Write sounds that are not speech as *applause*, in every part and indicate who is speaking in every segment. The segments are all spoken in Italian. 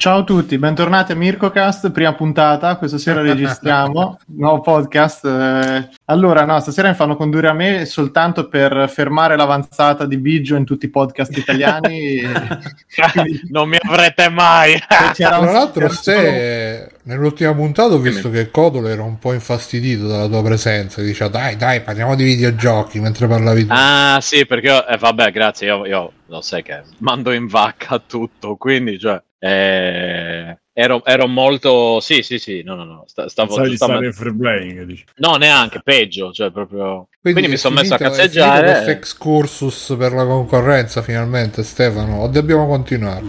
Speaker 1: Ciao a tutti, bentornati a Mircocast, prima puntata, questa sera registriamo, *laughs* nuovo podcast. Eh, allora, no, stasera mi fanno condurre a me soltanto per fermare l'avanzata di Biggio in tutti i podcast italiani. *laughs*
Speaker 2: Non mi avrete mai! *laughs*
Speaker 3: Tra l'altro, se nell'ultima puntata ho visto che Codolo era un po' infastidito dalla tua presenza, dice dai, dai, parliamo di videogiochi mentre parlavi tu.
Speaker 2: Ah, sì, perché, io, eh, vabbè, grazie, io, io lo sai che mando in vacca tutto, quindi, cioè... Eh, ero, ero, molto sì sì sì no no no
Speaker 4: stavo Sai stavo... in free playing dici.
Speaker 2: no neanche peggio cioè proprio quindi, quindi mi sono messo a cazzeggiare.
Speaker 3: questo excursus per la concorrenza finalmente Stefano. O dobbiamo continuare?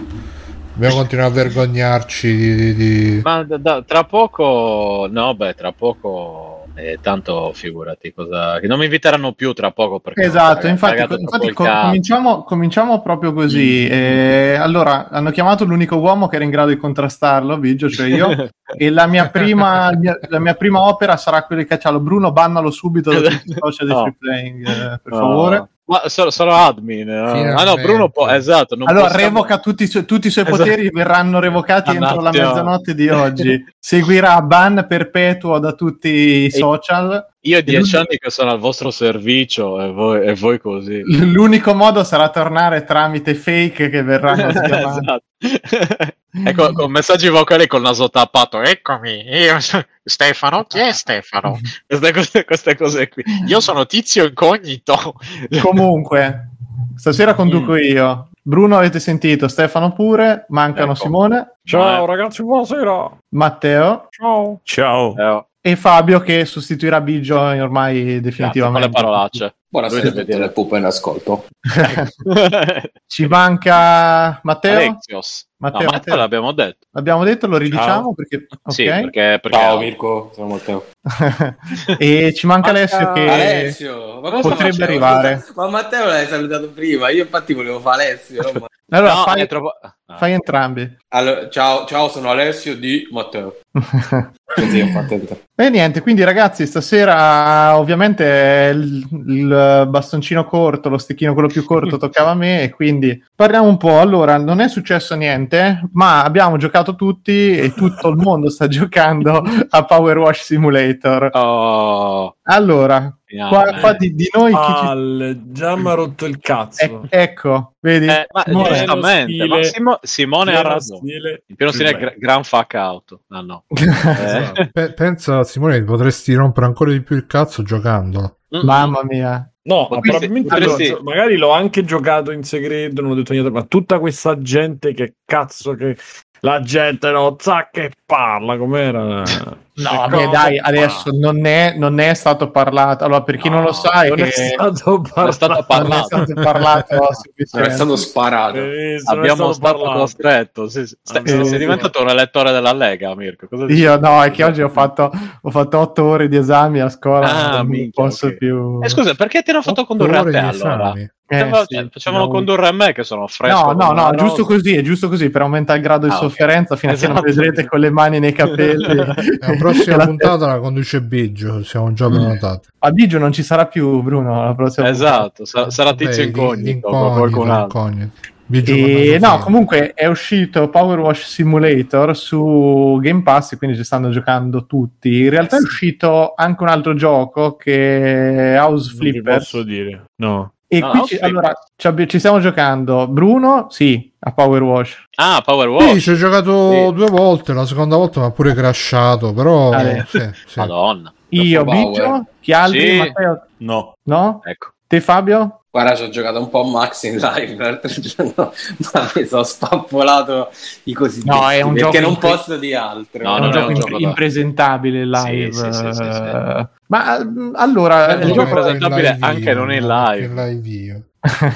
Speaker 3: Dobbiamo continuare a vergognarci di, di, di...
Speaker 2: ma da, da, tra poco no beh tra poco e tanto figurati cosa che non mi inviteranno più tra poco perché
Speaker 1: esatto infatti, infatti com- cominciamo, cominciamo, proprio così. Mm. e, allora hanno chiamato l'unico uomo che era in grado di contrastarlo Biggio cioè io. E la mia, prima, mia, la mia prima opera sarà quella di cacciarlo. Bruno bannalo subito da *laughs* tutti i social di free playing eh, per no. favore
Speaker 2: ma sono, sono admin. No? Ah no, Bruno può, esatto.
Speaker 1: allora possiamo... revoca tutti, su, tutti, i suoi esatto. poteri, verranno revocati entro la mezzanotte di oggi. Seguirà ban perpetuo da tutti i social.
Speaker 2: Io ho dieci anni che sono al vostro servizio e voi, e voi, così.
Speaker 1: L'unico modo sarà tornare tramite fake che verranno *laughs* schiamati.
Speaker 2: esatto. *laughs* ecco, con messaggi vocali col naso tappato. Eccomi, io sono Stefano. Chi è Stefano? *laughs* queste, cose, queste cose qui. Io sono tizio incognito.
Speaker 1: Comunque, stasera conduco mm. io. Bruno avete sentito, Stefano pure, mancano ecco. Simone.
Speaker 4: Ciao ragazzi, buonasera.
Speaker 1: Matteo.
Speaker 4: Ciao.
Speaker 2: Ciao. Ciao
Speaker 1: e Fabio che sostituirà Biggio ormai definitivamente.
Speaker 2: Con le parolacce.
Speaker 5: Buonasera a tutte le pupe in ascolto. *laughs*
Speaker 1: Ci manca Matteo.
Speaker 2: Alexios. Matteo, no, Matteo l'abbiamo detto.
Speaker 1: L'abbiamo detto, lo ridiciamo perché...
Speaker 2: Okay. Sì, perché, perché...
Speaker 5: Ciao Mirko, sono Matteo. *laughs*
Speaker 1: e ci manca, manca Alessio che
Speaker 5: Alessio.
Speaker 1: Ma potrebbe arrivare.
Speaker 5: Ma Matteo l'hai salutato prima, io infatti volevo fare Alessio. *laughs*
Speaker 1: allora no, fai, troppo... ah. fai entrambi.
Speaker 5: Allora, ciao, ciao, sono Alessio di Matteo. Così
Speaker 1: E niente, quindi ragazzi, stasera ovviamente il, il, bastoncino corto, lo stecchino quello più corto toccava a me e quindi parliamo un po'. Allora, non è successo niente, ma abbiamo giocato tutti e tutto il mondo sta *laughs* giocando a Power Wash Simulator.
Speaker 2: Oh.
Speaker 1: Allora, Qua, qua di, di, noi
Speaker 4: Palle, ci... già mi ha rotto il cazzo.
Speaker 1: E- ecco, vedi?
Speaker 2: Eh, ma, Simone, ma Simo- Simone ha ragione. Il pieno stile gra- gran fuck out. Ah, no. *laughs*
Speaker 3: eh. Pensa, Simone, potresti rompere ancora di più il cazzo giocando.
Speaker 1: Mm-hmm. Mamma mia.
Speaker 4: No, ma probabilmente lo, magari l'ho anche giocato in segreto, non ho detto niente, ma tutta questa gente che cazzo che la gente non sa che parla, com'era? *laughs*
Speaker 1: No, beh, dai, adesso non è, non è, stato parlato. Allora, per chi no, non lo sa,
Speaker 4: non, è stato parlato. È stato
Speaker 1: parlato. Non è stato parlato
Speaker 5: è stato sparato.
Speaker 2: Abbiamo stato, stato costretto. Sì, sì. Stai, sei diventato un elettore della Lega, Mirko. Cosa
Speaker 1: Io no, è che oggi ho fatto, ho fatto otto ore di esami a scuola. Ah, non minchia, posso okay. più.
Speaker 2: Eh, scusa, perché ti hanno fatto condurre a te allora? Eh, sì, facevano no. condurre a me che sono fresco.
Speaker 1: No, no, no, giusto così, è giusto così per aumentare il grado di ah, sofferenza okay. fino a che non esatto. vedrete con le mani nei capelli. *laughs*
Speaker 3: la prossima *laughs* puntata la conduce Biggio, siamo già prenotati.
Speaker 1: A Biggio non ci sarà più Bruno la prossima
Speaker 2: Esatto, sarà, sarà tizio incognito, incognito, qualcun altro. Incognito.
Speaker 1: E, no, comunque è uscito Power Wash Simulator su Game Pass, quindi ci stanno giocando tutti. In realtà è uscito anche un altro gioco che è House Flipper.
Speaker 4: posso dire, no.
Speaker 1: E no, qui ci, allora, ci, ci, stiamo giocando Bruno, sì, a Power Wash.
Speaker 2: Ah, Power Wash.
Speaker 3: Sì, ci ho giocato sì. due volte, la seconda volta mi ha pure crashato, però...
Speaker 2: Ah, sì, sì. Madonna.
Speaker 1: Io, Biggio, chi altri?
Speaker 2: Sì.
Speaker 1: Matteo?
Speaker 2: No.
Speaker 1: No?
Speaker 2: Ecco.
Speaker 1: Te Fabio?
Speaker 5: Guarda, ci ho giocato un po' Max in live l'altro *laughs* giorno, ma mi sono spappolato i cosiddetti no, è un perché non impre... posso di altro.
Speaker 1: No, no, è un, gioco impresentabile live. Sì, sì, sì, ma allora
Speaker 2: è un gioco presentabile anche non in live.
Speaker 3: In live io.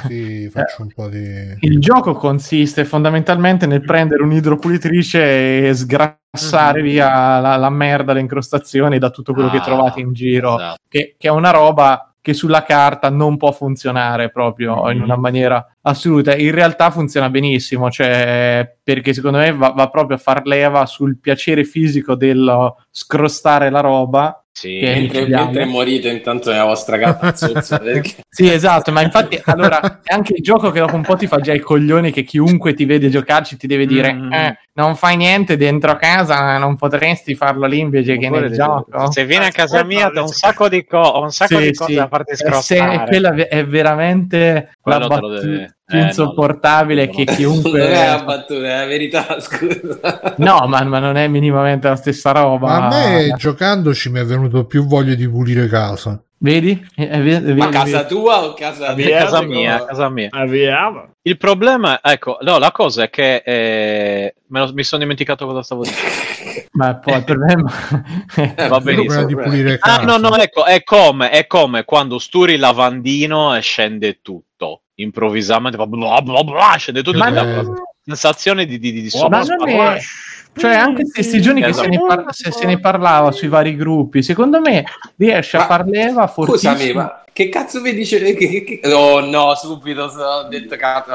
Speaker 3: Sì, faccio un po' di...
Speaker 1: Il gioco consiste fondamentalmente nel prendere un'idropulitrice e sgrassare mm-hmm. via la, la, merda, le incrostazioni da tutto quello ah, che trovate in giro, esatto. che, che, è una roba che sulla carta non può funzionare proprio in una maniera assoluta. In realtà funziona benissimo, cioè, perché secondo me va, va proprio a far leva sul piacere fisico del scrostare la roba
Speaker 5: Sì. Mentre, mentre, morite intanto nella vostra casa *laughs*
Speaker 1: perché... sì esatto ma infatti allora è *laughs* anche il gioco che dopo un po' ti fa già i coglioni che chiunque ti vede giocarci ti deve dire mm. eh, non fai niente dentro casa non potresti farlo lì invece che nel gioco
Speaker 2: se vieni a casa mia da un sacco di, co- un sacco sì, di cose sì. da farti scrossare
Speaker 1: se, quella è veramente Quello la battuta più eh, insopportabile no, che chiunque.
Speaker 5: Non è la battuta, è la verità, *laughs* scusa.
Speaker 1: No, ma, ma, non è minimamente la stessa roba.
Speaker 3: Ma a me giocandoci mi è venuto più voglia di pulire casa.
Speaker 1: Vedi?
Speaker 5: Eh, eh, vedi, ma casa vedi. tua o casa
Speaker 2: mia? Casa mia, casa mia. Il problema, ecco, no, la cosa è che eh, lo, mi sono dimenticato cosa stavo dicendo. *laughs*
Speaker 1: ma poi il problema *laughs*
Speaker 2: va benissimo. Di pulire casa. Ah, no, no, ecco, è come, è come quando sturi il lavandino e scende tutto improvvisamente fa bla bla bla, scende tutto. Ma no, sensazione di, di, di, di
Speaker 1: ma non è, cioè, anche questi giorni che se ne, par- se, se ne, parlava sui vari gruppi, secondo me riesce ma, a far leva fortissimo. Scusami, ma
Speaker 5: che cazzo mi dice? Che, che, che... Oh no, subito ho detto cazzo.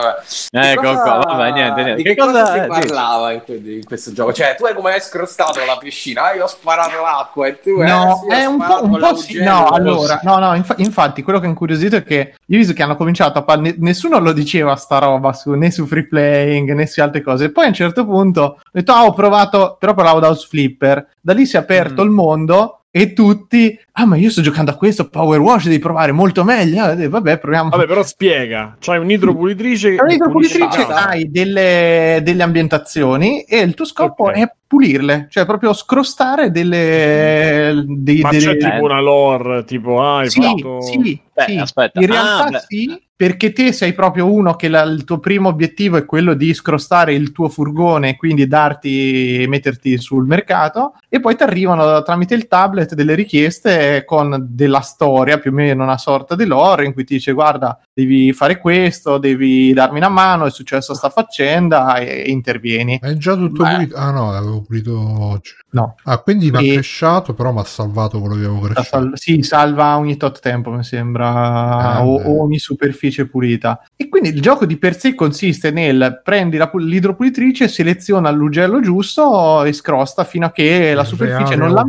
Speaker 2: Ecco cosa... qua, vabbè, niente, niente.
Speaker 5: Di che, cosa, cosa si parlava in, in, questo gioco? Cioè, tu hai come hai scrostato la piscina? Io ho sparato l'acqua e tu
Speaker 1: No, eh, è un po', un po sì, no, allora, no, no, inf- infatti quello che è incuriosito è che io ho visto che hanno cominciato a parlare, nessuno lo diceva sta roba su, né su free playing né su altre cose. Poi a un certo punto ho detto, ah, ho provato, però parlavo da House Flipper. Da lì si è aperto mm. il mondo e tutti, ah ma io sto giocando a questo Power Wash, devi provare molto meglio, eh, vabbè proviamo.
Speaker 4: Vabbè però spiega, c'hai un'idropulitrice.
Speaker 1: C'hai un'idropulitrice, hai delle, delle, ambientazioni e il tuo scopo okay. è pulirle, cioè proprio scrostare delle...
Speaker 4: dei, ma delle... c'è tipo una lore, tipo ah, hai
Speaker 1: sì,
Speaker 4: fatto...
Speaker 1: Sì, beh, sì. aspetta. In realtà ah, sì, perché te sei proprio uno che la, il tuo primo obiettivo è quello di scrostare il tuo furgone e quindi darti, metterti sul mercato e poi ti arrivano tramite il tablet delle richieste con della storia, più o meno una sorta di lore in cui ti dice guarda devi fare questo, devi darmi una mano, è successo sta faccenda e, e intervieni.
Speaker 3: È già tutto Beh. pulito? Ah no, l'avevo pulito oggi.
Speaker 1: No.
Speaker 3: Ah, quindi mi ha e... cresciato, però mi ha salvato quello che avevo cresciuto.
Speaker 1: Sal- sì, salva ogni tot tempo, mi sembra, ah, o, o ogni superficie pulita. E quindi il gioco di per sé consiste nel prendi la, l'idropulitrice, seleziona l'ugello giusto e scrosta fino a che la superficie non la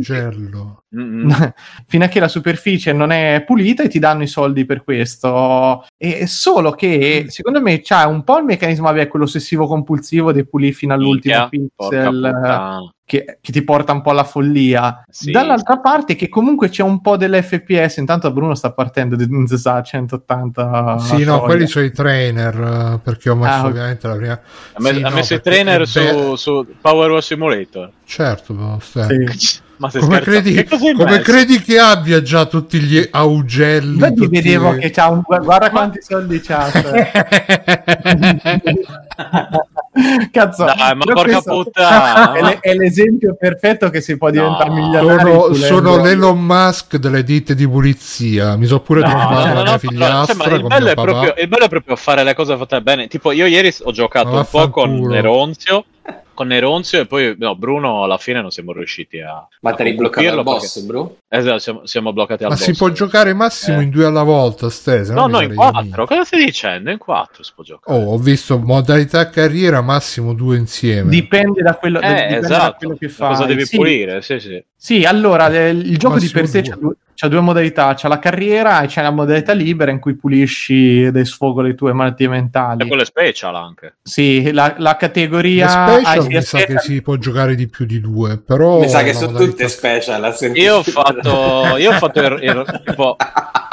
Speaker 1: *laughs* fino a che la superficie non è pulita e ti danno i soldi per questo. E solo che mm. secondo me c'ha un po' il meccanismo, vabbè, quello ossessivo compulsivo di pulire fino all'ultimo Minchia, pixel che, che, ti porta un po' alla follia. Sì. Dall'altra parte, che comunque c'è un po' dell'FPS. Intanto Bruno sta partendo di un Zesa 180.
Speaker 3: Sì, no, quelli sono i trainer. Perché ho messo ah, ovviamente la prima.
Speaker 2: Ha, me- sì, ha no, messo i trainer su, su, Power War Simulator.
Speaker 3: Certo, sì. *laughs* Ma come, credi, come credi, che abbia già tutti gli augelli?
Speaker 1: Io tutti... vedevo che c'ha un guarda quanti soldi c'ha. *laughs* *laughs* Cazzo,
Speaker 2: Dai, ma porca puttana *laughs*
Speaker 1: è, è, l'esempio perfetto che si può diventare no.
Speaker 3: milionario. Sono, sono l'Elon Musk delle ditte di pulizia. Mi so pure no, trovato no, la mia figliastra. Cioè,
Speaker 2: il, bello è proprio, il bello è proprio fare le cose fatte bene. Tipo, io ieri ho giocato un po' con Neronzio con Neronzio e poi no, Bruno alla fine non siamo riusciti a
Speaker 5: ma te eri bloccato al boss perché... Bru?
Speaker 2: esatto siamo, siamo bloccati al ma boss
Speaker 3: ma si può giocare massimo eh. in due alla volta stese
Speaker 2: no no in quattro cosa stai dicendo in quattro si può giocare
Speaker 3: oh ho visto modalità carriera massimo due insieme
Speaker 1: dipende da quello, eh, dipende
Speaker 2: esatto. da quello che fai cosa devi sì. pulire sì sì
Speaker 1: sì allora il gioco ma di per sé c'ha due c'ha due modalità, c'è la carriera e c'è la modalità libera in cui pulisci e sfogo le tue malattie mentali.
Speaker 2: E quelle special anche.
Speaker 1: Sì, la, la categoria...
Speaker 3: Le special mi sa che si può giocare di più di due, però...
Speaker 5: Mi sa che sono tutte special.
Speaker 2: Io ho fatto, io ho fatto il, il, tipo,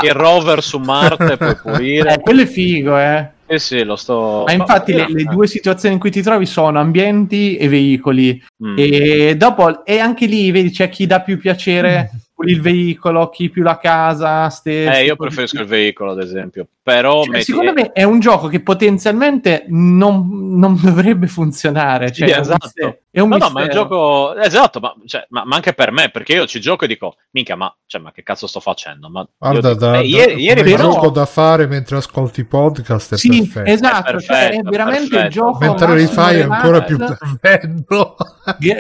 Speaker 2: il rover su Marte per pulire.
Speaker 1: Eh, quello è figo, eh.
Speaker 2: Eh sì, lo sto.
Speaker 1: Ma infatti le, le, due situazioni in cui ti trovi sono ambienti e veicoli. Mm. E dopo, e anche lì, vedi, c'è chi dà più piacere *laughs* mm il veicolo, chi più la casa.
Speaker 2: Ste, eh, io preferisco il veicolo, ad esempio. Però
Speaker 1: cioè, metti... secondo me è un gioco che potenzialmente non, non dovrebbe funzionare. Cioè,
Speaker 2: sì, esatto. È un no, no, ma è un gioco esatto, ma, cioè, ma, ma, anche per me, perché io ci gioco e dico, mica, ma, cioè, ma che cazzo sto facendo? Ma
Speaker 3: Guarda, dico, da, eh, ieri, ieri però... gioco da fare mentre ascolti podcast è
Speaker 1: sì,
Speaker 3: perfetto.
Speaker 1: Esatto, è, cioè, è veramente perfetto. il gioco.
Speaker 3: Mentre rifai è ancora più bello.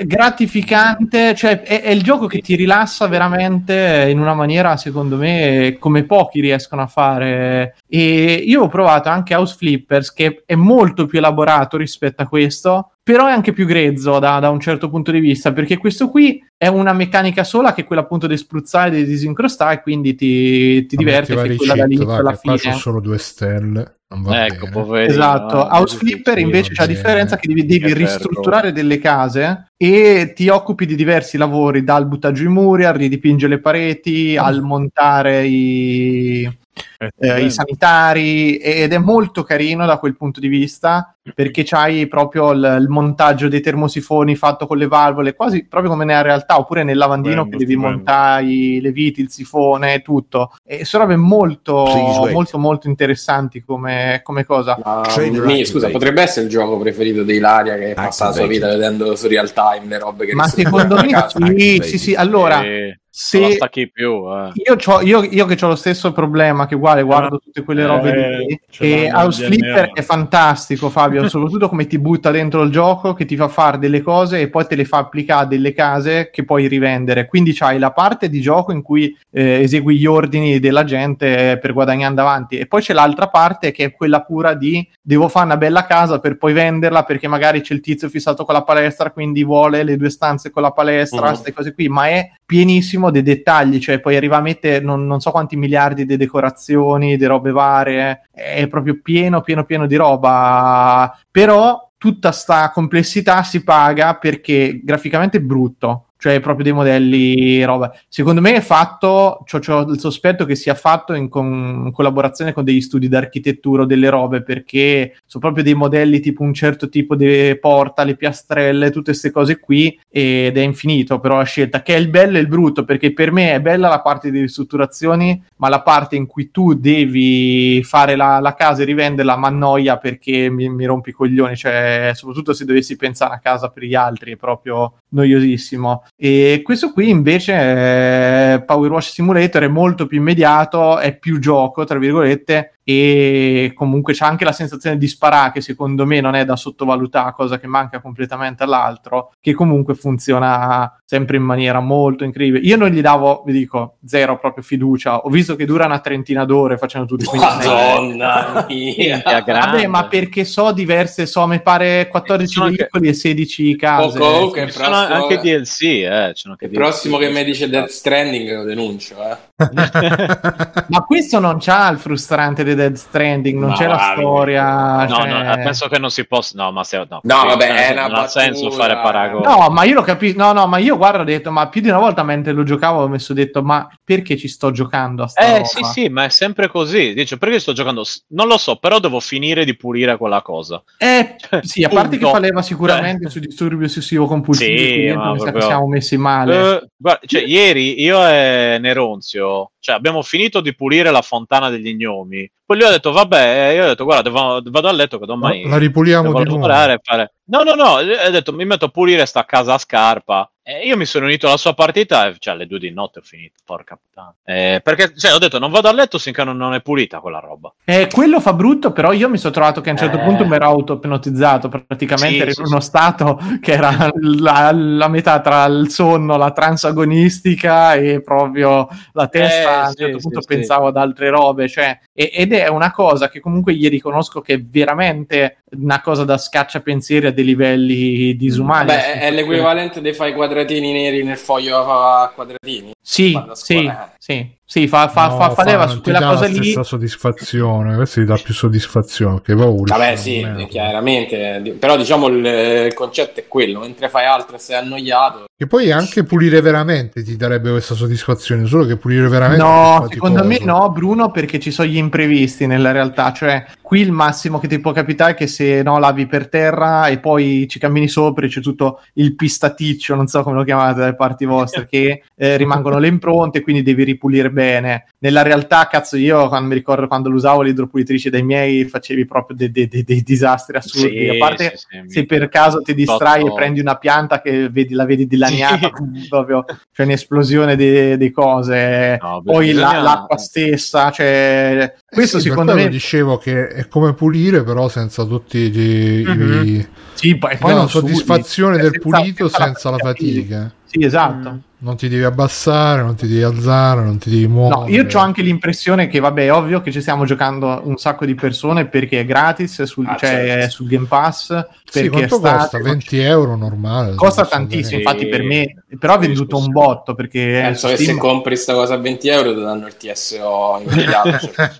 Speaker 1: gratificante, cioè è, è il gioco che ti rilassa veramente in una maniera, secondo me, come pochi riescono a fare. E io ho provato anche House Flippers, che è molto più elaborato rispetto a questo, però è anche più grezzo da, da, un certo punto di vista, perché questo qui è una meccanica sola che è quella appunto di spruzzare e di disincrostare, e quindi ti, ti diverte
Speaker 3: fai quella dall'inizio alla fine. Qua sono due stelle.
Speaker 2: ecco, poverino.
Speaker 1: Esatto, no, House Flipper invece c'è la differenza che devi, devi ristrutturare delle case e ti occupi di diversi lavori, dal buttaggio in muri al ridipingere le pareti, mm. al montare i, eh, i sanitari ed è molto carino da quel punto di vista perché c'hai proprio il, il, montaggio dei termosifoni fatto con le valvole quasi proprio come nella realtà oppure nel lavandino Beh, che devi montare le viti, il sifone, tutto. E sono robe molto molto molto interessanti come, come cosa.
Speaker 5: Uh, scusa potrebbe essere il gioco preferito di Ilaria che passa la sua vita vedendo su real time le robe che
Speaker 1: ma secondo *laughs* me sì, sì sì allora e se più, eh. io, io, io, che ho lo stesso problema che uguale guardo eh, tutte quelle robe eh, lì e House Flipper è fantastico Fabio *laughs* soprattutto come ti butta dentro il gioco che ti fa fare delle cose e poi te le fa applicare a delle case che puoi rivendere quindi c'hai la parte di gioco in cui eh, esegui gli ordini della gente per guadagnare avanti e poi c'è l'altra parte che è quella pura di devo fare una bella casa per poi venderla perché magari c'è il tizio fissato con la palestra quindi vuole le due stanze con la palestra queste uh-huh. cose qui ma è pienissimo dei dettagli, cioè poi arriva a mettere non, non, so quanti miliardi di decorazioni, di robe varie, è proprio pieno, pieno, pieno di roba, però tutta sta complessità si paga perché graficamente è brutto, cioè proprio dei modelli roba. Secondo me è fatto, ho il sospetto che sia fatto in, con, in collaborazione con degli studi d'architettura o delle robe, perché sono proprio dei modelli tipo un certo tipo di porta, le piastrelle, tutte queste cose qui, ed è infinito però la scelta, che è il bello e il brutto, perché per me è bella la parte di ristrutturazioni, ma la parte in cui tu devi fare la, la casa e rivenderla mi annoia perché mi, mi rompi i coglioni, cioè soprattutto se dovessi pensare a casa per gli altri, è proprio noiosissimo. E questo qui invece Power Wash Simulator è molto più immediato, è più gioco, tra virgolette, e comunque c'è anche la sensazione di sparare che secondo me non è da sottovalutare, cosa che manca completamente all'altro, che comunque funziona sempre in maniera molto incredibile. Io non gli davo, vi dico, zero proprio fiducia. Ho visto che dura una trentina d'ore facendo tutto
Speaker 5: Madonna mia!
Speaker 1: Vabbè, ma perché so diverse, so, mi pare 14 veicoli e 16 case.
Speaker 2: Poco, okay, sono anche DLC, eh.
Speaker 5: Anche il DLC, prossimo che mi dice Death Stranding lo denuncio, eh. *laughs*
Speaker 1: ma questo non c'ha il frustrante di Dead Stranding, non no, c'è la storia.
Speaker 2: No, cioè... no, penso che non si possa. No, ma se,
Speaker 5: no, no vabbè, non ha
Speaker 2: senso fare paragoni.
Speaker 1: No, ma io lo capisco. No, no, ma io guarda, ho detto, ma più di una volta mentre lo giocavo ho messo detto, ma perché ci sto giocando a sta
Speaker 2: Eh,
Speaker 1: roba?
Speaker 2: sì, sì, ma è sempre così. Dice, perché sto giocando? Non lo so, però devo finire di pulire quella cosa.
Speaker 1: Eh, cioè, sì, a parte che faleva sicuramente eh. su disturbo ossessivo compulsivo, sì, ma proprio... siamo messi male.
Speaker 2: Uh, guarda, cioè, ieri io e Neronzio, cioè, abbiamo finito di pulire la fontana degli gnomi. Poi lui ha detto, vabbè, io ho detto, guarda, vado a letto che domani...
Speaker 3: La ripuliamo di nuovo.
Speaker 2: Fare... No, no, no, ha detto, mi metto a pulire sta casa a scarpa. E io mi sono unito alla sua partita e cioè alle due di notte ho finito, porca puttana. Eh, perché cioè, ho detto non vado a letto finché non, non è pulita quella roba.
Speaker 1: Eh, quello fa brutto, però io mi sono trovato che a un certo eh... punto mi ero auto-ipnotizzato, praticamente sì, ero sì, in uno sì. stato che era la, la, metà tra il sonno, la transagonistica e proprio la testa, eh, a un certo punto pensavo ad altre robe, cioè, ed è una cosa che comunque gli riconosco che è veramente una cosa da scaccia pensieri a dei livelli disumani.
Speaker 5: Beh, è l'equivalente dei fai quadratini neri nel foglio a quadratini.
Speaker 1: Sì, sì, sì. Sì, fa, fa, no, fa, fa leva su quella cosa lì.
Speaker 3: La soddisfazione, questo ti dà più soddisfazione che paura.
Speaker 5: Vabbè, sì, chiaramente. Però diciamo il, il, concetto è quello: mentre fai altro e sei annoiato.
Speaker 3: E poi anche pulire veramente ti darebbe questa soddisfazione. Solo che pulire veramente.
Speaker 1: No, secondo me no, Bruno, perché ci sono gli imprevisti nella realtà. Cioè, qui il massimo che ti può capitare è che se no lavi per terra e poi ci cammini sopra e c'è tutto il pistaticcio, non so come lo chiamate dalle parti vostre, che eh, *laughs* rimangono le impronte, quindi devi ripulire bene. Nella realtà, cazzo, io quando mi ricordo quando lo usavo l'idropulitrice dai miei facevi proprio dei, dei, dei, dei disastri assurdi. Sì, A parte sì, sì, se per caso ti distrai e prendi una pianta che vedi, la vedi dilaniata, *laughs* proprio c'è un'esplosione di cose. No, Poi bisogna... la, l'acqua stessa, cioè, questo secondo me.
Speaker 3: dicevo che è come pulire, però senza tutti i. Mm-hmm.
Speaker 1: Sì, poi, poi
Speaker 3: la soddisfazione del pulito senza la fatica.
Speaker 1: Sì, esatto. Mm.
Speaker 3: Non ti devi abbassare, non ti devi alzare, non ti devi muovere.
Speaker 1: No, io ho anche l'impressione che, vabbè, è ovvio che ci stiamo giocando un sacco di persone perché è gratis, sul, ah, cioè certo. è sul Game Pass.
Speaker 3: Sì, quanto costa? 20 euro normale.
Speaker 1: Costa tantissimo, infatti per me, però ha venduto un botto perché...
Speaker 5: Penso che Steam... se compri questa cosa a 20 euro ti danno il TSO immediato. *laughs* cioè.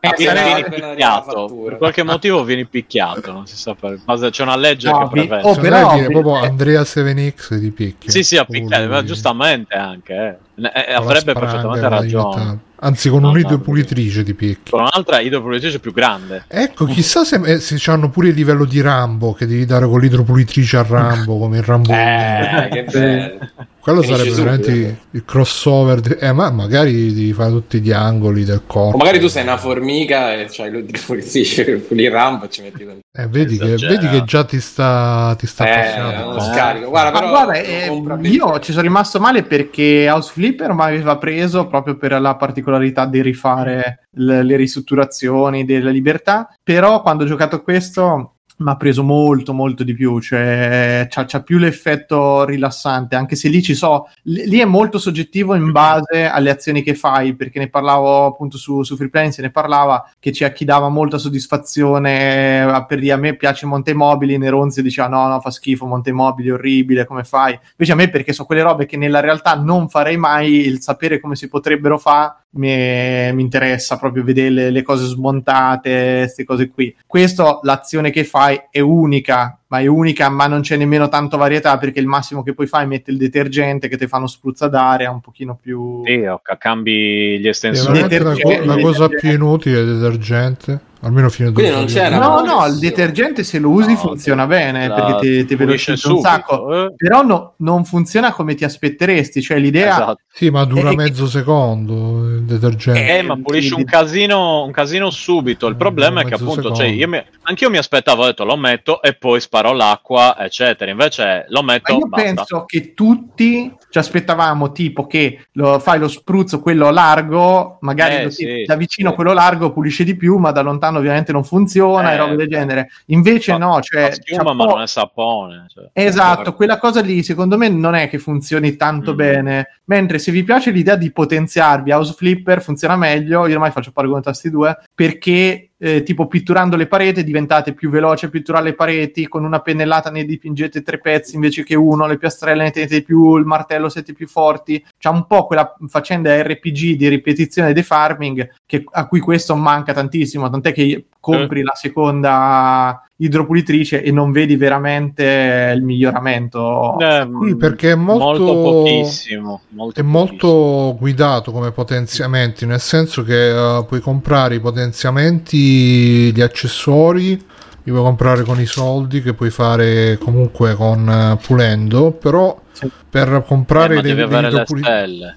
Speaker 2: eh, vieni picchiato. Per qualche motivo vieni picchiato, non si sa per... C'è una legge no, che prevede.
Speaker 3: Oh, però... Dire, proprio Andrea 7X di picchia.
Speaker 2: Sì, sì, a picchiare, ma giustamente anche. Eh. Eh, avrebbe perfettamente ragione.
Speaker 3: Anzi, con no, un'idropulitrice di picchi.
Speaker 2: Con un'altra idropulitrice più grande.
Speaker 3: Ecco, chissà se, se hanno pure il livello di Rambo che devi dare con l'idropulitrice a Rambo *laughs* come il Rambo.
Speaker 5: Eh, che bello.
Speaker 3: Quello sarebbe veramente il, il crossover. Di, eh, ma magari devi fare tutti gli angoli del corpo.
Speaker 5: O magari tu sei una formica e c'hai l'idropulitrice, il Rambo e ci metti dentro.
Speaker 3: Eh, vedi, che, vedi, che, già ti sta, ti sta
Speaker 5: eh, scarico. Guarda, però,
Speaker 1: guarda eh, io ci sono rimasto male perché House Flipper mi aveva preso proprio per la particolarità di rifare le, le ristrutturazioni della libertà. Però quando ho giocato questo mi ha preso molto molto di più cioè c'ha, c'ha, più l'effetto rilassante anche se lì ci so lì è molto soggettivo in base alle azioni che fai perché ne parlavo appunto su, su Free Plane se ne parlava che c'è chi dava molta soddisfazione per dire a me piace Monte Mobili Neronzi diceva no no fa schifo Monte Mobili orribile come fai invece a me perché so quelle robe che nella realtà non farei mai il sapere come si potrebbero fare mi, mi, interessa proprio vedere le, le cose smontate queste cose qui questo l'azione che fai è unica, ma è unica, ma non c'è nemmeno tanto varietà perché il massimo che puoi fare è mettere il detergente che ti fanno spruzza d'aria un pochino più...
Speaker 2: Sì, cambi gli estensori.
Speaker 3: La, la cosa più inutile è il detergente almeno fino a
Speaker 5: Quindi non c'era
Speaker 1: no no? il detergente se lo usi no, funziona bene perché ti, ti velocizza un sacco. eh? però no, non funziona come ti aspetteresti cioè l'idea esatto.
Speaker 3: sì ma dura è, mezzo è... secondo il detergente.
Speaker 2: Eh ma pulisce un casino un casino subito. Il problema è che appunto cioè, io mi, anch'io mi aspettavo ho detto lo metto e poi sparo l'acqua eccetera. Invece lo metto
Speaker 1: ma io
Speaker 2: basta.
Speaker 1: penso che tutti ci aspettavamo tipo che lo, fai lo spruzzo quello largo magari eh, sì, da vicino sì. quello largo pulisce di più ma da lontano sapone ovviamente non funziona eh, e robe del genere. Invece fa, no, cioè...
Speaker 2: Schiuma, ma non è sapone. Cioè.
Speaker 1: Esatto, quella cosa lì secondo me non è che funzioni tanto mm. bene, mentre se vi piace l'idea di potenziarvi House Flipper funziona meglio, io ormai faccio paragone tra questi due, perché eh, tipo pitturando le pareti diventate più veloci a pitturare le pareti con una pennellata ne dipingete tre pezzi invece che uno le piastrelle ne tenete più il martello siete più forti c'è un po' quella faccenda RPG di ripetizione dei farming che, a cui questo manca tantissimo tant'è che compri eh. la seconda idropulitrice e non vedi veramente il miglioramento.
Speaker 3: Eh, sì, perché è molto, molto pochissimo. Molto è pochissimo. molto guidato come potenziamenti, nel senso che uh, puoi comprare i potenziamenti, gli accessori, li puoi comprare con i soldi che puoi fare comunque con uh, pulendo, però sì. per comprare
Speaker 2: eh, dei, dei idropulitri-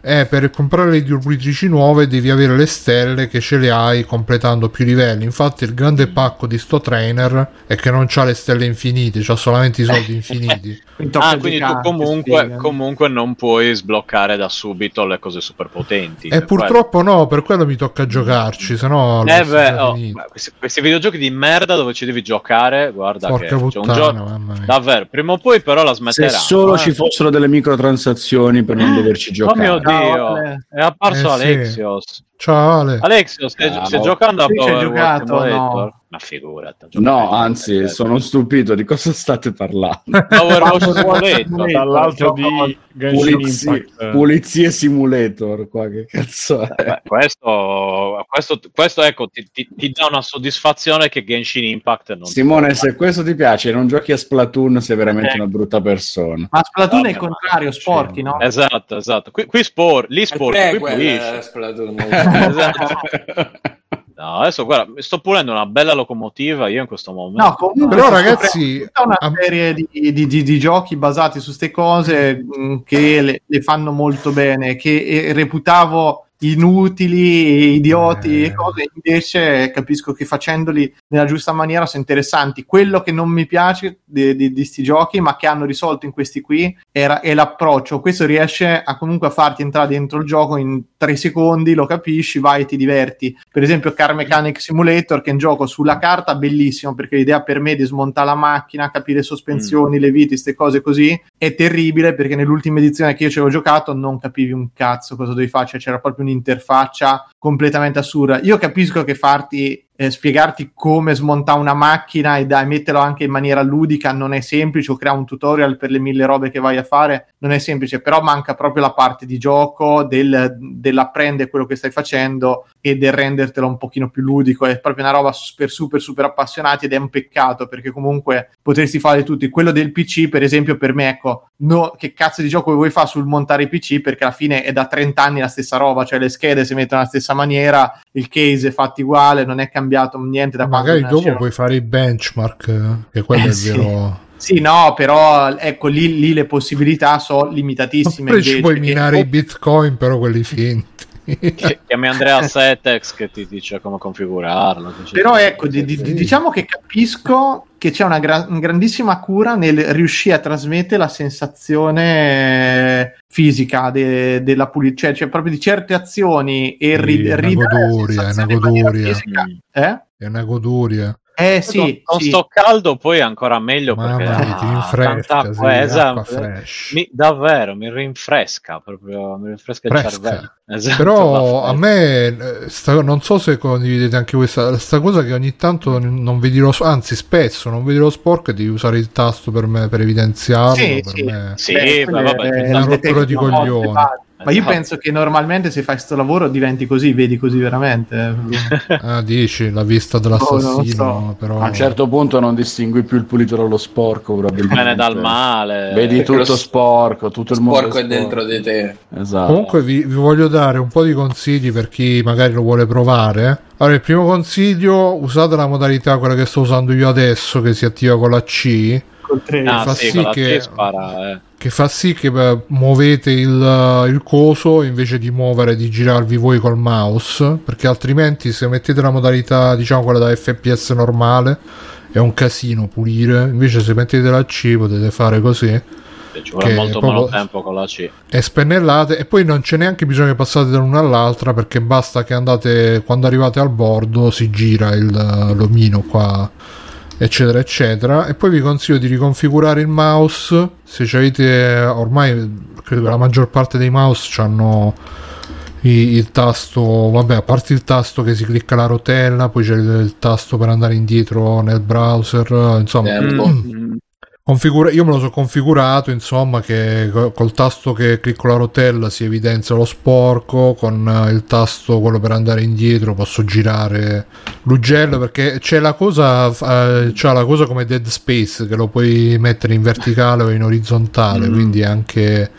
Speaker 3: eh, per comprare le idropulitrici nuove devi avere le stelle che ce le hai completando più livelli. Infatti, il grande pacco di sto trainer è che non ha le stelle infinite, ha solamente i soldi *laughs* infiniti.
Speaker 2: Ah, quindi tu comunque, comunque, non puoi sbloccare da subito le cose super potenti.
Speaker 3: E purtroppo quello. no, per quello mi tocca giocarci, se no.
Speaker 2: Eh beh, oh, questi, questi, videogiochi di merda dove ci devi giocare, guarda
Speaker 3: Porca
Speaker 2: che
Speaker 3: puttana,
Speaker 2: c'è un gioco. Davvero, prima o poi però la smetterà.
Speaker 4: Se solo eh. ci fossero delle microtransazioni per non doverci giocare.
Speaker 2: Oh mio Dio. Dio, è apparso eh, Alexios.
Speaker 3: Sì. Ciao Ale.
Speaker 2: Alexios, stai, ah, stai giocando a
Speaker 1: Power giocato, no.
Speaker 2: Ma figurati.
Speaker 4: No, anzi, sono stupito di cosa state parlando. *laughs*
Speaker 2: Power Simulator,
Speaker 4: dall'altro di Pulizie, Pulizie Simulator, qua che cazzo è?
Speaker 2: Beh, questo, questo, questo, ecco, ti, ti, ti, dà una soddisfazione che Genshin Impact non
Speaker 4: Simone, se questo ti piace, non giochi a Splatoon, sei veramente eh. una brutta persona.
Speaker 1: Ma Splatoon Vabbè, è il contrario, sporchi, no?
Speaker 2: Esatto, esatto. Qui, qui sport, lì sport, qui pulisce. Splatoon. *laughs* esatto. No, adesso guarda, sto pulendo una bella locomotiva io in questo momento.
Speaker 1: No, comunque, però ragazzi, tutta una am- serie di, di, di, di, giochi basati su queste cose mh, mm, che le, le, fanno molto bene, che eh, reputavo inutili, idioti e cose, invece capisco che facendoli nella giusta maniera sono interessanti. Quello che non mi piace di, di, di sti giochi, ma che hanno risolto in questi qui, era, è l'approccio. Questo riesce a comunque a farti entrare dentro il gioco in tre secondi, lo capisci, vai e ti diverti. Per esempio Car Mechanic Simulator, che è un gioco sulla carta bellissimo, perché l'idea per me di smontare la macchina, capire sospensioni, mm. le viti, queste cose così, è terribile perché nell'ultima edizione che io ci avevo giocato non capivi un cazzo cosa dovevi fare, cioè c'era proprio un'interfaccia completamente assurda. Io capisco che farti eh, spiegarti come smontare una macchina e dai, metterlo anche in maniera ludica non è semplice, o creare un tutorial per le mille robe che vai a fare non è semplice, però manca proprio la parte di gioco del, dell'apprendere quello che stai facendo e del rendertelo un pochino più ludico. È proprio una roba super, super, super appassionati ed è un peccato perché comunque potresti fare tutti. Quello del PC, per esempio, per me, ecco, no, che cazzo di gioco vuoi fare sul montare i PC perché alla fine è da 30 anni la stessa roba, cioè le schede si mettono alla stessa maniera, il case è fatto uguale, non è cambiato niente da
Speaker 3: quando magari dopo puoi fare i benchmark eh, che quello eh, è sì. vero
Speaker 1: sì, no, però ecco lì, lì le possibilità sono limitatissime.
Speaker 3: Poi ci puoi minare che... i bitcoin, però quelli finti.
Speaker 2: Chiami Andrea *laughs* Setex che ti dice come configurarlo.
Speaker 1: Però ecco, di, di, diciamo che capisco che c'è una, gra- grandissima cura nel riuscire a trasmettere la sensazione fisica de- della pulizia, cioè, cioè, proprio di certe azioni e ri-
Speaker 3: sì, ridere una goduria, è una goduria. Eh? È una goduria.
Speaker 1: Eh sì,
Speaker 2: con
Speaker 1: sì.
Speaker 2: sto caldo poi è ancora meglio
Speaker 3: Mamma
Speaker 2: perché
Speaker 3: ah, ti rinfresca, sì,
Speaker 2: esatto, mi, davvero mi rinfresca proprio mi rinfresca Fresca. il cervello.
Speaker 3: Esatto, Però a me eh, sta, non so se condividete anche questa sta cosa che ogni tanto non vedi lo anzi spesso non vedi lo sporco e devi usare il tasto per me per evidenziarlo
Speaker 2: sì,
Speaker 3: per
Speaker 2: sì.
Speaker 3: me
Speaker 2: sì, Beh, vabbè,
Speaker 3: è una rottura di coglioni.
Speaker 1: Ma io esatto. penso che normalmente se fai questo lavoro diventi così, vedi così veramente.
Speaker 3: ah, *laughs* dici la vista dell'assassino. Oh, so. però...
Speaker 4: A un certo punto non distingui più il pulito dallo sporco, probabilmente.
Speaker 2: Bene dal male.
Speaker 4: Vedi tutto sporco, tutto il
Speaker 5: mondo. Sporco è dentro di te.
Speaker 3: Esatto. Comunque vi, vi, voglio dare un po' di consigli per chi magari lo vuole provare. Allora, il primo consiglio, usate la modalità quella che sto usando io adesso, che si attiva con la C.
Speaker 1: Col 3.
Speaker 2: Ah, fa sì, sì che... Spara, eh.
Speaker 3: che fa sì che beh, muovete il, il, coso invece di muovere di girarvi voi col mouse perché altrimenti se mettete la modalità diciamo quella da fps normale è un casino pulire. Invece se mettete la C potete fare così
Speaker 2: ci vuole molto meno tempo con la C.
Speaker 3: e spennellate e poi non c'è neanche bisogno che passate da l'una all'altra perché basta che andate quando arrivate al bordo si gira il, l'omino qua eccetera eccetera. E poi vi consiglio di riconfigurare il mouse. Se avete ormai credo che la maggior parte dei mouse hanno il tasto vabbè a parte il tasto che si clicca la rotella poi c'è il, il tasto per andare indietro nel browser insomma. Mm. *clears throat* Configura- io me lo so configurato, insomma, che col tasto che clicco la rotella si evidenzia lo sporco, con eh, il tasto quello per andare indietro posso girare l'ugello perché c'è la cosa, eh, c'è la cosa come Dead Space che lo puoi mettere in verticale o in orizzontale, mm. quindi anche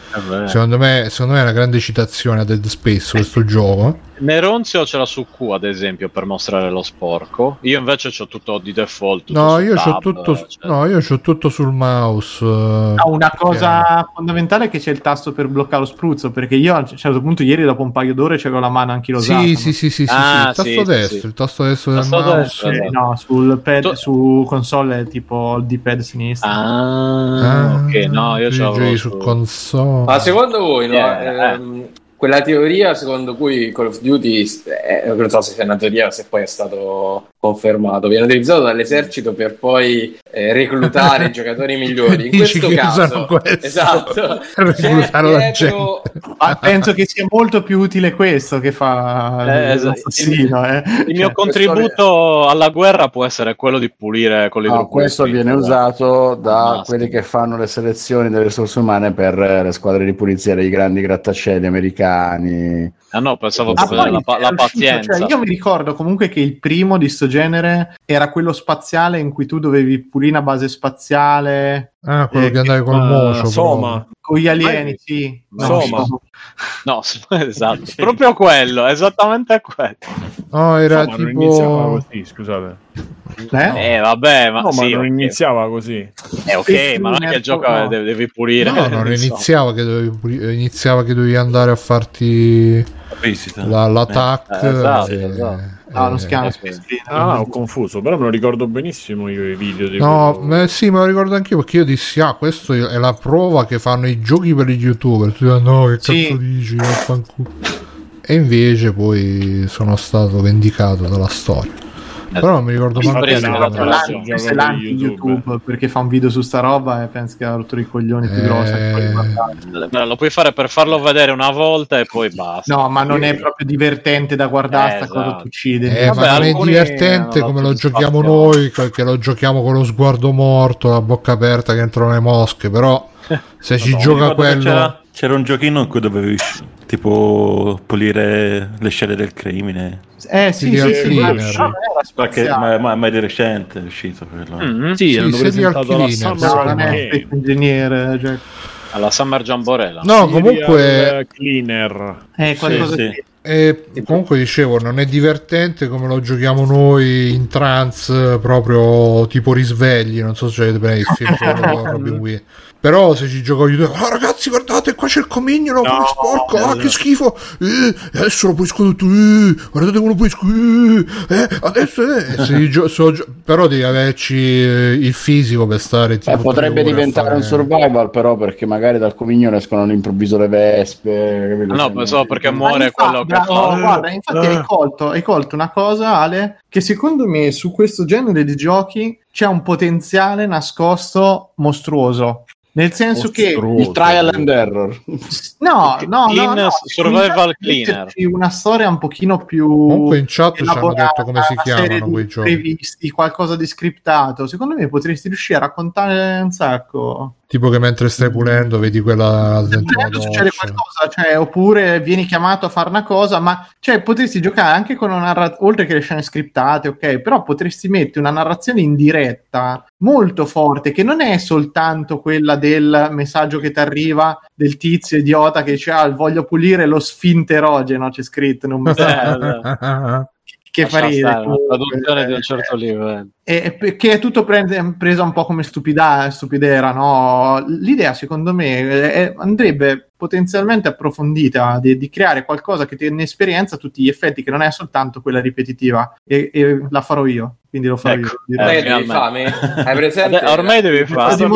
Speaker 3: secondo me, secondo me è una grande citazione a Dead Space questo gioco.
Speaker 2: Neronzio ce l'ha su Q ad esempio per mostrare lo sporco. Io invece ho tutto di default. Tutto
Speaker 3: no, io ho tutto, cioè... no, io ho tutto sul mouse.
Speaker 1: No, una cosa che... fondamentale è che c'è il tasto per bloccare lo spruzzo. Perché io a un certo punto, ieri, dopo un paio d'ore, c'avevo la mano anche
Speaker 3: anch'ilosata. Sì, sì, sì, sì, ah, sì, il tasto sì, destro. Sì. Il tasto destro del tasto mouse. Destro,
Speaker 1: eh, no, sul pad, tu... su console è tipo il D-pad sinistro.
Speaker 2: Ah, ah ok, no, io
Speaker 3: c'ho. su console.
Speaker 5: Ma secondo voi, no? Yeah, ehm, quella teoria secondo cui Call of Duty, eh, non so se sia una teoria se poi è stato confermato, viene utilizzato dall'esercito per poi eh, reclutare i giocatori migliori. In questo caso, questo, esatto, *laughs*
Speaker 3: reclutare la gente.
Speaker 1: Ma penso che sia molto più utile questo che fa
Speaker 2: eh, esatto. eh. Il mio cioè, contributo alla guerra può essere quello di pulire con
Speaker 4: no, Questo viene usato da quelli che fanno le selezioni delle risorse umane per le squadre di pulizia dei grandi grattacieli americani.
Speaker 2: Ah no, pensavo ah, la, la pazienza.
Speaker 1: Cioè, io mi ricordo comunque che il primo di sto genere era quello spaziale in cui tu dovevi pulire una base spaziale.
Speaker 3: Ah, quello eh, che andavi col uh, mocio.
Speaker 1: Soma. Con gli alieni, sì.
Speaker 2: No, Soma. No, *laughs* esatto, proprio quello, esattamente quello.
Speaker 3: No, era Insomma, tipo...
Speaker 4: iniziava così, scusate.
Speaker 2: Eh? eh vabbè, ma,
Speaker 4: no,
Speaker 2: sì,
Speaker 4: ma non okay. iniziava così.
Speaker 2: Eh ok, ma non è che il gioco no. devi pulire.
Speaker 3: No, non *laughs* iniziava che, dovevi pulire, iniziava che dovevi andare a farti la, l'attack.
Speaker 2: Eh, esatto, e... esatto.
Speaker 1: Ah, non si chiama
Speaker 4: Ah, ho confuso, però me lo ricordo benissimo io i video. Di
Speaker 3: no, quello... sì, me lo ricordo anch'io perché io dissi, ah, questo è la prova che fanno i giochi per gli youtuber. Tu dici, no, che cazzo sì. dici? E invece poi sono stato vendicato dalla storia. Però non mi ricordo
Speaker 1: manco questo è l'anti YouTube perché fa un video su sta roba e pensa che ha rotto i coglioni più grossi.
Speaker 2: Eh... Lo puoi fare per farlo vedere una volta e poi basta.
Speaker 1: No, ma non è proprio divertente da guardare eh, sta esatto. cosa tu uccidi.
Speaker 3: Eh, Vabbè, ma non è divertente come lo giochiamo noi, che lo giochiamo con lo sguardo morto, la bocca aperta che entrano le mosche, però *laughs* se ci gioca quello...
Speaker 6: C'era, un giochino in cui dovevi tipo pulire le scene del crimine.
Speaker 1: Eh sì, sì, sì,
Speaker 6: sì perché ma, ma, ma di recente è uscito quello.
Speaker 1: Mm-hmm. Sì, hanno presentato la Summer ingegnere cioè.
Speaker 2: alla Summer Jamborella.
Speaker 3: No, comunque
Speaker 4: cleaner.
Speaker 1: Eh, qualcosa sì, sì.
Speaker 3: E comunque dicevo, non è divertente come lo giochiamo noi in trance, proprio tipo risvegli. Non so se avete visto il film con Robin *laughs* Williams però se ci gioco io, ah ragazzi, guardate, qua c'è il comignolo, no, sporco, ah che schifo, eh, adesso lo puoi tu, eh, guardate come lo puoi eh, adesso eh, se gio- so, però devi averci eh, il fisico per stare.
Speaker 5: Eh, potrebbe diventare un survival, però, perché magari dal comignolo escono all'improvviso le vespe.
Speaker 2: No, no so perché muore infatti, quello che.
Speaker 1: No, guarda, infatti hai colto, hai colto una cosa, Ale, che secondo me su questo genere di giochi c'è un potenziale nascosto mostruoso. Nel senso che
Speaker 5: il trial and error.
Speaker 1: No, no, Clean, no, no
Speaker 2: survival cleaner.
Speaker 1: Una storia un pochino più
Speaker 3: Comunque in chat ci hanno detto come si chiamano quei giochi.
Speaker 1: Previsti, qualcosa di scriptato. Secondo me potresti riuscire a raccontare un sacco.
Speaker 3: Tipo che mentre stai pulendo vedi quella dentro la
Speaker 1: succede qualcosa, cioè, oppure vieni chiamato a fare una cosa, ma cioè, potresti giocare anche con una narrazione, oltre che le scene scriptate, ok, però potresti mettere una narrazione in diretta molto forte, che non è soltanto quella del messaggio che ti arriva del tizio idiota che dice ah, voglio pulire lo sfinterogeno, c'è scritto in un *laughs* messaggio. Che fa ridere.
Speaker 2: Traduzione di un certo livello.
Speaker 1: E, che è tutto prende, presa un po' come stupida, stupidera, no? L'idea, secondo me, è, andrebbe potenzialmente approfondita di, di, creare qualcosa che tiene esperienza a tutti gli effetti, che non è soltanto quella ripetitiva, e, e la farò io. Quindi lo farò ecco,
Speaker 5: io. Eh, devi fame? Hai presente?
Speaker 2: Ormai devi fare.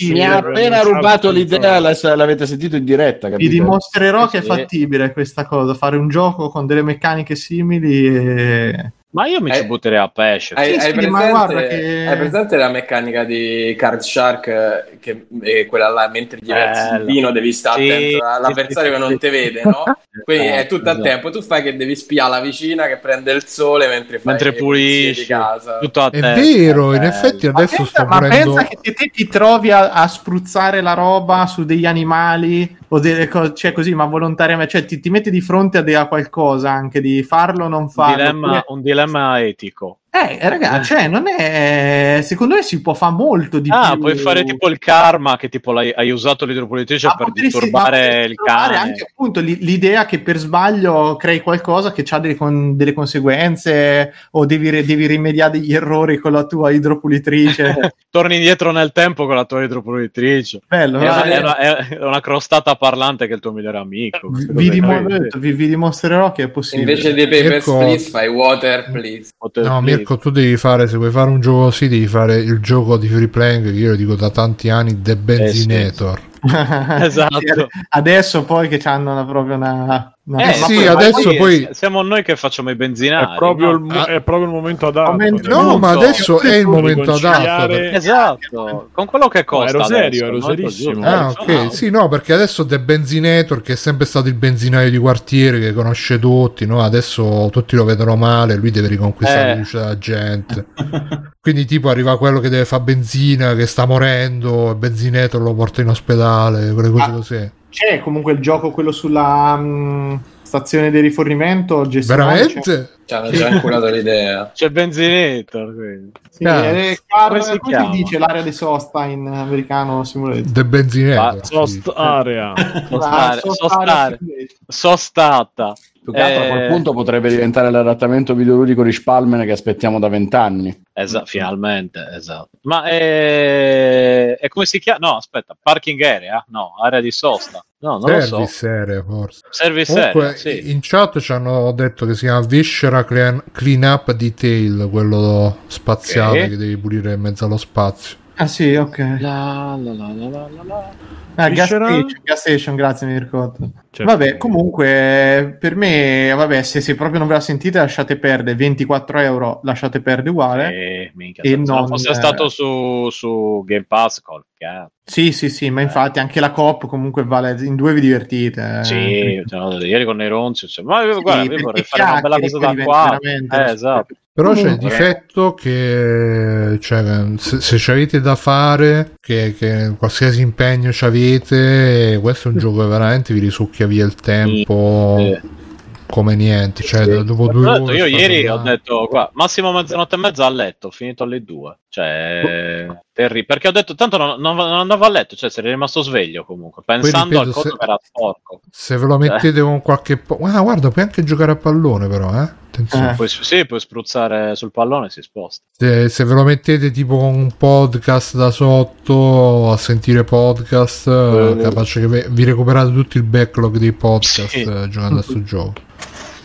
Speaker 5: Mi ha appena rubato l'idea, l'avete sentito in diretta.
Speaker 1: Capito? Vi dimostrerò che è fattibile questa cosa, fare un gioco con delle meccaniche simili e
Speaker 2: ma io mi ci eh, butterei a pesce.
Speaker 5: Hai, sì, hai, sì, presente, che... hai, presente, la meccanica di Card Shark? Che è quella là, mentre gli versi il vino, devi stare sì, attento all'avversario che non ti vede, no? *laughs* Quindi è tutto a tempo. Tu fai che devi spiare la vicina che prende il sole mentre fai
Speaker 2: mentre pulisci
Speaker 5: di casa.
Speaker 2: Tutto a
Speaker 3: è vero, in effetti adesso ma sto
Speaker 1: ma pensa che te ti trovi a, a spruzzare la roba su degli animali o delle cose, cioè così, ma volontariamente, cioè ti, ti metti di fronte a, a qualcosa anche di farlo o non farlo.
Speaker 2: Dilemma, un dilemma etico.
Speaker 1: Eh, ragazzi, cioè, non è. Secondo me si può fare molto di
Speaker 2: ah,
Speaker 1: più.
Speaker 2: puoi fare tipo il karma che tipo hai, hai usato l'idropolitrice per disturbare il cane.
Speaker 1: anche appunto l'idea che per sbaglio crei qualcosa che ha delle, con, delle conseguenze o devi, devi, rimediare degli errori con la tua idropulitrice. *laughs*
Speaker 2: Torni indietro nel tempo con la tua idropulitrice.
Speaker 1: Bello,
Speaker 2: è, una, è, una, è una crostata parlante che è il tuo migliore amico.
Speaker 1: Vi, dimostro, vi, vi, dimostrerò che è possibile.
Speaker 5: Invece di Papers, ecco... please, fai water, please.
Speaker 3: Water, no, please. Mirko, tu devi fare, se vuoi fare un gioco così, devi fare il gioco di free playing che io lo dico da tanti anni, The Benzinator. Eh sì. *laughs*
Speaker 2: esatto.
Speaker 1: Adesso poi che hanno proprio una
Speaker 3: eh, sì, adesso poi
Speaker 2: siamo noi che facciamo i benzinari.
Speaker 4: È proprio, no? il, è proprio il, momento adatto.
Speaker 3: Momento, no, no ma adesso è il momento adatto.
Speaker 2: Esatto, con quello che costa.
Speaker 4: No, ero serio, ero serissimo.
Speaker 3: Ah, ok. Sì, no, perché adesso The Benzinator, che è sempre stato il benzinaio di quartiere che conosce tutti, no? adesso tutti lo vedono male, lui deve riconquistare eh. la gente. Quindi, tipo, arriva quello che deve fare benzina, che sta morendo, il benzinator lo porta in ospedale, quelle cose ah. così
Speaker 1: c'è comunque il gioco quello sulla um, stazione di rifornimento
Speaker 3: veramente?
Speaker 5: Ci hanno già inculato l'idea. *laughs*
Speaker 2: C'è benzinetto.
Speaker 1: Sì, è car- come, come si dice l'area di sosta in americano simulator?
Speaker 3: De benzinetto. *laughs*
Speaker 4: Sost area.
Speaker 2: Sostare. Sostata.
Speaker 7: Più che altro a quel eh, punto potrebbe diventare l'adattamento videoludico di Spalmen che aspettiamo da vent'anni.
Speaker 2: Esatto, finalmente, esatto. Ma è... è come si chiama? No, aspetta, parking area? No, area di sosta. No, non
Speaker 3: Service
Speaker 2: lo so.
Speaker 3: area, forse.
Speaker 2: Service
Speaker 3: Comunque,
Speaker 2: area, sì.
Speaker 3: In chat ci hanno detto che si chiama Viscera Clean, clean Up Detail, quello spaziale okay. che devi pulire in mezzo allo spazio.
Speaker 1: Ah sì, ok.
Speaker 2: La, la, la, la, la, la.
Speaker 1: Ah, gas station, gas station, grazie, mi ricordo. Certo. Vabbè, comunque, per me, vabbè, se, se, proprio non ve la sentite, lasciate perdere 24 euro, lasciate perdere uguale.
Speaker 2: Eh, minchia, e se non fosse stato su, su Game Pass, col cazzo.
Speaker 1: Sì, sì, sì, ma infatti anche la COP comunque vale, in due vi divertite.
Speaker 2: Eh. Sì, cioè, ieri con i Ronzi, cioè, ma sì, guarda, io vorrei fare una bella cosa da qua. Eh, esatto.
Speaker 3: Però Comunque, c'è il difetto che cioè, se, se ci avete da fare, che, che qualsiasi impegno ci avete, questo è un gioco che veramente vi risucchia via il tempo. Sì come niente. Cioè, sì. dopo due
Speaker 2: detto, io ieri là. ho detto qua, massimo mezzanotte e mezza a letto, ho finito alle due. Cioè, oh. terri- perché ho detto tanto non, non, non, andavo a letto, cioè sarei rimasto sveglio comunque, pensando ripeto, al coso se, che era sporco.
Speaker 3: Se ve lo cioè. mettete con qualche po- ah, guarda, puoi anche giocare a pallone però, eh?
Speaker 2: Eh. Puoi, sì, puoi spruzzare sul pallone e si sposta.
Speaker 3: Se, se, ve lo mettete tipo con un podcast da sotto a sentire podcast, uh, capace che vi recuperate tutto il backlog dei podcast sì. uh, giocando a questo gioco.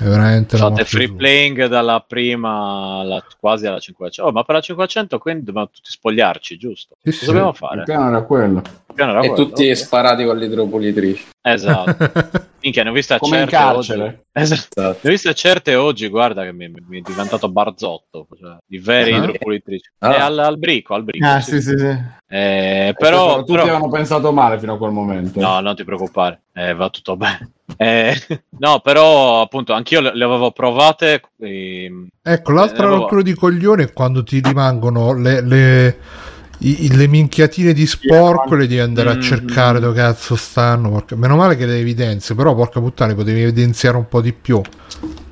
Speaker 3: È veramente
Speaker 2: Fate free giù. playing dalla prima alla, quasi alla 500. Oh, ma per la 500 quindi dobbiamo tutti spogliarci, giusto?
Speaker 7: Sì, Cosa sì. dobbiamo fare? Il piano era quello.
Speaker 5: E quello, tutti okay. sparati con l'idropulitrice.
Speaker 2: Esatto. *laughs* Minchia, ne ho viste
Speaker 7: Come
Speaker 2: certe
Speaker 7: in carcere.
Speaker 2: Oggi. Esatto. Ne ho viste certe oggi, guarda che mi, mi è diventato barzotto, cioè, di veri ah, idropulitrici. Ah. E al, al, brico, al brico.
Speaker 1: Ah, sì, sì, sì.
Speaker 2: Eh, però,
Speaker 7: tutti
Speaker 2: però...
Speaker 7: avevano pensato male fino a quel momento.
Speaker 2: No, non ti preoccupare, eh, va tutto bene. Eh, *laughs* no, però appunto anch'io le, le avevo provate. E...
Speaker 3: Ecco, l'altra avevo... rottura di coglione è quando ti rimangono le, le, i, le minchiatine di sporco, le devi andare a mm-hmm. cercare dove cazzo stanno. Porca... Meno male che le evidenze, però porca puttana, potevi evidenziare un po' di più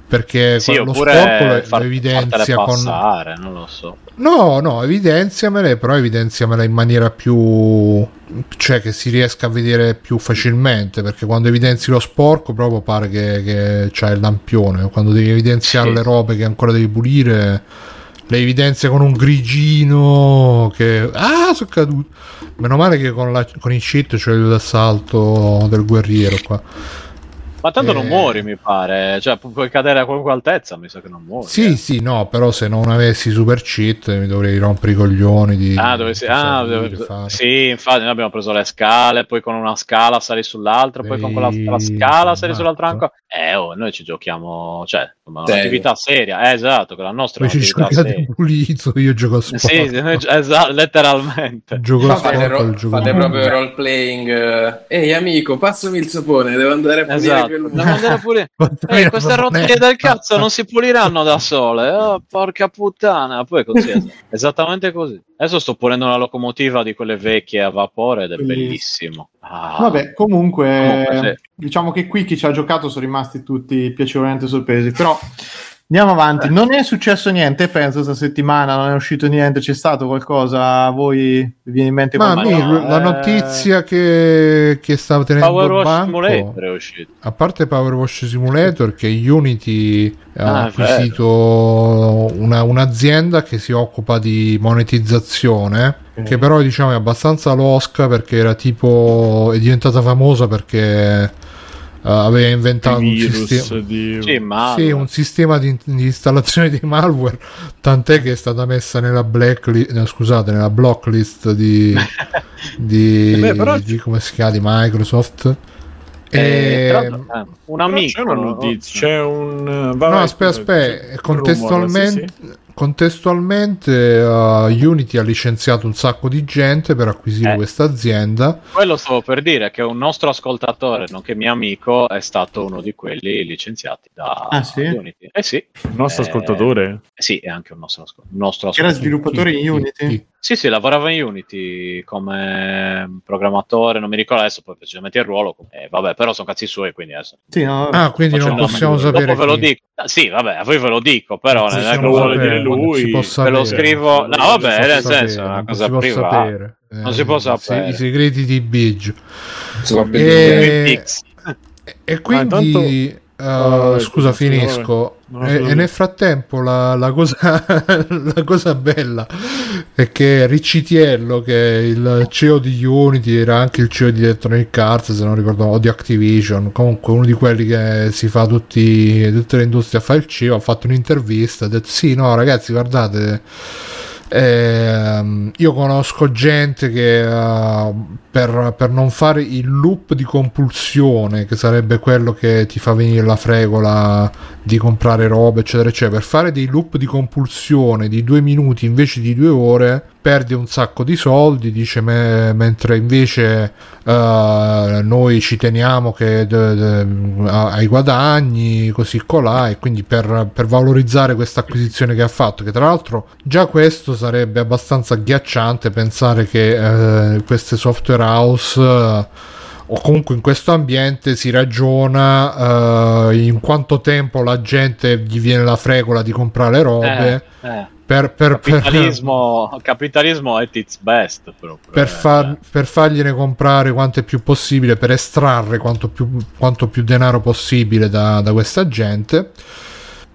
Speaker 3: perché
Speaker 2: sì,
Speaker 3: lo sporco lo,
Speaker 2: far,
Speaker 3: lo evidenzia
Speaker 2: passare, con... non lo so.
Speaker 3: No, no, evidenziamele, però evidenziamela in maniera più cioè che si riesca a vedere più facilmente, perché quando evidenzi lo sporco proprio pare che, che c'hai il lampione, quando devi evidenziare sì. le robe che ancora devi pulire le evidenzia con un grigino che ah sono caduto meno male che con, la, con i cheat c'è cioè l'assalto del guerriero qua
Speaker 2: ma tanto eh... non muori, mi pare. Cioè, puoi cadere a qualunque altezza, mi sa che non muori.
Speaker 3: Sì, eh. sì, no, però se non avessi super cheat mi dovrei rompere i coglioni di...
Speaker 2: Ah, dovessi... ah dove... sì, infatti noi abbiamo preso le scale, poi con una scala sali sull'altra, poi con quella scala sali sull'altra ancora. Eh, oh, noi ci giochiamo, cioè, un'attività seria. Eh, esatto, che la nostra
Speaker 3: è un'attività seria. pulito, io gioco a sport.
Speaker 2: Sì, *laughs* esatto, letteralmente.
Speaker 3: Gioco a sport,
Speaker 5: ro- fate proprio role playing. Ehi amico, passami il sapone, devo andare a pulire esatto
Speaker 2: esatto. devo andare a *laughs* pulire. *laughs* eh, queste rotelle del cazzo non si puliranno da sole. Oh, porca puttana. Poi così, esattamente così. Adesso sto pulendo una locomotiva di quelle vecchie a vapore ed è bellissimo.
Speaker 1: Ah. Vabbè, comunque, comunque sì. diciamo che qui chi ci ha giocato sono rimasti tutti piacevolmente sorpresi. Però Andiamo avanti, non è successo niente, penso, questa settimana, non è uscito niente, c'è stato qualcosa, a voi vi viene in mente
Speaker 3: Ma me, no, la eh... notizia che, che stava tenendo Power Wash banco, Simulator è uscito. A parte Power Wash Simulator, che Unity ha ah, acquisito una, un'azienda che si occupa di monetizzazione, okay. che però diciamo è abbastanza losca perché era tipo, è diventata famosa perché Uh, aveva inventato un sistema,
Speaker 2: di... sì,
Speaker 3: sì, un sistema di, di, installazione di malware tant'è che è stata messa nella blacklist no, scusate nella blocklist di, *laughs* di, eh Beh, però... di, come si chiama di Microsoft.
Speaker 2: Eh, e... eh, un amico
Speaker 4: c'è una notizia. c'è un
Speaker 3: no aspetta aspetta contestualmente rumore, sì, sì contestualmente uh, Unity ha licenziato un sacco di gente per acquisire eh, questa azienda.
Speaker 2: Quello stavo per dire che un nostro ascoltatore, nonché mio amico, è stato uno di quelli licenziati da
Speaker 1: ah, sì?
Speaker 2: Unity. Eh sì.
Speaker 4: Il nostro eh, ascoltatore?
Speaker 2: Eh, sì, è anche un nostro, ascol- nostro
Speaker 1: ascoltatore. Era sviluppatore in Unity?
Speaker 2: Sì, sì, lavorava in Unity come programmatore, non mi ricordo adesso poi precisamente il ruolo. Eh, vabbè, però sono cazzi suoi, quindi adesso.
Speaker 3: Sì, no, ah, quindi non possiamo sapere.
Speaker 2: Dopo ve lo dico. Ah, sì, vabbè, a voi ve lo dico, però non è che lo vuole dire lui. Ve lo scrivo. No, vabbè, nel senso, è una cosa privata. Non si può eh, sapere.
Speaker 3: I segreti di Bidge. E... e *laughs* quindi... Uh, scusa, finisco. E, e, nel frattempo la, la, cosa, *laughs* la, cosa, bella è che Riccitiello, che è il CEO di Unity, era anche il CEO di Electronic Arts, se non ricordo, o di Activision, comunque uno di quelli che si fa tutti, tutte le industrie a fare il CEO, ha fatto un'intervista, ha detto sì, no ragazzi, guardate eh, io conosco gente che uh, per, per, non fare il loop di compulsione, che sarebbe quello che ti fa venire la fregola di comprare robe, eccetera, eccetera, per fare dei loop di compulsione di due minuti invece di due ore, perde un sacco di soldi, dice me, mentre invece uh, noi ci teniamo che de, de, ai guadagni, così colà, e quindi per, per valorizzare questa acquisizione che ha fatto, che tra l'altro già questo sarebbe abbastanza agghiacciante pensare che uh, queste software house uh, o comunque in questo ambiente si ragiona uh, in quanto tempo la gente gli viene la fregola di comprare robe
Speaker 2: eh, eh. Per, per, capitalismo, per, capitalismo at its best proprio,
Speaker 3: per, eh, far, per fargliene comprare quanto è più possibile per estrarre quanto più, quanto più denaro possibile da, da questa gente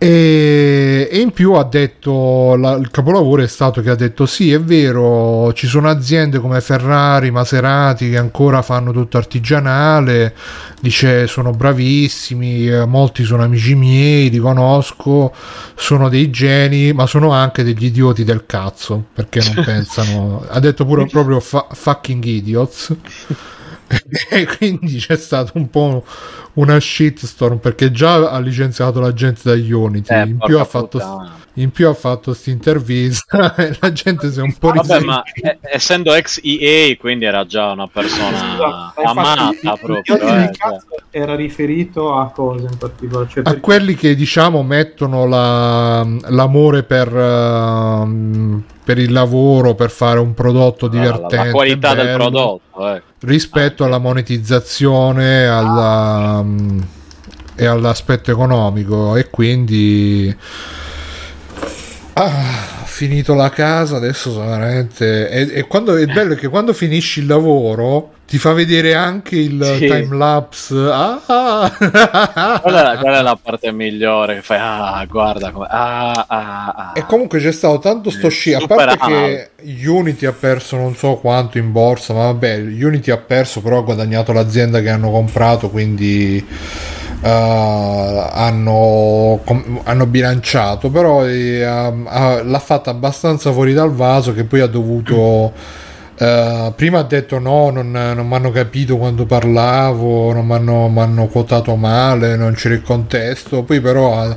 Speaker 3: e, e, in più ha detto la, il capolavoro è stato che ha detto sì è vero ci sono aziende come Ferrari Maserati che ancora fanno tutto artigianale dice sono bravissimi eh, molti sono amici miei li conosco sono dei geni ma sono anche degli idioti del cazzo perché non *laughs* pensano. Ha detto pure proprio fa, fucking idiots *laughs* *laughs* e quindi c'è stato un po' una shitstorm perché già ha licenziato la gente da Unity, eh, in, più ha fatto, in più ha fatto questa intervista *laughs* e la gente si è un po'
Speaker 2: Vabbè, ma eh, essendo ex EA, quindi era già una persona esatto, amata proprio. Eh, cioè.
Speaker 1: era riferito a cosa in particolare?
Speaker 3: Cioè, a quelli che diciamo mettono la, l'amore per, uh, per il lavoro, per fare un prodotto divertente. La,
Speaker 2: la qualità bello, del prodotto, ecco
Speaker 3: rispetto alla monetizzazione alla, um, e all'aspetto economico e quindi ah, finito la casa adesso sono veramente e, e quando è bello è che quando finisci il lavoro ti fa vedere anche il sì. time lapse. Ah,
Speaker 2: ah. Quella, quella, è la parte migliore. Che fai, ah, guarda come. Ah, ah, ah.
Speaker 3: E comunque c'è stato tanto sto sci. A parte che Unity ha perso non so quanto in borsa, ma vabbè, Unity ha perso, però ha guadagnato l'azienda che hanno comprato. Quindi. Uh, hanno, com- hanno, bilanciato però eh, l'ha fatta abbastanza fuori dal vaso che poi ha dovuto Uh, prima ha detto no, non, non mi hanno capito quando parlavo, non mi hanno quotato male, non c'era il contesto. Poi, però, ha,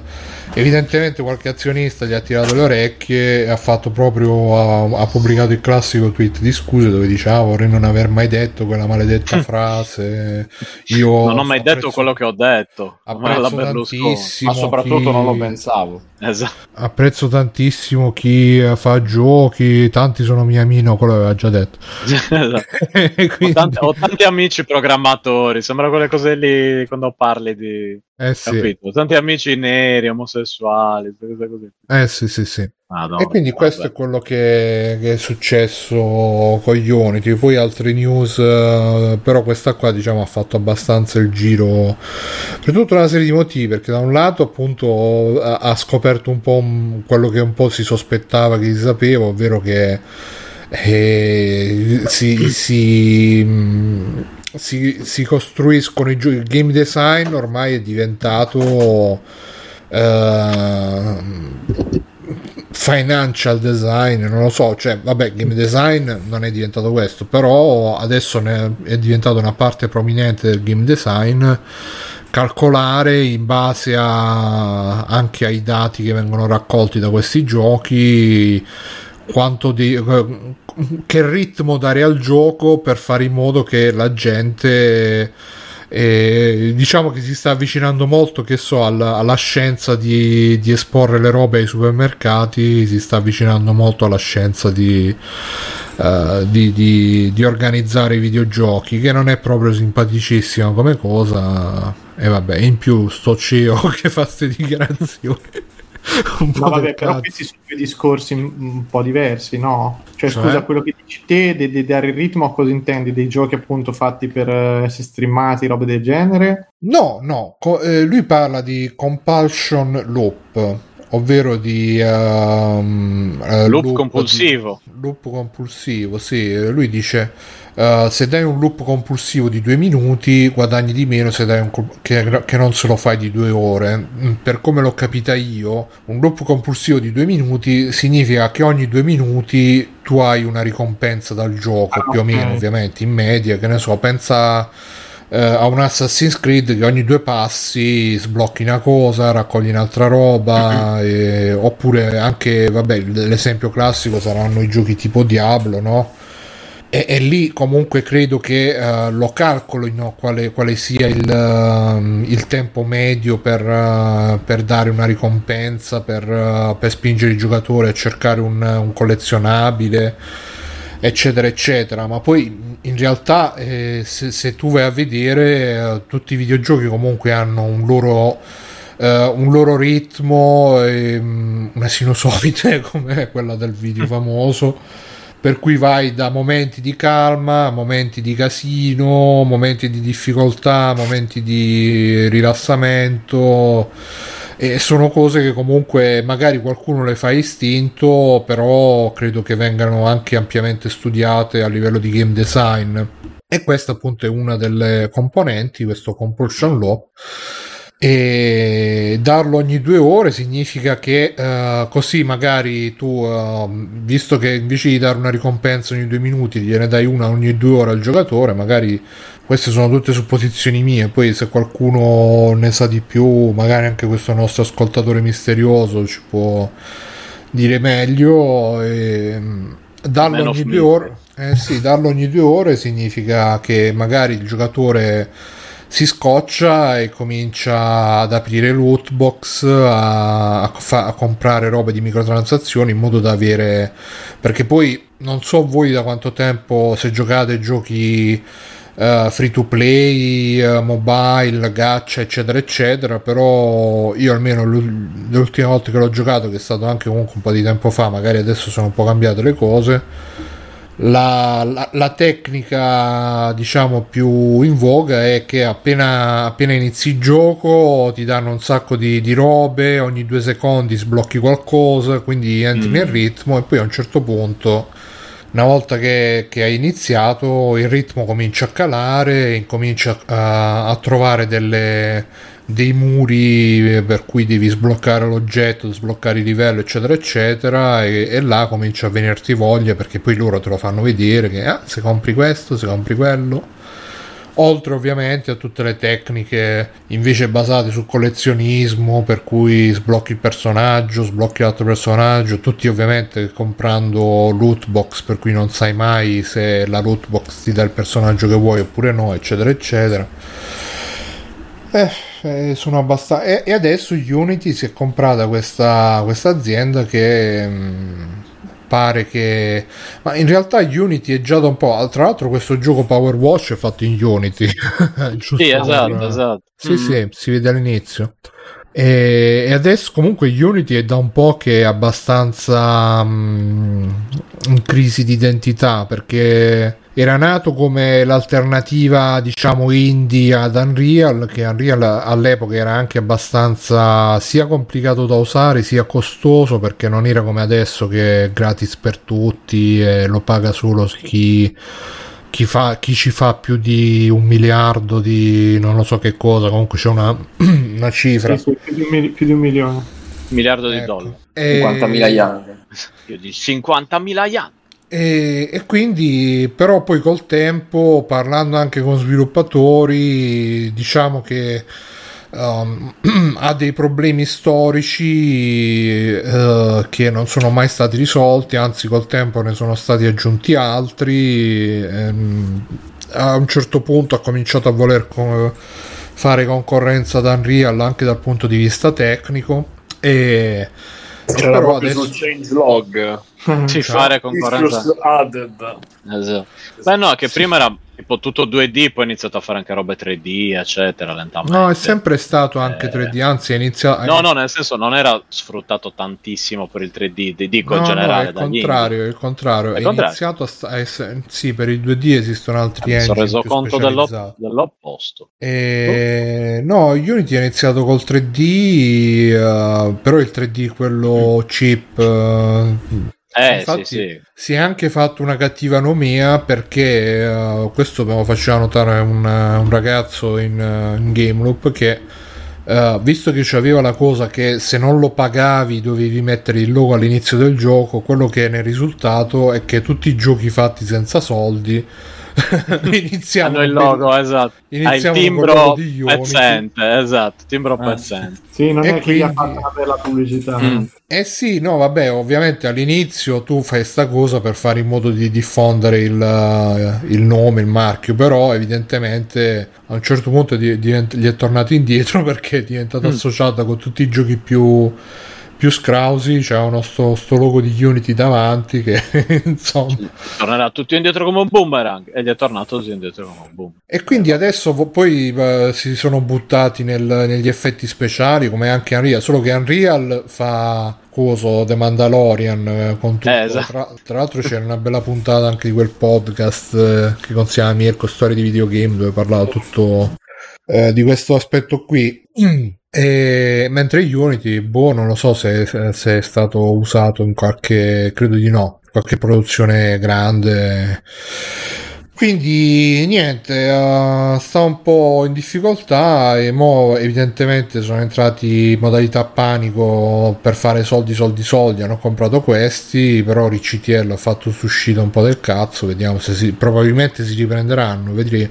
Speaker 3: evidentemente, qualche azionista gli ha tirato le orecchie e ha fatto proprio. Ha, ha pubblicato il classico tweet di scuse dove diceva: ah, Vorrei non aver mai detto quella maledetta frase. Io
Speaker 2: non ho mai apprezzo, detto quello che ho detto,
Speaker 3: apprezzo tantissimo.
Speaker 7: Ma soprattutto chi... non lo pensavo.
Speaker 3: Esatto. Apprezzo tantissimo chi fa giochi, tanti sono miei amici, no, quello aveva già detto.
Speaker 2: esatto. *laughs* Quindi... ho, tanti, ho, tanti, amici programmatori, sembra quelle cose lì quando parli di...
Speaker 3: Eh sì.
Speaker 2: Tanti amici neri, omosessuali, cose.
Speaker 3: Eh sì, sì, sì. Madonna, e quindi questo vabbè. è quello che, che, è successo con Unity. Poi altre news, eh, però questa qua diciamo ha fatto abbastanza il giro per tutta una serie di motivi. Perché da un lato, appunto, ha, ha scoperto un po' quello che un po' si sospettava che si sapeva, ovvero che eh, si, si, si, si, costruiscono i giochi. Il game design ormai è diventato. Uh, financial design, non lo so, cioè vabbè, game design non è diventato questo, però adesso è diventato una parte prominente del game design calcolare in base a, anche ai dati che vengono raccolti da questi giochi quanto di, che ritmo dare al gioco per fare in modo che la gente E diciamo che si sta avvicinando molto, che so, alla, alla scienza di, di, esporre le robe ai supermercati, si sta avvicinando molto alla scienza di, uh, di, di organizzare i videogiochi, che non è proprio simpaticissima come cosa. E vabbè, in più sto CEO *laughs* che fa queste dichiarazioni. *laughs*
Speaker 1: un po' vabbè, però questi sono due discorsi un po' diversi, no? Cioè, cioè? scusa, quello che dici te di, di dare il ritmo, cosa intendi? Dei giochi appunto fatti per uh, essere streamati, robe del genere?
Speaker 3: No, no, Co- eh, lui parla di compulsion loop, ovvero di uh,
Speaker 2: uh, loop, loop, compulsivo.
Speaker 3: Di, loop compulsivo, sì. Lui dice Uh, se dai un loop compulsivo di due minuti guadagni di meno se dai un che, che, non se lo fai di due ore. Mm, per come l'ho capita io un loop compulsivo di due minuti significa che ogni due minuti tu hai una ricompensa dal gioco ah, più o meno ovviamente in media che ne so pensa uh, a un Assassin's Creed che ogni due passi sblocchi una cosa raccogli un'altra roba e, oppure anche vabbè l'esempio classico saranno i giochi tipo Diablo no? E, e, lì comunque credo che uh, lo calcolino quale, quale sia il, uh, il, tempo medio per, uh, per, dare una ricompensa, per, per, spingere il giocatore a cercare un, un, collezionabile, eccetera, eccetera. Ma poi in realtà, eh, se, se, tu vai a vedere, tutti i videogiochi comunque hanno un loro. un loro ritmo, e, um, una sinusoide *laughs* come quella del video *laughs* famoso per cui vai da momenti di calma, momenti di casino, momenti di difficoltà, momenti di rilassamento e sono cose che comunque magari qualcuno le fa istinto, però credo che vengano anche ampiamente studiate a livello di game design. E questa appunto è una delle componenti, questo compulsion law e darlo ogni due ore significa che uh, così magari tu uh, visto che invece di dare una ricompensa ogni due minuti gliene dai una ogni due ore al giocatore magari queste sono tutte supposizioni mie. Poi se qualcuno ne sa di più magari anche questo nostro ascoltatore misterioso ci può dire meglio. E mm, darlo ogni due ore eh sì darlo ogni due ore significa che magari il giocatore si scoccia e comincia ad aprire loot box, a, a, fa, a, comprare robe di microtransazioni in modo da avere. Perché poi non so voi da quanto tempo se giocate giochi uh, free to play, uh, mobile, gacha, eccetera, eccetera. Però io almeno l'ultima volta che l'ho giocato, che è stato anche comunque un po' di tempo fa, magari adesso sono un po' cambiate le cose la, la, la, tecnica diciamo più in voga è che appena, appena inizi il gioco ti danno un sacco di, di robe ogni due secondi sblocchi qualcosa quindi entri mm. nel ritmo e poi a un certo punto una volta che, che hai iniziato il ritmo comincia a calare incomincia a, a trovare delle dei muri eh, per cui devi sbloccare l'oggetto, sbloccare il livello, eccetera, eccetera, e, e, là comincia a venirti voglia perché poi loro te lo fanno vedere che ah, se compri questo, se compri quello. Oltre ovviamente a tutte le tecniche invece basate sul collezionismo, per cui sblocchi il personaggio, sblocchi l'altro personaggio, tutti ovviamente comprando loot box, per cui non sai mai se la loot box ti dà il personaggio che vuoi oppure no, eccetera, eccetera. Eh, eh, sono abbastanza. E, e, adesso Unity si è comprata questa, questa azienda che. Mh, mm, pare che ma in realtà Unity è già da un po' tra l'altro questo gioco Power Wash è fatto in Unity *laughs*
Speaker 2: sì esatto per... esatto
Speaker 3: sì mm. sì si vede all'inizio e, e, adesso comunque Unity è da un po' che è abbastanza um, in crisi di identità perché era nato come l'alternativa diciamo indie ad Unreal che Unreal all'epoca era anche abbastanza sia complicato da usare sia costoso perché non era come adesso che è gratis per tutti e lo paga solo chi, chi, fa, chi ci fa più di un miliardo di non lo so che cosa comunque c'è una, *clears throat* una cifra.
Speaker 1: Sì, sì, più, di più, di un milione.
Speaker 2: Miliardo ecco. di dollari.
Speaker 5: E... 50.000 yen
Speaker 2: più di 50.000 yen
Speaker 3: e, e, quindi però poi col tempo parlando anche con sviluppatori diciamo che um, *clears throat* ha dei problemi storici uh, che non sono mai stati risolti anzi col tempo ne sono stati aggiunti altri um, a un certo punto ha cominciato a voler co- fare concorrenza ad Unreal anche dal punto di vista tecnico e
Speaker 4: c'era però adesso... sul changelog *laughs*
Speaker 2: si fare concorrenza added. Esatto. Beh no, che prima era tipo tutto 2D, poi ha iniziato a fare anche robe 3D, eccetera, lentamente.
Speaker 3: No, è sempre stato anche 3D, eh, anzi è iniziato...
Speaker 2: No, no, nel senso non era sfruttato tantissimo per il 3D, dico no, in generale.
Speaker 3: No, è il contrario, è il contrario, è, è iniziato a... a essere... Sì, per il 2D esistono altri
Speaker 2: Mi sono reso conto dell'op- dell'opposto.
Speaker 3: E... No, Unity ha iniziato col 3D, uh, eh, però il 3D quello mm. chip... Uh,
Speaker 2: eh, Infatti, sì, sì.
Speaker 3: si è anche fatto una cattiva nomea perché uh, questo me lo faceva notare un, uh, un ragazzo in, uh, in Game Loop che uh, visto che c'aveva la cosa che se non lo pagavi dovevi mettere il logo all'inizio del gioco, quello che ne è risultato è che tutti i giochi fatti senza soldi *laughs*
Speaker 2: iniziamo il logo, per... esatto. Iniziamo il timbro pezzente, esatto, timbro ah, pezzente.
Speaker 4: Sì, non e è quindi... che gli ha fatto una bella pubblicità. Mm.
Speaker 3: Eh sì, no, vabbè, ovviamente all'inizio tu fai sta cosa per fare in modo di diffondere il, uh, il nome, il marchio, però evidentemente a un certo punto gli è tornato indietro *laughs* perché è diventata mm. associata con tutti i giochi più più scrausi c'è sto, sto, logo di Unity davanti che *laughs* insomma
Speaker 2: tornerà tutto indietro come un boomerang ed è tornato così indietro come un boom
Speaker 3: e quindi adesso poi uh, si sono buttati nel, negli effetti speciali come anche Unreal solo che Unreal fa coso The Mandalorian eh, con tutto. Eh, esatto. tra, tra, l'altro c'era una bella puntata anche di quel podcast eh, che consigliava Mirko Storie di Videogame dove parlava tutto eh, di questo aspetto qui *clears throat* E, mentre Unity, boh, non lo so se, se, è stato usato in qualche, credo di no, qualche produzione grande quindi niente, uh, sta un po' in difficoltà e mo evidentemente sono entrati in modalità panico per fare soldi, soldi, soldi. Hanno comprato questi, però Riccitiello ha fatto uscita un po' del cazzo. Vediamo se si, probabilmente si riprenderanno. Vedremo.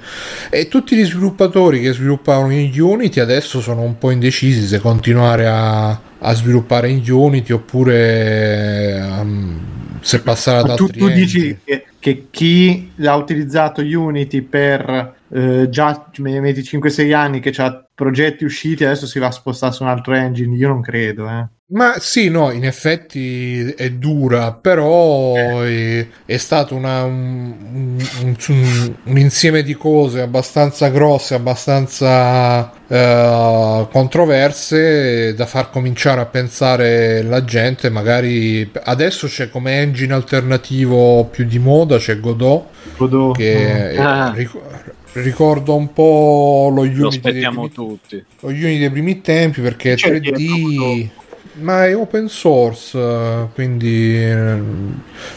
Speaker 3: E tutti gli sviluppatori che sviluppavano in Unity adesso sono un po' indecisi se continuare a, a sviluppare in Unity oppure um, se passare ad altri.
Speaker 1: Tu, tu dici che che chi ha utilizzato Unity per eh, già 5-6 anni che ha progetti usciti adesso si va a spostare su un altro engine io non credo eh.
Speaker 3: Ma sì, no, in effetti è dura, però è, è stato una, un, un, un, un, insieme di cose abbastanza grosse, abbastanza uh, controverse da far cominciare a pensare la gente. Magari adesso c'è come engine alternativo più di moda, c'è Godot, Godot. che mm. ah. ric- ricorda un po' lo Unity,
Speaker 2: lo aspettiamo tutti.
Speaker 3: lo Unity dei primi tempi perché c'è 3D ma è open source, quindi eh,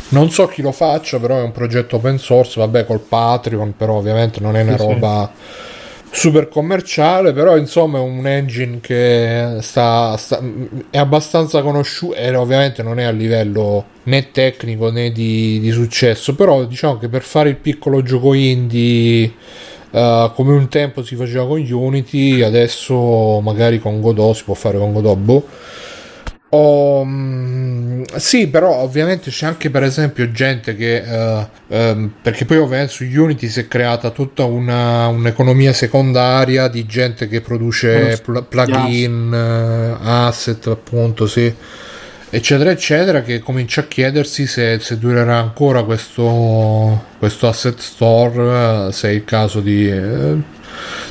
Speaker 3: non so chi lo faccia, però è un progetto open source, vabbè col Patreon, però ovviamente non è una sì, roba sì. super commerciale, però insomma è un engine che sta, sta, è abbastanza conosciuto e ovviamente non è a livello né tecnico né di, di successo, però diciamo che per fare il piccolo gioco indie Uh, come un tempo si faceva con Unity, adesso magari con Godot si può fare con Godot. Boh. Oh, sì, però ovviamente c'è anche per esempio gente che uh, um, perché poi ovviamente su Unity si è creata tutta una, un'economia secondaria di gente che produce pl- plugin, uh, asset, appunto, sì, eccetera, eccetera, che comincia a chiedersi se, se durerà ancora questo, questo asset store, se è il caso di. Eh,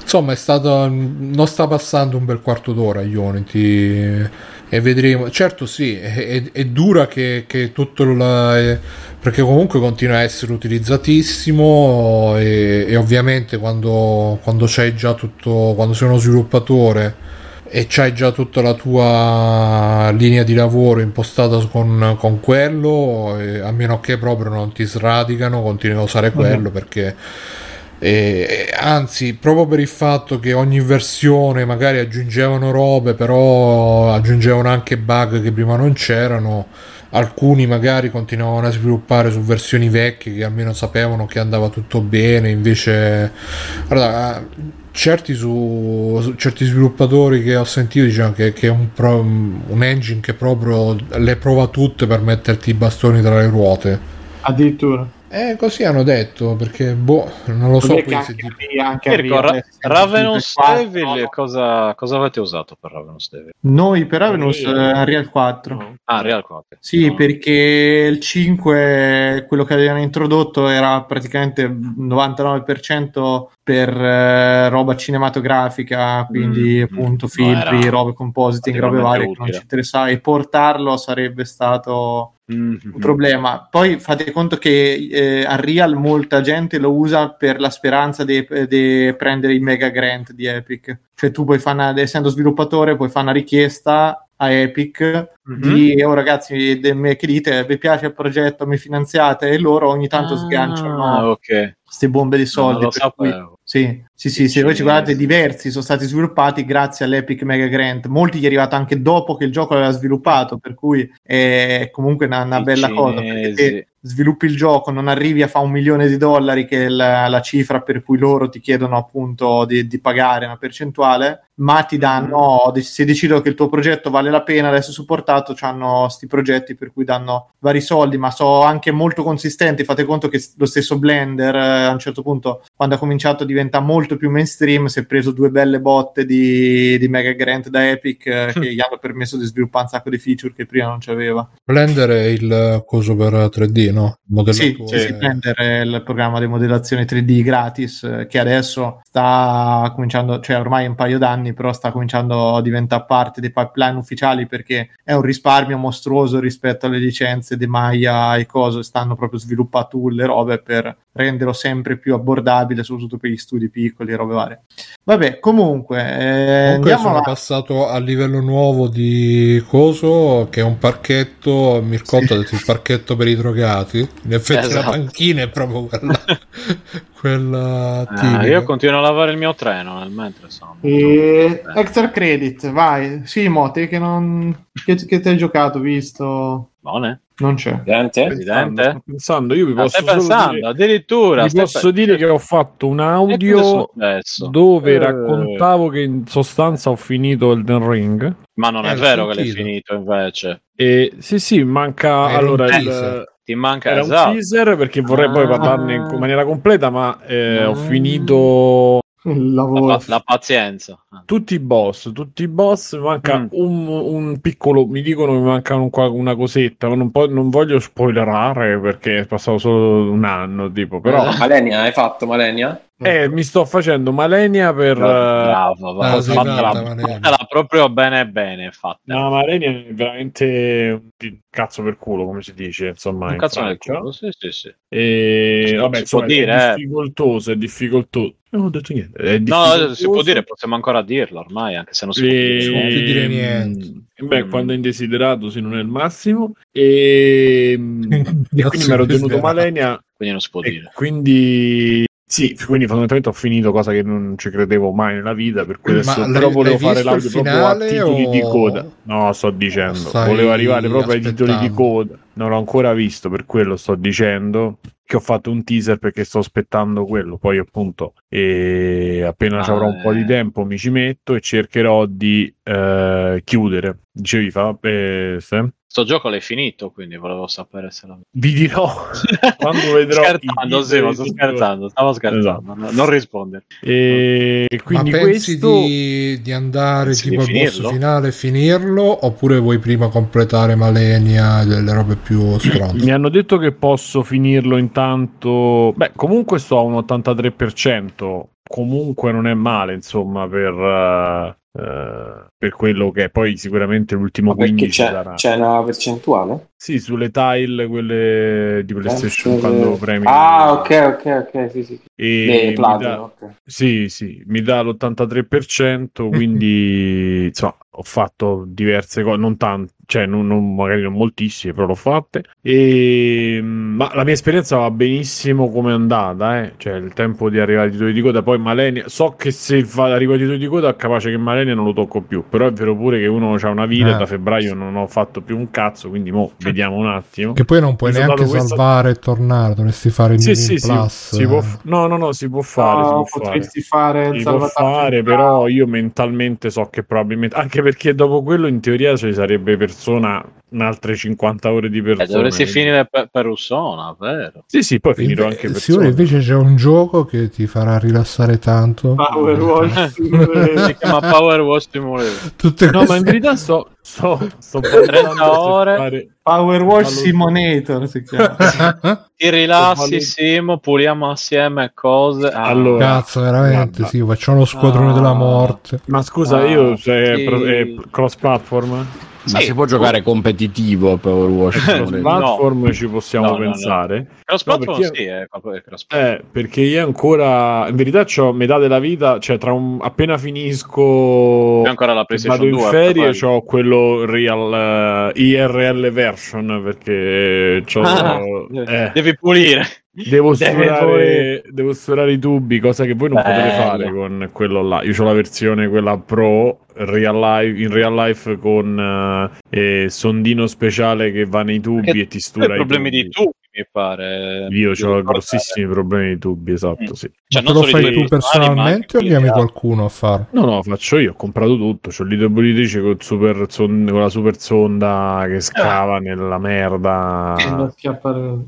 Speaker 3: insomma, è stato. Non sta passando un bel quarto d'ora Unity e vedremo. Certo, sì, è, è dura che, che tutto il. perché comunque continua a essere utilizzatissimo e, e ovviamente quando, quando c'hai già tutto, quando sei uno sviluppatore e c'hai già tutta la tua linea di lavoro impostata con, con quello, a meno che proprio non ti sradicano, continui a usare quello uh-huh. perché e, anzi, proprio per il fatto che ogni versione magari aggiungevano robe, però aggiungevano anche bug che prima non c'erano. Alcuni magari continuavano a sviluppare su versioni vecchie che almeno sapevano che andava tutto bene. Invece, allora, certi, su, certi sviluppatori che ho sentito dicevano che, che è un, pro, un engine che proprio le prova tutte per metterti i bastoni tra le ruote.
Speaker 1: Addirittura
Speaker 3: Eh, così hanno detto, perché boh, non lo so.
Speaker 2: Anche, tipo... anche Rico, Ra- Ravenous Devil, no? cosa, cosa, avete usato per Ravenous Devil?
Speaker 1: Noi per Ravenous Unreal 4.
Speaker 2: Ah, Real 4.
Speaker 1: Sì, no. perché il 5, quello che avevano introdotto, era praticamente 99% per eh, roba cinematografica, quindi mm, appunto mm, filtri, no, robe compositing, robe varie utile. che non ci interessava e portarlo sarebbe stato mm-hmm. un problema. Poi fate conto che eh, Unreal molta gente lo usa per la speranza di prendere i mega grant di Epic. Cioè tu puoi fare, una, essendo sviluppatore, puoi fare una richiesta a Epic mm-hmm. di oh ragazzi de, me, che dite vi piace il progetto mi finanziate e loro ogni tanto ah, sganciano
Speaker 2: okay.
Speaker 1: queste bombe di soldi no, cui, sì, sì, sì, se voi ci guardate diversi sono stati sviluppati grazie all'Epic Mega Grant molti gli è arrivato anche dopo che il gioco l'aveva sviluppato per cui è comunque una, una bella cinesi. cosa perché sviluppi il gioco, non arrivi a fare un milione di dollari, che è la, la cifra per cui loro ti chiedono appunto di, di pagare una percentuale, ma ti danno, mm. se decidono che il tuo progetto vale la pena essere supportato, hanno questi progetti per cui danno vari soldi, ma sono anche molto consistenti. Fate conto che lo stesso Blender eh, a un certo punto, quando ha cominciato a diventare molto più mainstream, si è preso due belle botte di, di Mega Grant da Epic eh, che gli hanno permesso di sviluppare un sacco di feature che prima non c'aveva.
Speaker 3: Blender è il coso per 3D, no?
Speaker 1: Sì, sì, sì, Blender il programma di modellazione 3D gratis eh, che adesso sta cominciando, cioè ormai un paio d'anni, però sta cominciando a diventare parte dei pipeline ufficiali perché è un risparmio mostruoso rispetto alle licenze di Maya e cose, stanno proprio sviluppando le robe per renderlo sempre più abbordabile, soprattutto per gli studi piccoli e robe varie. Vabbè, comunque, eh,
Speaker 3: comunque sono a... passato al livello nuovo di Coso, che è un parchetto, Mircotto sì. ha detto il parchetto per i drogati, in effetti esatto. la panchina è proprio quella, *laughs* quella
Speaker 2: ah, io continuo a lavare il mio treno nel mentre sono.
Speaker 1: E... Extra credit, vai. Sì, Mote, che non... Che, che ti hai giocato, visto?
Speaker 2: Buone.
Speaker 1: Non c'è.
Speaker 2: Presidente? Presidente?
Speaker 4: Sto pensando, io vi ah, posso
Speaker 2: stai pensando, dire, addirittura.
Speaker 4: Vi posso dire che ho fatto un audio dove eh... raccontavo che in sostanza ho finito Elden Ring.
Speaker 2: Ma non è, è eh, vero che l'hai finito invece.
Speaker 4: E, sì, sì, manca... Era allora, il,
Speaker 2: ti manca
Speaker 4: era esatto. un teaser perché vorrei ah. poi parlarne in maniera completa, ma eh, ah. ho finito *laughs*
Speaker 2: la, la, pazienza.
Speaker 4: Tutti i boss, tutti i boss, manca mm. un, un, piccolo, mi dicono che manca un, una cosetta, ma non, po- non, voglio spoilerare perché è passato solo un anno, tipo, però...
Speaker 5: Eh, Malenia, hai fatto Malenia?
Speaker 4: Eh, mi sto facendo Malenia per...
Speaker 2: Bravo, bravo, ah, fatela, proprio bene bene fatta.
Speaker 4: No, Malenia è veramente un cazzo per culo, come si dice, insomma.
Speaker 2: Un cazzo per culo, sì, sì, sì.
Speaker 4: E... Vabbè, insomma, dire, è eh. difficoltoso, è difficoltoso. Non ho detto niente. È
Speaker 2: no, si può dire, possiamo ancora dirlo ormai, anche se non si e...
Speaker 3: può dire, dire niente.
Speaker 4: Beh, mm. quando è indesiderato, sì, non è il massimo. *laughs* E quindi mi ero tenuto Malenia.
Speaker 2: Quindi non si può dire.
Speaker 4: Quindi sì, quindi fondamentalmente ho finito cosa che non ci credevo mai nella vita, per cui adesso Ma però volevo fare l'audio proprio a titoli o... di coda. No, sto dicendo, Stai volevo arrivare proprio ai titoli di coda. Non l'ho ancora visto, per quello sto dicendo che ho fatto un teaser perché sto aspettando quello. Poi appunto e appena ah, ci avrò un po' di eh. tempo mi ci metto e cercherò di eh, chiudere. Dicevi fa, eh?
Speaker 2: Sto gioco l'hai finito, quindi volevo sapere se lo... *laughs*
Speaker 4: Vi dirò quando vedrò.
Speaker 2: scherzando, sì, sto scherzando, stavo scherzando, esatto. non rispondere.
Speaker 4: E quindi
Speaker 3: Ma pensi questo... di, di andare pensi tipo al boss finale e finirlo, oppure vuoi prima completare Malenia e delle robe più *clears throat* stronze?
Speaker 4: Mi hanno detto che posso finirlo intanto... Beh, comunque sto a un 83%, comunque non è male, insomma, per... Uh, per quello che è poi sicuramente l'ultimo Ma 15
Speaker 5: c'è, sarà. c'è una percentuale?
Speaker 4: Sì, sulle tile quelle di PlayStation eh, quando premi.
Speaker 5: Ah, ok, ok, ok, sì, sì.
Speaker 4: E platino, dà... okay. Sì, sì, mi dà l'83%, quindi *laughs* insomma, ho fatto diverse cose, non tante, cioè non, non, magari non moltissime, però l'ho fatte. E, ma la mia esperienza va benissimo come è andata, eh? cioè il tempo di arrivare ai titoli di coda. Poi Malenia, so che se va, arrivo ai titoli di coda è capace che Malenia non lo tocco più, però è vero pure che uno ha una vita eh, da febbraio non ho fatto più un cazzo, quindi mo vediamo un attimo.
Speaker 3: Che poi non puoi neanche salvare questa... e tornare, dovresti fare il
Speaker 4: sì, sì, plus. Si, può... No, no, no, si può fare. No,
Speaker 1: si può potresti fare,
Speaker 4: fare si può fare, però io mentalmente so che probabilmente, anche perché dopo quello in teoria ci sarebbe persona altre 50 ore di persona.
Speaker 2: Eh, dovresti finire per, per Ussona, vero?
Speaker 4: Sì, sì, poi finirò Inve- anche per
Speaker 3: Sì, invece c'è un gioco che ti farà rilassare tanto.
Speaker 1: Power Wash *laughs*
Speaker 2: si chiama Power Wash Simulator.
Speaker 4: Tutte no, queste... ma in verità so, so, sto
Speaker 2: 30 ore. Fare...
Speaker 1: Power Wash Simonator si chiama. *laughs*
Speaker 2: Ti rilassi, Simo, puliamo assieme cose.
Speaker 3: Ah. Allora, cazzo, veramente, guarda. sì, facciamo lo squadrone ah. della morte.
Speaker 4: Ma scusa, ah, io, cioè, sì. è cross platform?
Speaker 7: Ma si può giocare competitivo a Power Wash?
Speaker 4: platform no. ci possiamo no, pensare.
Speaker 2: No, cross platform sì, è,
Speaker 4: cross eh, perché io ancora, in verità, ho metà della vita, cioè tra un, appena finisco.
Speaker 2: C'è ancora la
Speaker 4: vado 2. in ferie, ho quello real uh, IRL version perché c'ho, ah,
Speaker 2: eh. devi pulire.
Speaker 4: Devo sforare, devo sforare, i tubi, cosa che voi non Bello. potete fare con quello là. Io ho la versione quella pro real life, in real life con uh, eh, sondino speciale che va nei tubi che e ti stura i
Speaker 2: problemi tubi. di tubi mi pare.
Speaker 4: Io ho grossissimi problemi di tubi, esatto, mm. sì.
Speaker 3: Cioè, non lo fai tu personalmente o chiami qualcuno a farlo?
Speaker 4: No, no, faccio io, ho comprato tutto, c'ho l'idropolitrice con, super con la super sonda che scava ah. nella merda,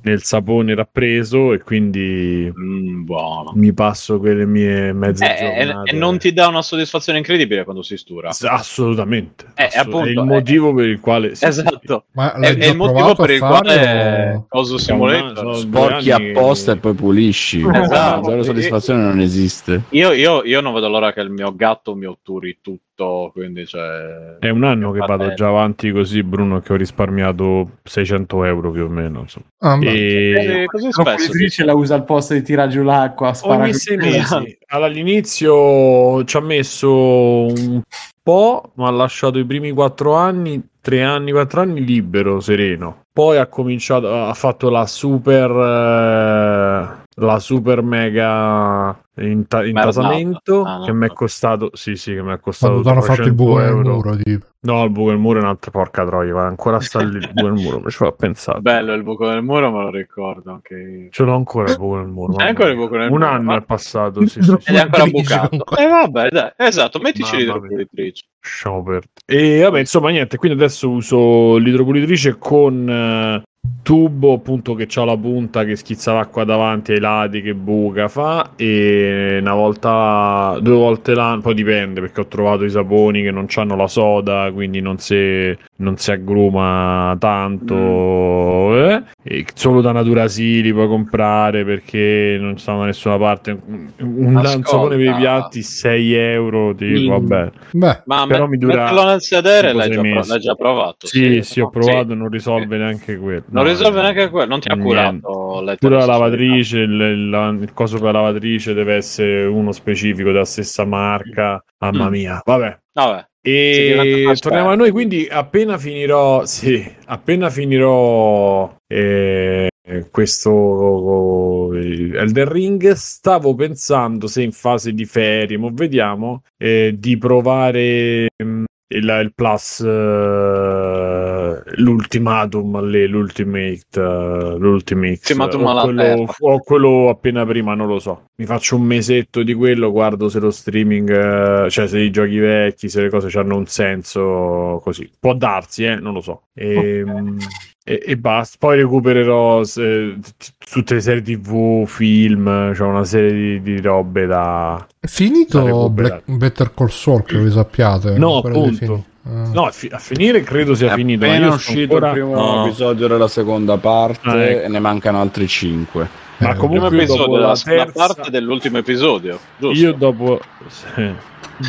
Speaker 4: nel sapone rappreso e quindi
Speaker 2: mm,
Speaker 4: mi passo quelle mie mezze eh,
Speaker 2: giornate. E non ti dà una soddisfazione incredibile quando si stura?
Speaker 4: Assolutamente.
Speaker 2: Eh, assolutamente. Appunto,
Speaker 4: è il motivo per il quale...
Speaker 2: Esatto. Ma è, è il motivo per il quale... O... Cosa siamo
Speaker 7: Simulator sporchi apposta e poi pulisci. Esatto. Soddisfazione non esiste.
Speaker 2: Io, io, io, non vedo l'ora che il mio gatto mi otturi tutto. Quindi cioè,
Speaker 4: è un anno che vado già avanti così, Bruno, che ho risparmiato 600 euro più o meno.
Speaker 1: Ah, e... Così spesso la usa al posto di tirare giù l'acqua.
Speaker 4: Ogni sei mesi. All'inizio ci ha messo un po', ma ha lasciato i primi quattro anni, tre anni, quattro anni libero, sereno. Poi ha cominciato, ha fatto la super, eh, la super mega intasamento ah, no. che mi è costato, sì, sì, che mi è costato.
Speaker 3: Quando hanno fatto il buco nel muro, tipo.
Speaker 4: No, il buco del muro è un'altra porca troia, ma ancora sta lì il buco del muro, mi ci ho pensato.
Speaker 2: Bello il buco del muro, me lo ricordo. Anche...
Speaker 4: Ce l'ho ancora il buco del muro.
Speaker 2: C'è ancora il buco del
Speaker 4: muro. Un anno ma... è passato, sì, *laughs* sì,
Speaker 2: Ed è ancora bucato. E eh, vabbè, dai, esatto, mettici l'idropulitrice.
Speaker 4: Perdere. E vabbè, insomma, niente, quindi adesso uso l'idropulitrice con uh, tubo appunto che ha la punta che schizza l'acqua davanti ai lati che buca fa e una volta due volte l'anno poi dipende perché ho trovato i saponi che non hanno la soda quindi non si, non si aggruma tanto mm. eh? E solo da Natura Sili puoi comprare perché non stanno da nessuna parte un, un sapone per i piatti 6 euro tipo, mm. vabbè
Speaker 2: Beh, ma però me, mi dura nel sedere l'hai già, l'hai già, provato
Speaker 4: sì, sì, sì ho provato sì. non risolve neanche quello
Speaker 2: non no, risolve neanche quello, non ti ha curato
Speaker 4: Pure la lavatrice, il, il, il, coso per la lavatrice deve essere uno specifico della stessa marca. Mamma mm. mia, vabbè.
Speaker 2: Vabbè.
Speaker 4: E torniamo a noi, quindi appena finirò, sì, appena finirò eh, questo Elden Ring, stavo pensando se in fase di ferie, ma vediamo, eh, di provare mm, il, il plus uh, l'ultimatum lì, l'ultimate uh, l'ultimate
Speaker 2: o
Speaker 4: quello, o quello appena prima non lo so. Mi faccio un mesetto di quello guardo se lo streaming uh, cioè se i giochi vecchi se le cose hanno un senso così. Può darsi eh non lo so. E, okay. e, e basta. Poi recupererò se, tutte le serie tv film cioè una serie di, di robe da
Speaker 3: è finito Black, Better Call Saul che voi sappiate
Speaker 4: no appunto. No, a, fi- a, finire credo sia
Speaker 7: è
Speaker 4: finito.
Speaker 7: È uscito ancora... il primo no. episodio della seconda parte ah, ecco. e ne mancano altri cinque.
Speaker 2: Ma eh, comunque episodio, dopo la, terza... parte dell'ultimo episodio. Giusto?
Speaker 4: Io dopo, sì.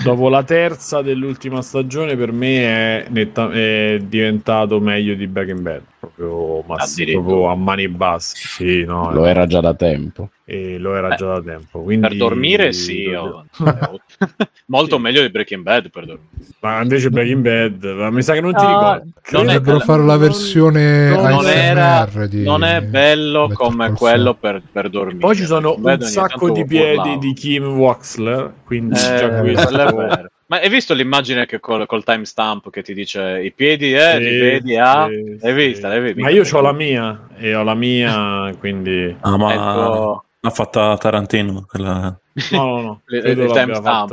Speaker 4: dopo la terza dell'ultima stagione per me è, netta... è diventato meglio di Back in Bad. Proprio, proprio a mani basse. Sì, no,
Speaker 7: Lo era già da tempo
Speaker 4: e lo era eh, già da tempo. Quindi...
Speaker 2: Per dormire sì, *laughs* oh. *laughs* molto sì. meglio di Breaking Bad per dormire.
Speaker 4: Ma invece Breaking Bad, ma mi sa che non ti ricordo.
Speaker 3: Dovrebbero fare la versione
Speaker 2: non, non, era, di... non è bello Better come quello per, per, dormire.
Speaker 4: Poi ci sono un sacco di piedi di Kim Waxler, quindi eh, già questo...
Speaker 2: Ma hai visto l'immagine che col, col timestamp che ti dice i piedi, eh, sì, i piedi, ah? Sì, l'hai vista? L'hai vista?
Speaker 4: Ma io ho la mia e ho la mia, quindi...
Speaker 6: Ah, ma... Ecco... L'ha fatta Tarantino, quella...
Speaker 4: No, no, no. il timestamp.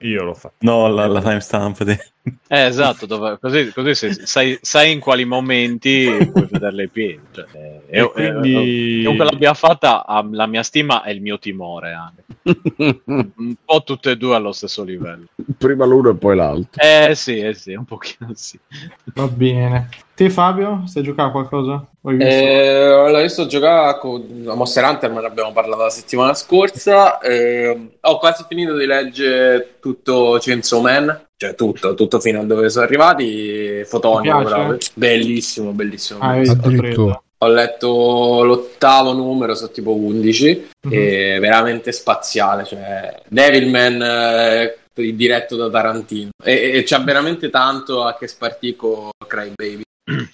Speaker 4: Io l'ho fatto.
Speaker 6: No, la, la timestamp. Di... *laughs*
Speaker 2: Eh, esatto, dove, così, così sai, sai, in quali momenti puoi vedere le piedi. Cioè, eh, e, e quindi... chiunque l'abbia fatta, la mia stima e il mio timore anche. *laughs* un po' tutte e due allo stesso livello.
Speaker 7: Prima l'uno e poi l'altro.
Speaker 2: Eh sì, eh sì, un pochino sì.
Speaker 1: Va bene. Te Fabio, stai giocando a qualcosa?
Speaker 5: Eh, l'ho visto giocare con a Monster Hunter, ma ne abbiamo parlato la settimana scorsa. Eh, ho quasi finito di leggere tutto Chainsaw Man, cioè tutto, tutto fino a dove sono arrivati. Fotonico, bellissimo, bellissimo. Ah,
Speaker 3: bellissimo.
Speaker 5: Ho letto l'ottavo numero, sono tipo 11, mm-hmm. e veramente spaziale. Cioè, Devilman eh, diretto da Tarantino, e, e c'ha veramente tanto a che spartire con Crybaby.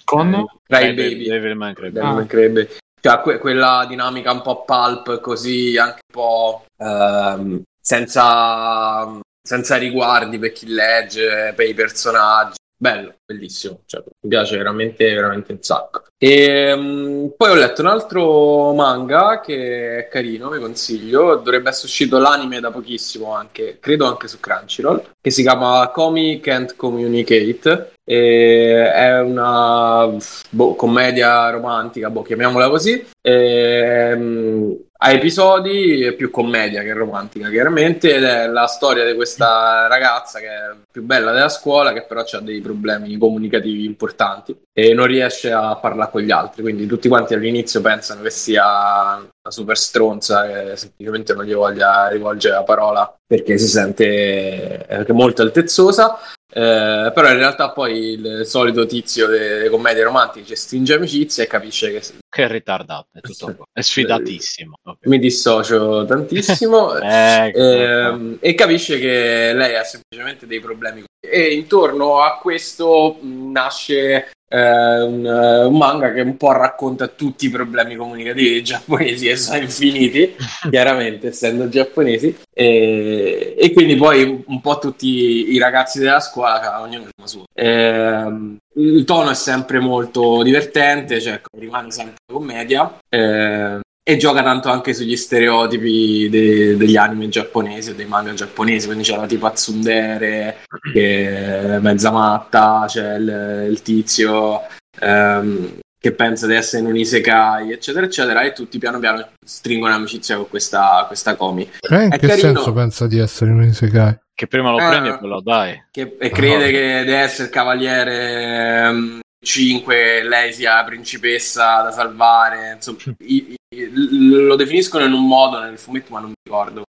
Speaker 1: Con?
Speaker 5: Crybaby. Devilman Crybaby. Ah. Cioè, que- quella dinamica un po' pulp, così anche un po' ehm, senza, senza riguardi per chi legge, per i personaggi bello, bellissimo, cioè, mi piace veramente, veramente un sacco. E um, poi ho letto un altro manga che è carino, vi consiglio, dovrebbe essere uscito l'anime da pochissimo anche, credo anche su Crunchyroll, che si chiama Komi Can't Communicate, è una boh, commedia romantica, boh, chiamiamola così, e, um, a episodi è più commedia che romantica chiaramente ed è la storia di questa ragazza che è più bella della scuola che però ha dei problemi comunicativi importanti e non riesce a parlare con gli altri. Quindi tutti quanti all'inizio pensano che sia una super stronza che semplicemente non gli voglia rivolgere la parola perché si sente anche molto altezzosa eh, però in realtà poi il solito tizio delle commedie romantiche stringe amicizia e capisce che,
Speaker 2: che è ritardato, è, tutto qua. è sfidatissimo.
Speaker 5: Okay. Mi dissocio tantissimo *laughs* ecco, eh, e capisce che lei ha semplicemente dei problemi. E intorno a questo nasce eh, un, un, manga che un po' racconta tutti i problemi comunicativi giapponesi e sono infiniti, *laughs* chiaramente essendo giapponesi, e, e, quindi poi un po' tutti i ragazzi della scuola, ognuno la sua. Eh, il tono è sempre molto divertente, cioè rimane sempre commedia. Eh, e gioca tanto anche sugli stereotipi de- degli anime giapponesi o dei manga giapponesi, quindi c'è la tipo Tsundere che è mezza matta, c'è il, il tizio ehm, che pensa di essere in un isekai, eccetera, eccetera, e tutti piano piano stringono amicizia con questa, questa comi.
Speaker 3: Eh, in è che carino. senso pensa di essere in un isekai?
Speaker 2: Che prima lo eh, prendi e poi lo dai.
Speaker 5: Che, e crede oh. che deve essere il cavaliere... Um, 5 lei sia principessa da salvare insomma i, lo definiscono in un modo nel fumetto, ma non mi ricordo.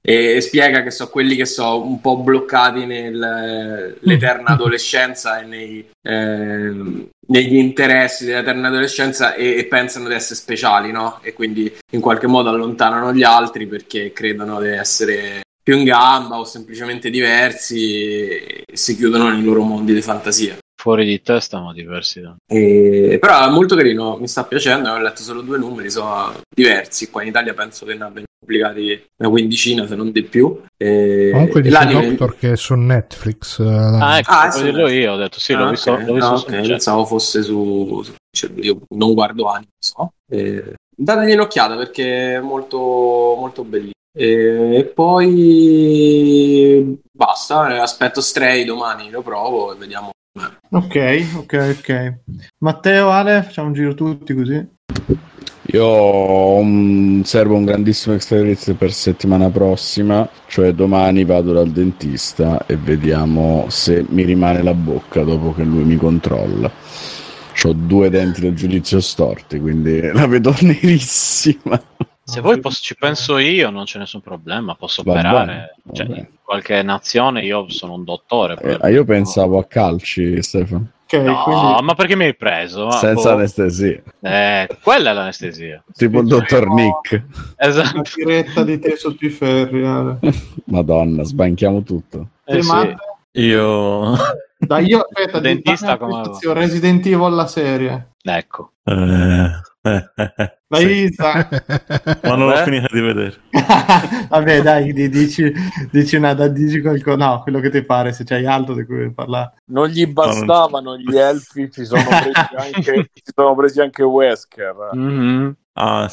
Speaker 5: E, e spiega che sono quelli che sono un po' bloccati nell'eterna adolescenza e nei, eh, negli interessi dell'eterna adolescenza e, e, pensano di essere speciali, no? E quindi in qualche modo allontanano gli altri perché credono di essere più in gamba o semplicemente diversi e si chiudono nei loro mondi di fantasia
Speaker 2: fuori di testa ma diversi da...
Speaker 5: E... però è molto carino mi sta piacendo ho letto solo due numeri sono diversi qua in Italia penso che ne abbiano pubblicati una quindicina se non di più
Speaker 3: e... comunque dice l'anime... Doctor che è su Netflix
Speaker 2: eh, ah ecco ah, dirlo io ho detto sì ah, l'ho visto,
Speaker 5: okay. l'ho visto no, okay. pensavo fosse su. Cioè, io non guardo anime so e... dategli un'occhiata perché è molto molto bellissimo e poi basta aspetto Stray domani lo provo e vediamo
Speaker 1: Ok, ok, ok. Matteo, Ale, facciamo un giro tutti così.
Speaker 7: Io un, servo un grandissimo extra per settimana prossima, cioè domani vado dal dentista e vediamo se mi rimane la bocca dopo che lui mi controlla. Ho due denti del giudizio storti, quindi *laughs* la vedo *laughs* nerissima.
Speaker 2: Se vuoi posso, ci penso io, non c'è nessun problema, posso va operare. Bene, cioè, in qualche nazione io sono un dottore.
Speaker 7: Eh, io pensavo a calci, Stefano.
Speaker 2: Okay, no, quindi... ma perché mi hai preso?
Speaker 7: Senza boh. anestesia.
Speaker 2: Eh, quella è l'anestesia.
Speaker 7: Tipo il dottor Nick.
Speaker 1: Esatto. Una tiretta di te sotto i ferri. Ale. *laughs*
Speaker 7: Madonna, sbanchiamo tutto.
Speaker 6: Eh, sì. Io... *laughs*
Speaker 1: Dai, io aspetta, dentista come... Resident Evil la serie.
Speaker 2: Ecco.
Speaker 6: Eh,
Speaker 1: Eh, eh, eh. Vai,
Speaker 6: Ma non l'ho finita di vedere. *laughs*
Speaker 1: Vabbè, dai, dici, dici, una, dici qualcosa. No, quello che ti pare, se c'hai altro di cui parlare.
Speaker 4: Non gli bastavano no, non... gli *laughs* elfi, ci sono presi anche, ci sono presi anche Wesker.
Speaker 6: Mm-hmm. Ah,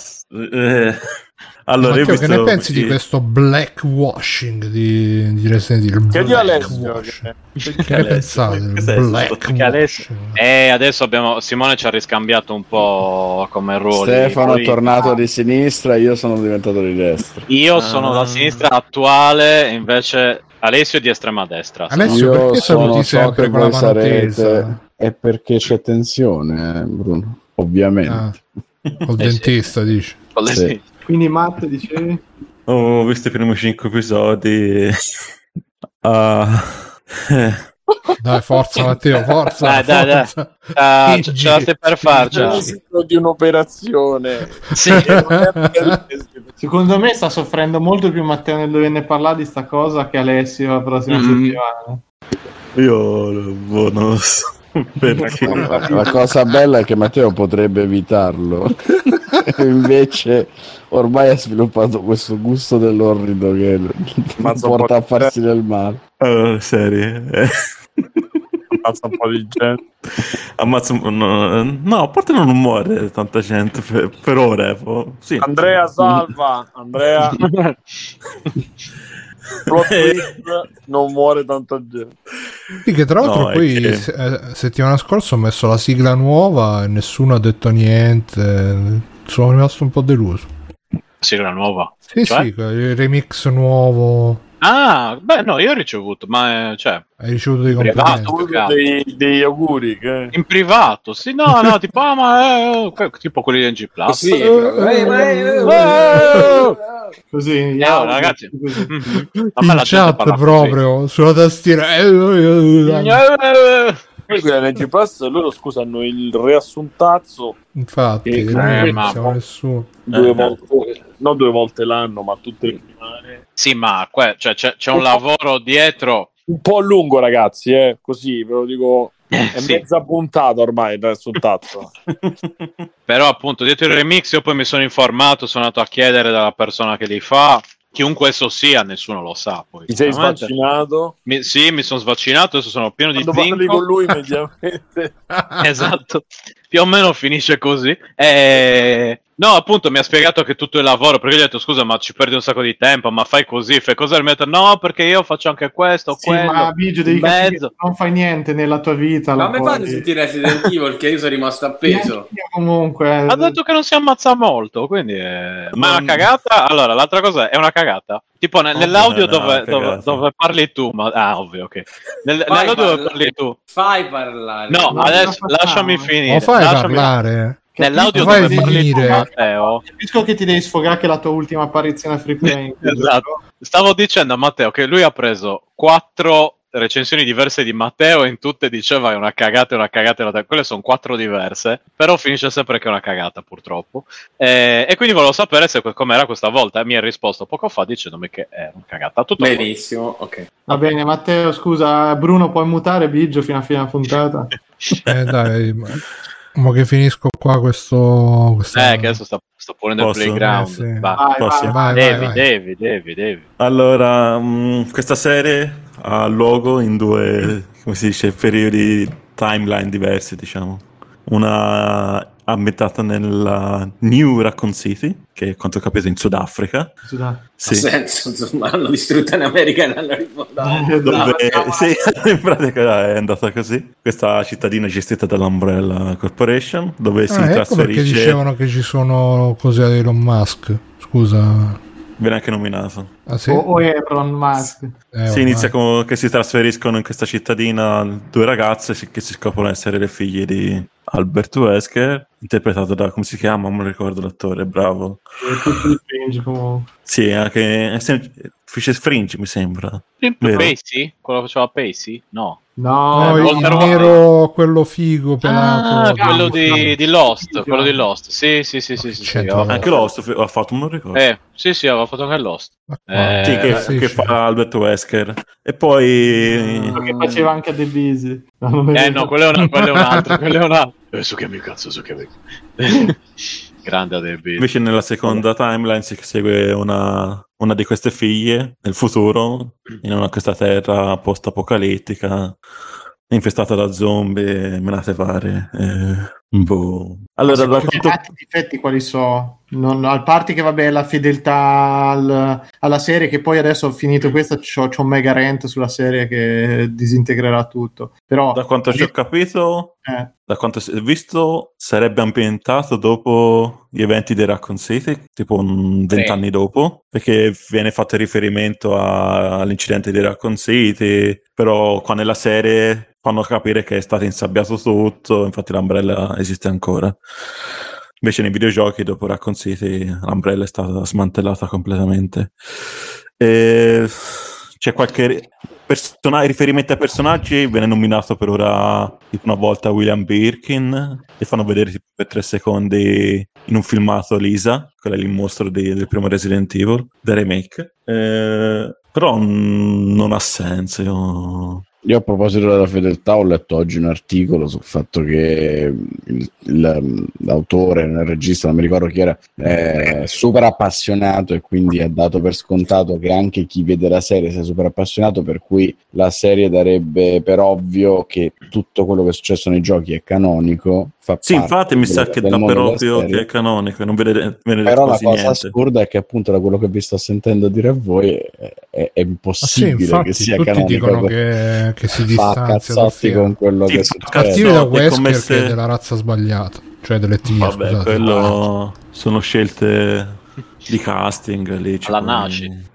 Speaker 6: eh, *laughs* allora, Matteo,
Speaker 3: visto... che ne pensi di questo blackwashing di, di Resident Evil?
Speaker 4: Che di Alessio? Che,
Speaker 3: che ne pensate?
Speaker 2: Black eh, adesso abbiamo... Simone ci ha riscambiato un po' come ruolo.
Speaker 7: Stefano poi... è tornato ah. di sinistra, io sono diventato di destra.
Speaker 2: Io ah. sono la sinistra attuale, invece Alessio è di estrema destra.
Speaker 3: Alessio, io perché sono sempre con la mano sarete...
Speaker 7: È perché c'è tensione, eh, Bruno, ovviamente. Ah.
Speaker 3: Col eh dentista, sì. dici?
Speaker 1: Sì. Quindi Matt dicevi?
Speaker 6: Ho visto i primi 5 episodi. uh, *laughs*
Speaker 3: dai, forza Matteo, forza.
Speaker 2: Dai, dai, forza. *laughs* dai. Uh, ce la stai per farcela.
Speaker 4: di un'operazione.
Speaker 1: Sì. *laughs* Secondo me sta soffrendo molto più Matteo nel doverne parlare di sta cosa che Alessio la prossima mm. settimana.
Speaker 6: Io boh, non lo so. *laughs* Perché?
Speaker 7: La, la cosa bella è che Matteo potrebbe evitarlo, *laughs* invece ormai ha sviluppato questo gusto dell'orrido che porta a farsi del male.
Speaker 6: Uh, serie. *laughs*
Speaker 4: Ammazza un po' di gente.
Speaker 6: Ammazza no, no, a parte non muore tanta gente per, per ore. Sì.
Speaker 4: Andrea salva, Andrea. Non muore tanta gente.
Speaker 3: Sì, che tra l'altro no, poi che... Eh, settimana scorsa ho messo la sigla nuova e nessuno ha detto niente. Sono rimasto un po' deluso.
Speaker 2: Sigla nuova?
Speaker 3: Sì, cioè? sì, il remix nuovo.
Speaker 2: Ah, beh, no, io ho ricevuto, ma eh, cioè,
Speaker 3: hai ricevuto dei complimenti
Speaker 4: dei, degli auguri che...
Speaker 2: in privato, sì, no, no, *laughs* tipo, ah, ma eh, oh, tipo quelli di NG Plus. Sì,
Speaker 1: così,
Speaker 2: no, ragazzi, *laughs*
Speaker 3: in chat proprio così. sulla tastiera.
Speaker 4: Poi qui NG Plus loro scusa hanno il riassuntazzo.
Speaker 3: Infatti, che, eh, ma nessuno.
Speaker 4: Due eh, volte, non due volte l'anno, ma tutte le settimane.
Speaker 2: Sì, ma que- cioè, c'è, c'è, un lavoro dietro.
Speaker 4: Un po' lungo, ragazzi, eh? così ve lo dico. È sì. mezza puntata ormai il riassuntazzo. *laughs*
Speaker 2: Però, appunto, dietro il remix, io poi mi sono informato, sono andato a chiedere dalla persona che li fa chiunque esso sia, nessuno lo sa. Poi,
Speaker 4: Ti sei svaccinato?
Speaker 2: Mi, sì, mi sono svaccinato, adesso sono pieno
Speaker 4: Quando
Speaker 2: di zinco.
Speaker 4: parli con lui immediatamente. *laughs*
Speaker 2: esatto, più o meno finisce così. E... No, appunto, mi ha spiegato che tutto il lavoro, perché gli ho detto, scusa, ma ci perdi un sacco di tempo, ma fai così, fai cosa? E mi ha detto, no, perché io faccio anche questo, sì, quello,
Speaker 1: ma Bigio, devi mezzo. non fai niente nella tua vita.
Speaker 5: Ma a me fanno sentire Resident *laughs* Evil che io sono rimasto appeso.
Speaker 1: comunque.
Speaker 2: Ha detto che non si ammazza molto, quindi... È... Ma è una cagata? Allora, l'altra cosa è una cagata. Tipo ne- nell'audio no, dove, dove, dove, parli tu, ma... Ah, ovvio, ok. Nel, nell'audio dove parli tu.
Speaker 5: Fai parlare.
Speaker 2: No, adesso lasciami finire.
Speaker 3: Non fai
Speaker 2: lasciami
Speaker 3: parlare.
Speaker 2: Nell'audio dove parli tu, Matteo.
Speaker 1: Capisco che ti devi sfogare che è la tua ultima apparizione a Free Play.
Speaker 2: esatto. Stavo dicendo a Matteo che lui ha preso quattro recensioni diverse di Matteo e in tutte diceva è una cagata, è una cagata, è una... quelle sono quattro diverse, però finisce sempre che è una cagata purtroppo. E, e quindi volevo sapere se com'era questa volta e mi ha risposto poco fa dicendomi che è una cagata. Tutto
Speaker 5: Benissimo, ok.
Speaker 1: Va bene Matteo, scusa, Bruno puoi mutare Biggio fino a fine puntata? *laughs*
Speaker 3: eh dai, ma... Ma che finisco qua questo...
Speaker 2: Questa... Eh, che adesso sto, sto ponendo il playground. Eh, sì.
Speaker 3: Va. Vai, vai, vai,
Speaker 2: devi, devi, devi, devi.
Speaker 6: Allora, mh, questa serie ha luogo in due, come si dice, periodi timeline diversi, diciamo. Una ambientata nella New Raccoon City, che a quanto ho capito in Sudafrica.
Speaker 5: Sudafrica. Sì. senso, insomma, l'hanno distrutta in America e l'hanno rifondata. Dove,
Speaker 6: sì, *laughs* in pratica è andata così. Questa cittadina è gestita dall'Umbrella Corporation, dove ah, si ecco trasferisce...
Speaker 3: perché dicevano che ci sono cose di Elon Musk. Scusa,
Speaker 6: Viene anche nominato.
Speaker 1: Ah, sì? o, o Elon Musk.
Speaker 6: Eh, si inizia con che si trasferiscono in questa cittadina due ragazze che si scoprono essere le figlie di Albert Wesker, interpretato da come si chiama? Non mi ricordo l'attore, bravo. Sì, anche Fisher Fringe mi sembra.
Speaker 2: Pacey? Quello che faceva Pacey? No.
Speaker 3: No, eh, il nero, quello figo, pelato.
Speaker 2: Ah, quello di, di, Lost, quello di Lost. Sì, sì, sì, sì, sì, sì
Speaker 6: Anche Lost ha fatto, non ricordo.
Speaker 2: Eh, sì, sì, aveva fatto anche Lost.
Speaker 6: Eh, sì, che, sì, che sì. fa Albert Wesker. E poi...
Speaker 1: Che faceva anche The Busy.
Speaker 2: Eh no, quello è un, quello è un altro, quello è un altro. Eh, su che mi cazzo, su che mi... *laughs* Grande Adebi.
Speaker 6: Invece nella seconda timeline si segue una, una di queste figlie nel futuro, in una, questa terra post-apocalittica, infestata da zombie, menate varie. Eh, boh.
Speaker 1: Allora, da quanto... i difetti quali so? Non, al party che vabbè la fedeltà al, alla serie che poi adesso ho finito questa c'ho, c'ho un mega rent sulla serie che disintegrerà tutto però
Speaker 6: da quanto ci ho capito eh. da quanto ho visto sarebbe ambientato dopo gli eventi di Raccoon City tipo vent'anni sì. dopo perché viene fatto riferimento a, all'incidente di Raccoon City però qua nella serie fanno capire che è stato insabbiato tutto infatti l'ombrella esiste ancora Invece nei videogiochi, dopo Raccoon City, l'Umbrella è stata smantellata completamente. E c'è qualche person- riferimento ai personaggi, viene nominato per ora tipo una volta William Birkin, e fanno vedere tipo, per tre secondi in un filmato Lisa, quello è il mostro di, del primo Resident Evil, del remake. Eh, però non ha senso. Io
Speaker 7: io a proposito della fedeltà ho letto oggi un articolo sul fatto che il, il, l'autore, il regista, non mi ricordo chi era, è super appassionato e quindi ha dato per scontato che anche chi vede la serie sia super appassionato, per cui la serie darebbe per ovvio che tutto quello che è successo nei giochi è canonico.
Speaker 6: Sì, infatti mi sa che dà per ovvio che è canonico, non vedete, vedete
Speaker 7: Però la cosa niente. assurda è che appunto da quello che vi sto sentendo dire a voi è, è, è impossibile ah, sì, infatti, che sia canonico.
Speaker 3: dicono che che si distanzia
Speaker 7: con quello sì, che succede.
Speaker 3: Cattivi da Wesker se... che è della razza sbagliata, cioè delle tigre. Vabbè,
Speaker 6: scusate. quello sono scelte di casting lì.
Speaker 2: Alla. Naci. *laughs*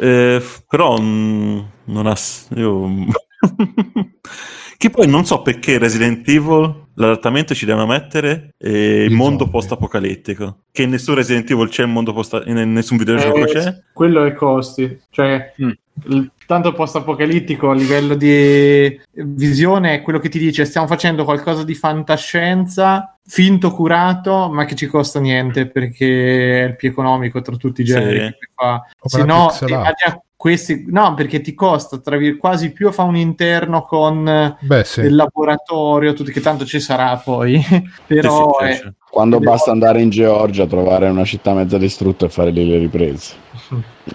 Speaker 6: eh, però mh, mm, non ha... Io... *laughs* che poi non so perché Resident Evil l'adattamento ci devono mettere eh, il mondo post-apocalittico. Che in nessun Resident Evil c'è il mondo post in nessun videogioco eh, c'è.
Speaker 1: Quello è costi. Cioè, mm. il, tanto post-apocalittico a livello di visione è quello che ti dice stiamo facendo qualcosa di fantascienza finto curato ma che ci costa niente perché è il più economico tra tutti i generi sì. che fa. Se no, questi no perché ti costa tra vir- quasi più fa un interno con
Speaker 3: Beh, sì.
Speaker 1: il laboratorio tutto, che tanto ci sarà poi. *laughs* Però sì, sì,
Speaker 7: è, quando basta andare in Georgia trovare una città mezza distrutta e fare lì le riprese.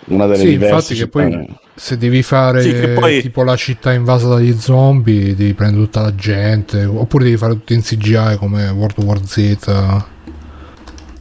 Speaker 7: Una delle sì,
Speaker 3: infatti che poi se devi fare sì, poi... tipo la città invasa dagli zombie devi prendere tutta la gente oppure devi fare tutto in CGI come World War Z.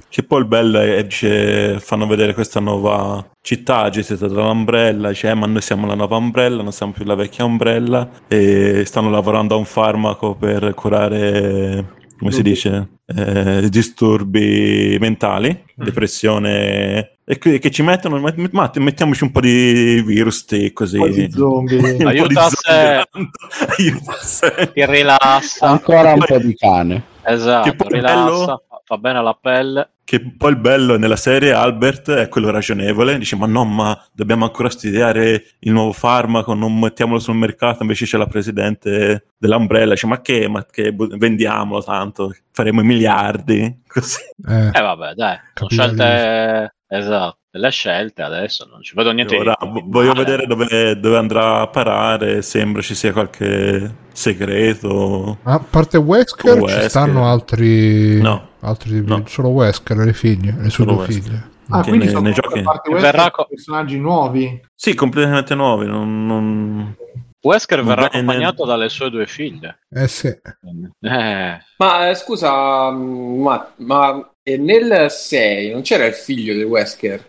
Speaker 6: Che poi il bello è che fanno vedere questa nuova città gestita dall'Umbrella, dice eh, ma noi siamo la nuova Umbrella, non siamo più la vecchia Umbrella e stanno lavorando a un farmaco per curare, come si dice, eh, disturbi mentali, mm. depressione e che, che, ci mettono, ma, mettiamoci un po' di virus te, così. Un po' di
Speaker 2: zombie. *laughs* Aiuta a sé. *laughs* Aiuta a sé. Ti rilassa.
Speaker 7: Ancora un po' di cane.
Speaker 2: Esatto, rilassa, bello, fa bene alla pelle.
Speaker 6: Che poi il bello nella serie Albert è quello ragionevole, dice ma no ma dobbiamo ancora studiare il nuovo farmaco, non mettiamolo sul mercato, invece c'è la presidente dell'Umbrella, dice ma che, ma che vendiamolo tanto, faremo i miliardi, *laughs* così.
Speaker 2: Eh, eh vabbè dai, sono scelte... Esatto delle scelte adesso non ci vedo niente
Speaker 6: Ora, di, voglio vedere dove, dove, andrà a parare sembra ci sia qualche segreto.
Speaker 3: A parte Wesker, Wesker. ci stanno altri no, altri no. solo Wesker le figlie le sue due figlie
Speaker 1: Ah, quindi nei, sono nei giochi verrà co- personaggi nuovi.
Speaker 6: Sì, completamente nuovi. Non, non...
Speaker 2: Wesker verrà bene. accompagnato dalle sue due figlie.
Speaker 3: Eh sì.
Speaker 5: Eh. Ma eh, scusa, ma, ma nel 6 non c'era il figlio di Wesker?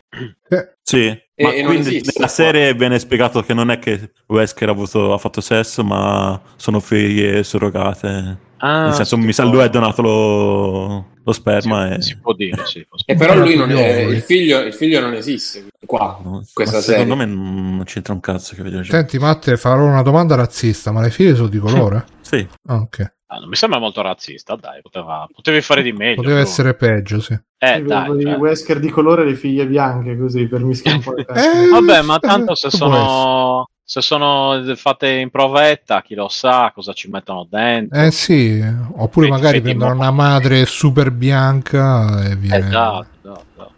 Speaker 6: Eh. Sì, e, ma e quindi nella serie viene spiegato che non è che Wesker ha, avuto, ha fatto sesso, ma sono figlie surrogate. Ah, Nel senso, mi sa lui ha donato lo, lo sperma.
Speaker 2: Si, e... si può dire, sì.
Speaker 5: e però lui non è, il, figlio, il figlio non esiste qua, no, questa serie.
Speaker 6: Secondo me non c'entra un cazzo che vedo.
Speaker 3: Senti Matte, farò una domanda razzista, ma le figlie sono di colore? *laughs*
Speaker 6: sì.
Speaker 3: Ah, ok.
Speaker 2: Ah, non mi sembra molto razzista, dai, poteva, potevi fare di meglio.
Speaker 3: Poteva essere peggio, sì.
Speaker 2: Eh, dai,
Speaker 1: cioè. Wesker di colore e le figlie bianche, così, per mischiare un po' le *laughs*
Speaker 2: eh, Vabbè, ma tanto se sono, se sono fatte in provetta, chi lo sa cosa ci mettono dentro.
Speaker 3: Eh sì, oppure magari prendono una madre super bianca e viene...
Speaker 2: Esatto.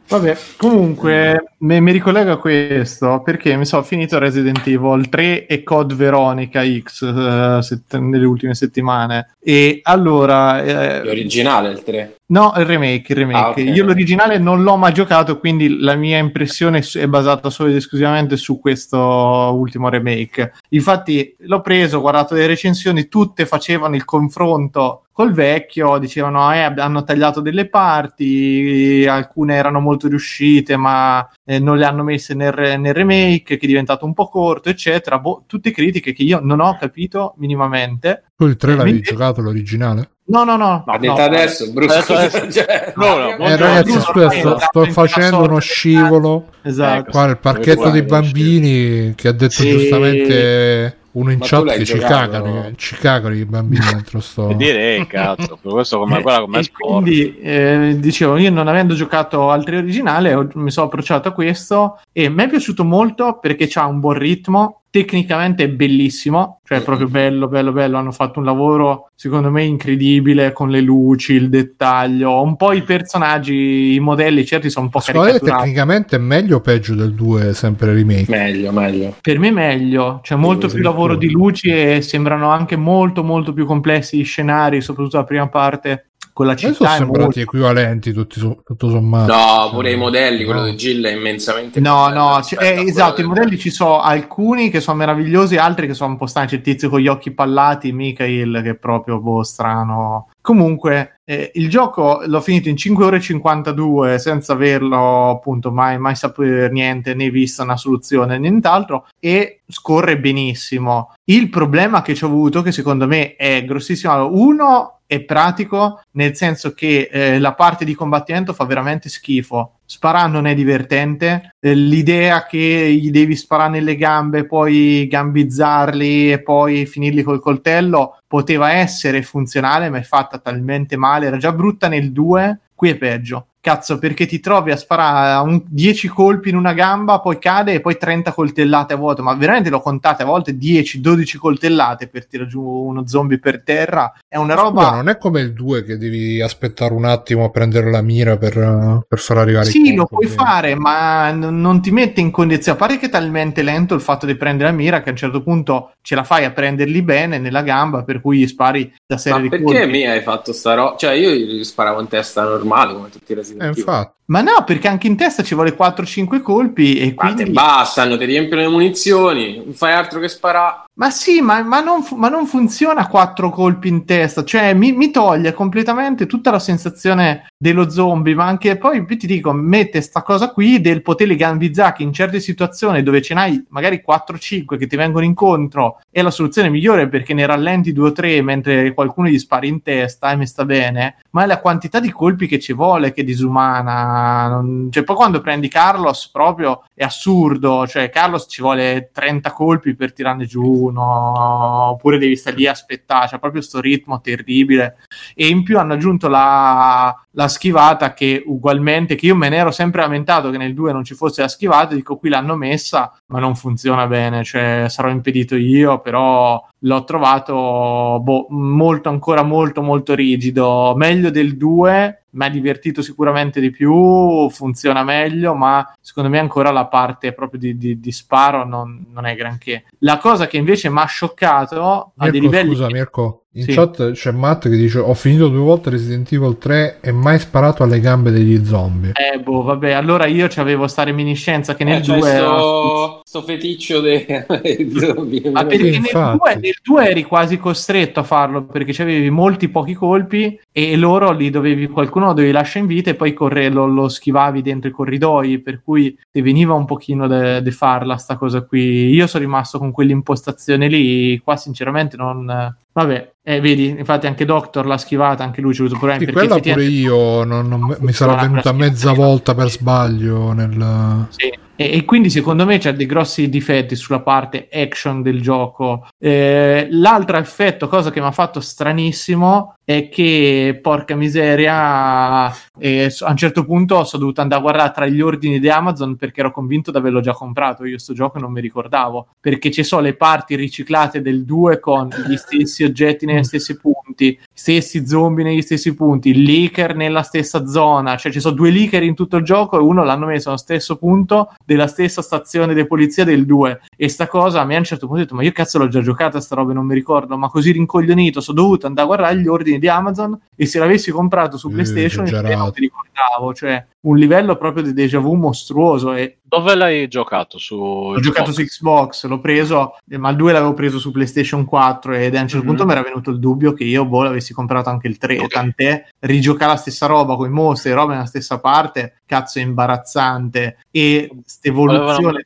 Speaker 1: Vabbè, comunque mi, mi ricollego a questo perché mi sono finito Resident Evil 3 e Code Veronica X uh, set- nelle ultime settimane. E allora.
Speaker 5: Eh, L'originale il 3.
Speaker 1: No, il remake, il remake. Ah, okay. Io l'originale non l'ho mai giocato, quindi la mia impressione è basata solo ed esclusivamente su questo ultimo remake. Infatti l'ho preso, ho guardato le recensioni, tutte facevano il confronto col vecchio, dicevano eh, hanno tagliato delle parti, alcune erano molto riuscite, ma eh, non le hanno messe nel, nel, remake, che è diventato un po' corto, eccetera. Boh, tutte critiche che io non ho capito minimamente.
Speaker 3: Tu il 3 l'avevi giocato l'originale?
Speaker 1: No, no, no.
Speaker 5: Ma no, adesso, Bruce. Adesso, adesso. *laughs*
Speaker 3: Cioè, no, no, eh, ragazzi, scusa, sto, sto facendo uno scivolo. Esatto. Qua il parchetto dei bambini che ha detto sì. giustamente uno in chat ci cagano, ci cagano i bambini *laughs* dentro sto.
Speaker 2: Direi, cazzo, questo come quella come
Speaker 1: sport. Quindi, eh, dicevo, io non avendo giocato altri originali, mi sono approcciato a questo e mi è piaciuto molto perché ha un buon ritmo tecnicamente è bellissimo, cioè è proprio bello, bello, bello. Hanno fatto un lavoro secondo me incredibile con le luci, il dettaglio. Un po' i personaggi, i modelli, certi sono un po'
Speaker 3: Secondo caricaturati. tecnicamente è meglio o peggio del 2 sempre remake?
Speaker 5: Meglio, meglio.
Speaker 1: Per me meglio, c'è molto più lavoro di luci e sembrano anche molto molto più complessi i scenari, soprattutto la prima parte con la città.
Speaker 3: sono sembrati molto... equivalenti tutti, tutto sommato.
Speaker 5: No, pure i modelli, quello di Jill è immensamente
Speaker 1: No, no, c- eh, esatto, i modelli ci sono alcuni che sono meravigliosi, altri che sono un po' strani. C'è il tizio con gli occhi pallati, Mikhail, che è proprio boh, strano. Comunque, eh, il gioco l'ho finito in 5 ore e 52 senza averlo appunto mai, mai saputo niente, né visto una soluzione, nient'altro, e scorre benissimo. Il problema che ci ho avuto, che secondo me è grossissimo, uno è pratico nel senso che eh, la parte di combattimento fa veramente schifo. Sparare non è divertente. Eh, l'idea che gli devi sparare nelle gambe, poi gambizzarli e poi finirli col coltello poteva essere funzionale, ma è fatta talmente male. Era già brutta nel 2, qui è peggio. Cazzo, perché ti trovi a sparare 10 colpi in una gamba, poi cade e poi 30 coltellate a vuoto. Ma veramente l'ho contate a volte 10-12 coltellate per tirare giù uno zombie per terra. È una roba.
Speaker 3: Scusa, non è come il 2 che devi aspettare un attimo a prendere la mira per, per far arrivare
Speaker 1: sì, il Sì, lo puoi bene. fare, ma n- non ti mette in condizione. A parte che è talmente lento il fatto di prendere la mira che a un certo punto ce la fai a prenderli bene nella gamba, per cui gli spari da serie ma
Speaker 5: di
Speaker 1: perché
Speaker 5: colpi. Perché mi hai fatto sta roba? Cioè, io gli sparavo in testa normale come tutti i Resident
Speaker 3: eh, Evil.
Speaker 1: Ma no, perché anche in testa ci vuole 4-5 colpi e quindi...
Speaker 5: Ma bastano, ti riempiono le munizioni, non fai altro che sparare.
Speaker 1: Ma sì, ma, ma, non, ma, non, funziona quattro colpi in testa, cioè mi, mi, toglie completamente tutta la sensazione dello zombie, ma anche poi ti dico, mette sta cosa qui del potere gambizzare in certe situazioni dove ce n'hai magari 4-5 che ti vengono incontro è la soluzione migliore perché ne rallenti 2 o 3 mentre qualcuno gli spari in testa e mi sta bene, ma è la quantità di colpi che ci vuole che è disumana. Non... Cioè, poi quando prendi Carlos proprio è assurdo, cioè Carlos ci vuole 30 colpi per tirarne giù uno, oppure devi stare lì a aspettare, c'è proprio questo ritmo terribile. E in più hanno aggiunto la, la, schivata che ugualmente, che io me ne ero sempre lamentato che nel 2 non ci fosse la schivata, dico qui l'hanno messa, ma non funziona bene, cioè sarò impedito io, però l'ho trovato boh, molto ancora molto molto rigido, meglio del 2 mi ha divertito sicuramente di più, funziona meglio, ma secondo me ancora la parte proprio di, di, di sparo non, non, è granché. La cosa che invece mi ha scioccato Mirko, a dei livelli...
Speaker 3: Scusa. Mirko, in sì. chat c'è Matt che dice ho finito due volte Resident Evil 3 e mai sparato alle gambe degli zombie.
Speaker 1: Eh boh, vabbè, allora io c'avevo sta reminiscenza che nel eh, 2
Speaker 5: sto, sto feticcio dei, *laughs*
Speaker 1: zombie. Ma perché nel 2, nel 2 eri quasi costretto a farlo perché avevi molti pochi colpi e loro li dovevi qualcuno lo dovevi lasciare in vita e poi corre, lo, lo, schivavi dentro i corridoi, per cui ti veniva un pochino di farla sta cosa qui. Io sono rimasto con quell'impostazione lì, qua sinceramente non Vabbè, eh, vedi, infatti anche Doctor l'ha schivata, anche lui c'ha avuto problemi.
Speaker 3: Sì, quella pure io, non, non, mi sarà venuta mezza volta per sbaglio nel...
Speaker 1: Sì, e, e, quindi secondo me c'è dei grossi difetti sulla parte action del gioco. Eh, l'altro effetto, cosa che mi ha fatto stranissimo, è che porca miseria, eh, a un certo punto sono dovuto andare a guardare tra gli ordini di Amazon perché ero convinto di averlo già comprato. Io sto gioco non mi ricordavo perché ci sono le parti riciclate del 2 con gli stessi oggetti negli stessi punti, stessi zombie negli stessi punti, leaker nella stessa zona, cioè ci sono due leaker in tutto il gioco e uno l'hanno messo allo stesso punto della stessa stazione di polizia del 2 e sta cosa a me a un certo punto ho detto ma io cazzo l'ho già giocata sta roba non mi ricordo ma così rincoglionito sono dovuto andare a guardare gli ordini di Amazon e se l'avessi comprato su PlayStation eh, non ti ricordavo cioè un livello proprio di déjà vu mostruoso. E
Speaker 2: Dove l'hai giocato? Su
Speaker 1: L'ho Xbox? giocato su Xbox, l'ho preso, ma il 2 l'avevo preso su PlayStation 4 ed a un certo mm-hmm. punto mi era venuto il dubbio che io boh, avessi comprato anche il 3. Okay. Tant'è rigiocare la stessa roba con i mostri e roba nella stessa parte, cazzo è imbarazzante. E quest'evoluzione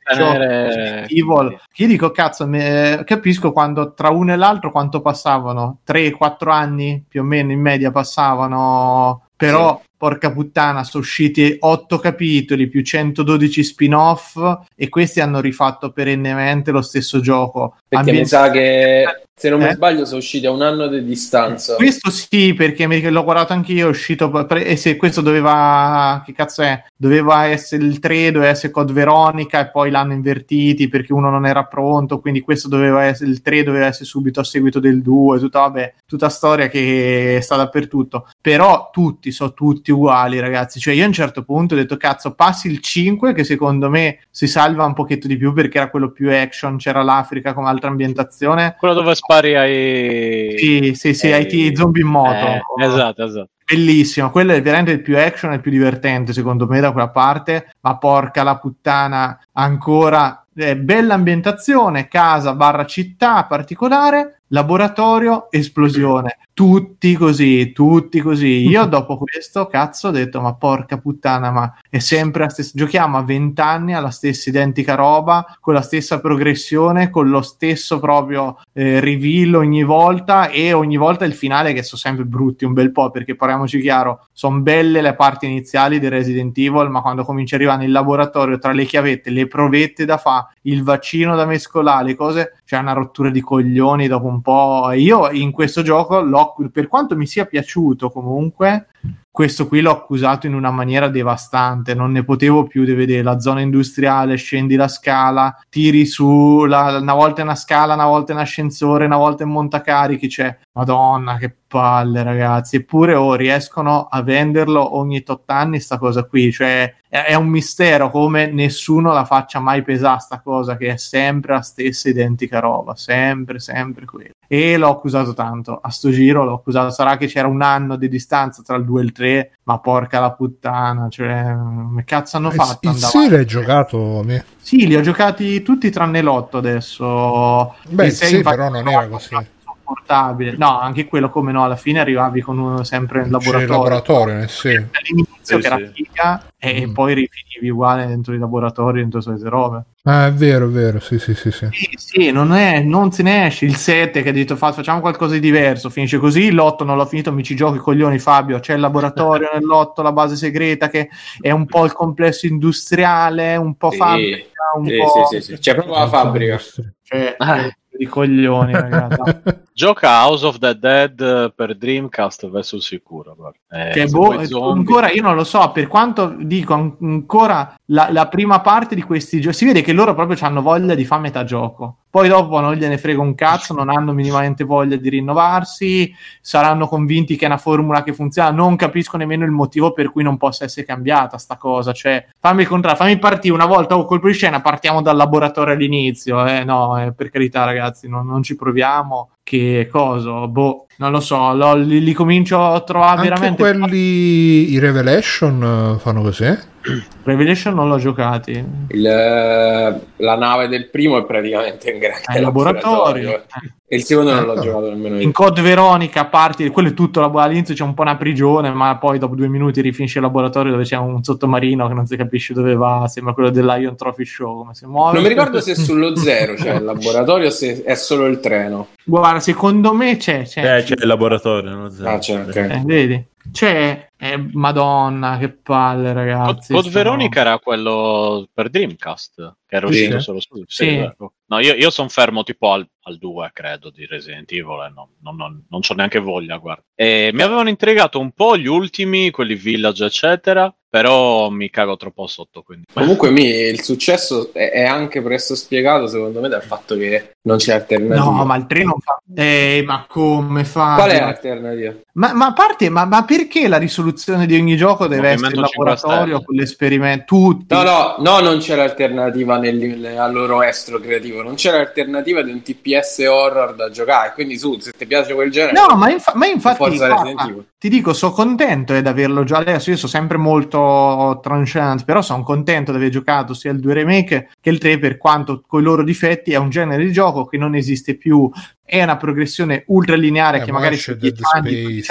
Speaker 1: di gioco io dico cazzo, me, capisco quando tra uno e l'altro quanto passavano 3-4 anni più o meno in media passavano però sì porca puttana, sono usciti 8 capitoli più 112 spin-off e questi hanno rifatto perennemente lo stesso gioco.
Speaker 5: Perché Ambien- mi sa che se non eh? mi sbaglio sono usciti a un anno di distanza.
Speaker 1: Questo sì, perché l'ho guardato anch'io, è uscito pre- e se questo doveva che cazzo è? Doveva essere il 3, doveva essere Code Veronica e poi l'hanno invertiti perché uno non era pronto, quindi questo doveva essere il 3 doveva essere subito a seguito del 2, tutta vabbè, tutta storia che sta dappertutto. Però tutti sono tutti uguali, ragazzi. Cioè, io a un certo punto ho detto, cazzo, passi il 5, che secondo me si salva un pochetto di più perché era quello più action, c'era l'Africa come altra ambientazione.
Speaker 2: Quello dove spari ai...
Speaker 1: Sì, sì, sì, ai, ai zombie in moto.
Speaker 2: Eh, esatto, esatto.
Speaker 1: Bellissimo, quello è veramente il più action e il più divertente secondo me da quella parte, ma porca la puttana, ancora eh, bella ambientazione, casa barra città particolare, laboratorio, esplosione tutti così, tutti così. Io *laughs* dopo questo cazzo ho detto, ma porca puttana, ma è sempre la stessa. Giochiamo a vent'anni alla stessa identica roba, con la stessa progressione, con lo stesso proprio eh, reveal ogni volta e ogni volta il finale che sono sempre brutti un bel po', perché parliamoci chiaro, sono belle le parti iniziali di Resident Evil, ma quando cominci a arrivare nel laboratorio tra le chiavette, le provette da fa, il vaccino da mescolare, le cose, c'è una rottura di coglioni dopo un po'. Io in questo gioco l'ho per quanto mi sia piaciuto comunque, questo qui l'ho accusato in una maniera devastante, non ne potevo più di vedere. La zona industriale, scendi la scala, tiri su la, una volta una scala, una volta in ascensore, una volta in montacarichi, cioè, madonna che palle ragazzi, eppure oh, riescono a venderlo ogni tot anni sta cosa qui, cioè è, è un mistero come nessuno la faccia mai pesare sta cosa che è sempre la stessa identica roba, sempre, sempre quella. E l'ho accusato tanto, a sto giro l'ho accusato, sarà che c'era un anno di distanza tra il 2 e il 3, ma porca la puttana, cioè, che cazzo hanno fatto?
Speaker 3: Il sì l'hai giocato? Me.
Speaker 1: Sì, li ho giocati tutti tranne l'8 adesso.
Speaker 3: Beh, sì, però non era così
Speaker 1: portabile. No, anche quello come no, alla fine arrivavi con uno sempre in laboratorio. C'è
Speaker 3: laboratorio, eh, sì.
Speaker 1: All'inizio sì, che era figa e mm. poi rifinivi uguale dentro i laboratori, dentro queste robe.
Speaker 3: Ah, è vero, è vero, sì, sì, sì. Sì,
Speaker 1: sì, sì non, è, non se ne esce. Il 7 che ha detto facciamo qualcosa di diverso, finisce così. L'8 non l'ho finito, mi ci giochi coglioni Fabio. C'è il laboratorio *laughs* nell'8, la base segreta che è un po' il complesso industriale, un po' fabbrica, un
Speaker 5: sì,
Speaker 1: po'...
Speaker 5: Sì, sì, sì. C'è proprio la fabbrica.
Speaker 1: Cioè, ah di coglioni, ragazzi. *laughs*
Speaker 2: Gioca House of the Dead per Dreamcast verso il sicuro.
Speaker 1: Eh, che boh, ancora io non lo so, per quanto dico ancora la, la prima parte di questi giochi, si vede che loro proprio hanno voglia di fare metagioco. Poi dopo non gliene frega un cazzo, non hanno minimamente voglia di rinnovarsi, saranno convinti che è una formula che funziona, non capisco nemmeno il motivo per cui non possa essere cambiata sta cosa, cioè fammi il contrario, fammi partire una volta o colpo di scena, partiamo dal laboratorio all'inizio, eh no, eh, per carità ragazzi, non, non ci proviamo, che cosa, boh, non lo so, lo, li, li, comincio a trovare
Speaker 3: Anche
Speaker 1: veramente...
Speaker 3: quelli, i Revelation fanno così? *clears throat*
Speaker 1: Revelation non l'ho giocati.
Speaker 5: Il, eh, la nave del primo è praticamente in grande
Speaker 1: è laboratorio. laboratorio.
Speaker 5: E il secondo non l'ho giocato nemmeno io.
Speaker 1: In Code Veronica, a parte quello è tutto, all'inizio c'è un po' una prigione, ma poi dopo due minuti rifinisce il laboratorio dove c'è un sottomarino che non si capisce dove va, sembra quello dell'Ion Trophy Show, come si muove.
Speaker 5: Non mi ricordo se è sullo *laughs* zero c'è il laboratorio o se è solo il treno.
Speaker 1: Guarda, secondo me c'è.
Speaker 6: C'è, eh, c'è il laboratorio, non zero.
Speaker 5: Ah, c'è, okay.
Speaker 1: eh, vedi? C'è, eh, madonna, che palle, ragazzi.
Speaker 2: Code Veronica era quello per Dreamcast, che era uscito sì. solo su.
Speaker 1: Sì. sì.
Speaker 2: No, io, io sono fermo tipo al, al 2, credo, di Resident Evil, e no, non, non, non ho neanche voglia, guarda. E mi avevano intrigato un po' gli ultimi, quelli Village, eccetera, però mi cago troppo sotto. Quindi.
Speaker 5: Comunque mi, il successo è, è, anche presto spiegato secondo me dal fatto che non c'è alternativa.
Speaker 1: No, ma il 3 non fa... Eh, ma come fa?
Speaker 5: Qual è l'alternativa?
Speaker 1: Ma, ma a parte, ma, ma, perché la risoluzione di ogni gioco deve essere il laboratorio con l'esperimento? Tutti.
Speaker 5: No, no, no, non c'è l'alternativa nel, al loro estro creativo, non c'è l'alternativa di un TPS horror da giocare, quindi su, se ti piace quel genere...
Speaker 1: No, ma, infa- ma infatti... ti dico, sono contento eh, di averlo già adesso, io sono sempre molto tranchant, però sono contento di aver giocato sia il 2 remake che il 3 per quanto con i loro difetti è un genere di gioco gioco che non esiste più è una progressione ultra lineare eh, che magari su 10 anni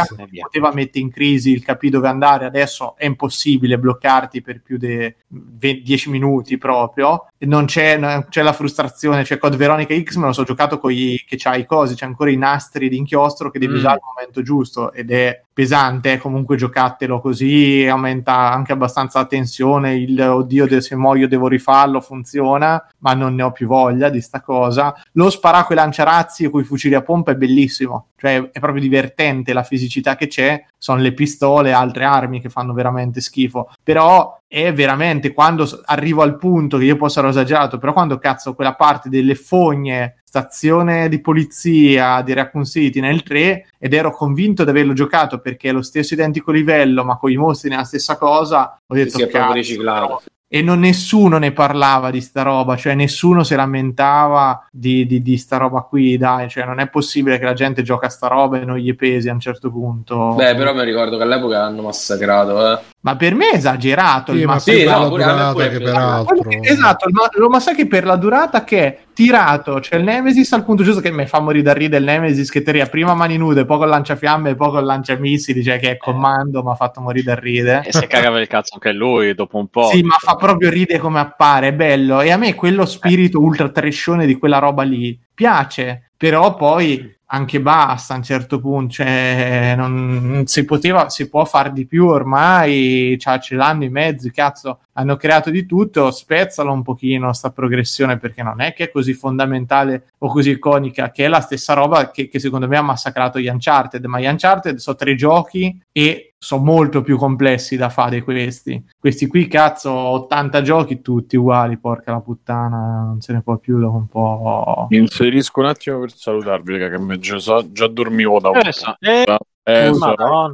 Speaker 1: poteva mettere in crisi il capire dove andare, adesso è impossibile bloccarti per più di 10 minuti proprio, non c'è, non c'è, la frustrazione, c'è Code Veronica X me lo so giocato con i, che c'ha i cosi, c'è ancora i nastri di inchiostro che devi mm. usare al momento giusto ed è pesante, comunque giocatelo così, aumenta anche abbastanza la tensione, il oddio se muoio devo rifarlo, funziona, ma non ne ho più voglia di sta cosa. Lo sparacco e lanciarazzi con i fucili a pompa è bellissimo, cioè è proprio divertente la fisicità che c'è, sono le pistole e altre armi che fanno veramente schifo, però è veramente quando arrivo al punto che io posso essere esagerato, però quando cazzo quella parte delle fogne, stazione di polizia di Raccoon City nel 3 ed ero convinto di averlo giocato perché è lo stesso identico livello ma con i mostri nella stessa cosa, ho detto che è riciclato e non nessuno ne parlava di sta roba, cioè nessuno si lamentava di, di, di, sta roba qui, dai, cioè non è possibile che la gente gioca a sta roba e non gli pesi a un certo punto.
Speaker 5: Beh, però mi ricordo che all'epoca l'hanno massacrato, eh.
Speaker 1: Ma per me è esagerato
Speaker 3: sì, il massacro. Sì, no, pure, pure.
Speaker 1: Esatto, ma lo massacri per la durata che è tirato, cioè il Nemesis al punto giusto che mi fa morire da ridere il Nemesis che teria prima mani nude, poi con lanciafiamme e poi con lanciamissili, cioè che è comando, mi ha fatto morire da ridere.
Speaker 2: E se cagava il cazzo anche lui dopo un po'.
Speaker 1: Sì, ma fa proprio ridere come appare, è bello. E a me quello spirito ultra trescione di quella roba lì piace, però poi anche basta a un certo punto, cioè non si poteva, si può fare di più ormai, cioè, ce l'hanno i mezzi, cazzo, hanno creato di tutto, spezzalo un pochino sta progressione perché non è che è così fondamentale o così iconica, che è la stessa roba che, che secondo me ha massacrato gli Uncharted, ma gli Uncharted sono tre giochi e sono molto più complessi da fare questi. Questi qui, cazzo, 80 giochi tutti uguali, porca la puttana, non se ne può più dopo un po'.
Speaker 4: Mi inserisco un attimo per salutarvi, raga, che già, già dormivo da un
Speaker 2: eh, po'. Eh, eh,
Speaker 4: so,
Speaker 2: ciao.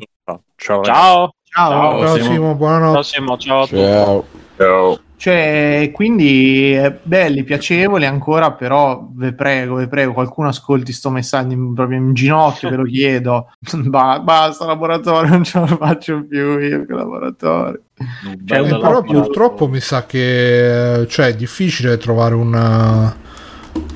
Speaker 2: Ciao. Ciao.
Speaker 1: Ciao,
Speaker 3: ciao Simo, buonanotte.
Speaker 2: Ciao Simo, ciao.
Speaker 3: Ciao.
Speaker 4: ciao.
Speaker 1: Cioè, quindi eh, belli, piacevoli ancora, però vi prego, vi prego, qualcuno ascolti sto messaggio in, proprio in ginocchio, ve lo *laughs* chiedo. *laughs* Ba- basta laboratorio, *laughs* non ce la faccio più io che laboratorio.
Speaker 3: Cioè, però purtroppo mi sa che cioè, è difficile trovare una,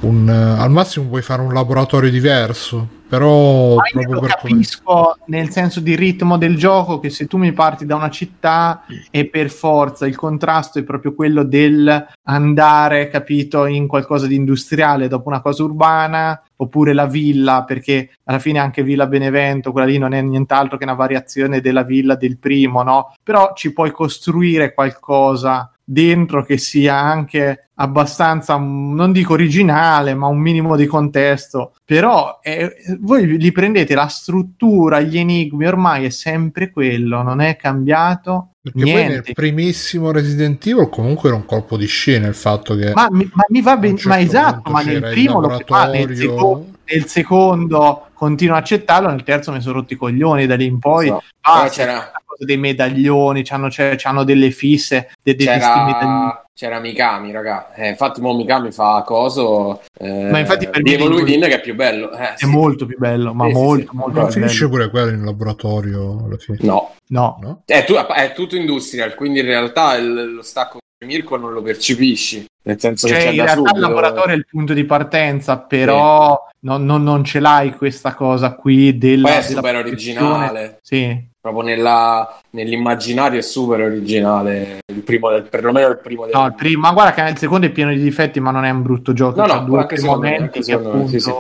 Speaker 3: un, al massimo puoi fare un laboratorio diverso però
Speaker 1: Ma io capisco come... nel senso di ritmo del gioco che se tu mi parti da una città e per forza il contrasto è proprio quello del andare, capito, in qualcosa di industriale dopo una cosa urbana oppure la villa, perché alla fine anche Villa Benevento, quella lì non è nient'altro che una variazione della villa del primo, no? Però ci puoi costruire qualcosa dentro che sia anche abbastanza, non dico originale, ma un minimo di contesto. Però eh, voi li prendete la struttura, gli enigmi, ormai è sempre quello, non è cambiato.
Speaker 3: Perché niente. poi nel primissimo Resident Evil comunque era un colpo di scena il fatto che...
Speaker 1: Ma, mi, ma mi va bene, certo ma esatto, ma nel primo lo fa, nel secondo, nel secondo continuo a accettarlo, nel terzo mi sono rotti i coglioni da lì in poi. So. Ah, c'era dei medaglioni, c'hanno, c'hanno delle fisse, de, de,
Speaker 5: c'era, c'era Mikami, raga. Eh, infatti, mo Mikami fa coso. Eh, ma infatti, per me Evil Within che è più bello. Eh,
Speaker 1: è sì. molto più bello, ma sì, molto, sì, molto.
Speaker 3: Ma finisce pure quello in laboratorio alla fine.
Speaker 5: No,
Speaker 1: no, no?
Speaker 5: È, tu, è, tutto industrial, quindi in realtà il, lo stacco Mirko non lo percepisci. Nel senso
Speaker 1: cioè,
Speaker 5: che
Speaker 1: in realtà subito... il laboratorio è il punto di partenza, però sì. non, non, non, ce l'hai questa cosa qui della.
Speaker 5: Poi è super originale.
Speaker 1: Sì.
Speaker 5: Proprio nella, nell'immaginario è super originale. Il primo perlomeno il primo del...
Speaker 1: No, il primo, ma guarda che il secondo è pieno di difetti, ma non è un brutto gioco. No, no, due momenti che appunto. Sì, sì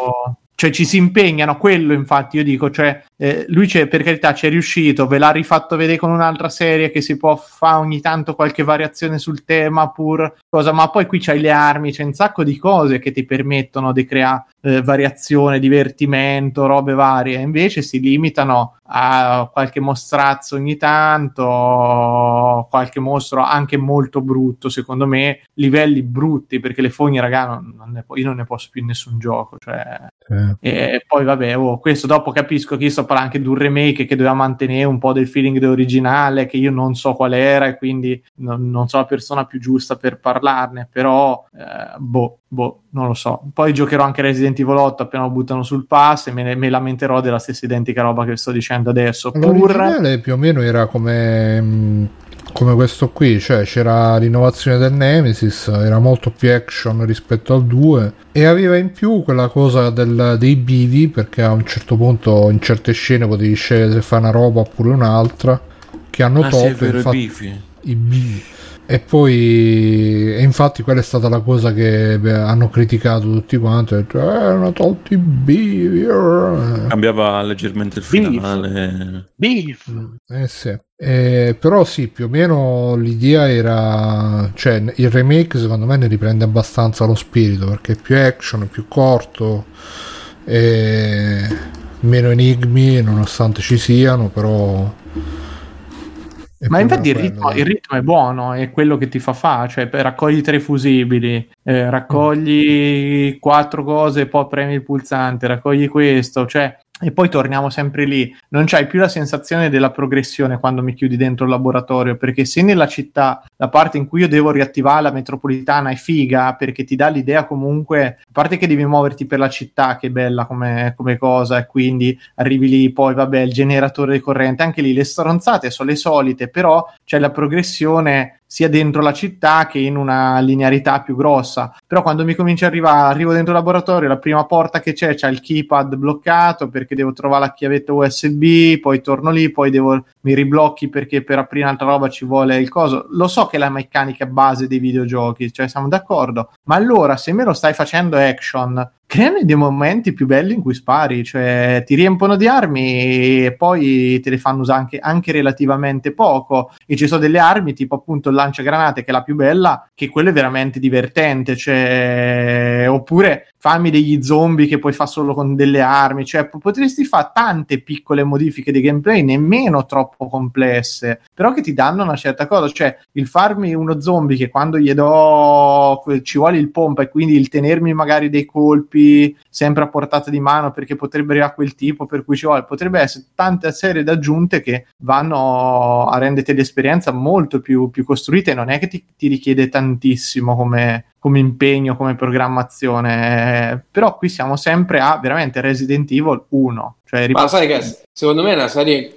Speaker 1: cioè ci si impegnano, quello infatti io dico, cioè eh, lui per carità ci è riuscito, ve l'ha rifatto vedere con un'altra serie che si può fare ogni tanto qualche variazione sul tema pur cosa, ma poi qui c'hai le armi, c'è un sacco di cose che ti permettono di creare eh, variazione, divertimento, robe varie, invece si limitano a qualche mostrazzo ogni tanto, qualche mostro anche molto brutto, secondo me, livelli brutti, perché le fogne, raga, non, non ne, io non ne posso più in nessun gioco, cioè... eh. e poi vabbè, oh, questo dopo capisco che io sto parlando anche di un remake che doveva mantenere un po' del feeling dell'originale, che io non so qual era e quindi non, non so la persona più giusta per parlarne, però, eh, boh, boh, non lo so. Poi giocherò anche Resident Evil 8 appena lo buttano sul pass e me, me lamenterò della stessa identica roba che sto dicendo adesso.
Speaker 3: Pur... più o meno era come, mm, come questo qui, cioè c'era l'innovazione del Nemesis, era molto più action rispetto al 2 e aveva in più quella cosa del, dei bivi perché a un certo punto in certe scene potevi scegliere se fare una roba oppure un'altra che hanno ah, tolto sì, infatti, i bivi. E poi, e infatti, quella è stata la cosa che beh, hanno criticato tutti quanti. Detto, eh, hanno tolto i beef.
Speaker 6: Cambiava leggermente il finale.
Speaker 3: Beef. Eh sì. Eh, però sì, più o meno l'idea era, cioè il remake secondo me ne riprende abbastanza lo spirito perché è più action, è più corto, e meno enigmi nonostante ci siano, però
Speaker 1: ma infatti il ritmo, il ritmo, è buono, è quello che ti fa fare, cioè raccogli tre fusibili, eh, raccogli mm. quattro cose, poi premi il pulsante, raccogli questo, cioè e poi torniamo sempre lì, non c'hai più la sensazione della progressione quando mi chiudi dentro il laboratorio, perché se nella città la parte in cui io devo riattivare la metropolitana è figa, perché ti dà l'idea comunque, a parte che devi muoverti per la città, che è bella come, come cosa, e quindi arrivi lì, poi vabbè, il generatore di corrente, anche lì le stronzate sono le solite, però c'è la progressione sia dentro la città che in una linearità più grossa. Però quando mi comincia a arrivare, arrivo dentro il laboratorio, la prima porta che c'è c'è il keypad bloccato perché devo trovare la chiavetta USB, poi torno lì, poi devo, mi riblocchi perché per aprire un'altra roba ci vuole il coso. Lo so che è la meccanica base dei videogiochi, cioè siamo d'accordo, ma allora se me lo stai facendo action, creano dei momenti più belli in cui spari, cioè ti riempono di armi e poi te le fanno usare anche, anche relativamente poco. E ci sono delle armi tipo appunto il lanciagranate che è la più bella, che quello è veramente divertente, cioè oppure fammi degli zombie che puoi fare solo con delle armi, cioè potresti fare tante piccole modifiche di gameplay, nemmeno troppo complesse, però che ti danno una certa cosa, cioè il farmi uno zombie che quando gli do ci vuole il pompa e quindi il tenermi magari dei colpi sempre a portata di mano perché potrebbe arrivare a quel tipo per cui ci vuole, potrebbe essere tante serie d'aggiunte che vanno a renderti l'esperienza molto più, più costruita e non è che ti, ti richiede tantissimo come, come impegno, come programmazione, però qui siamo sempre a veramente Resident Evil 1. Cioè,
Speaker 5: Ma sai che secondo me è una serie,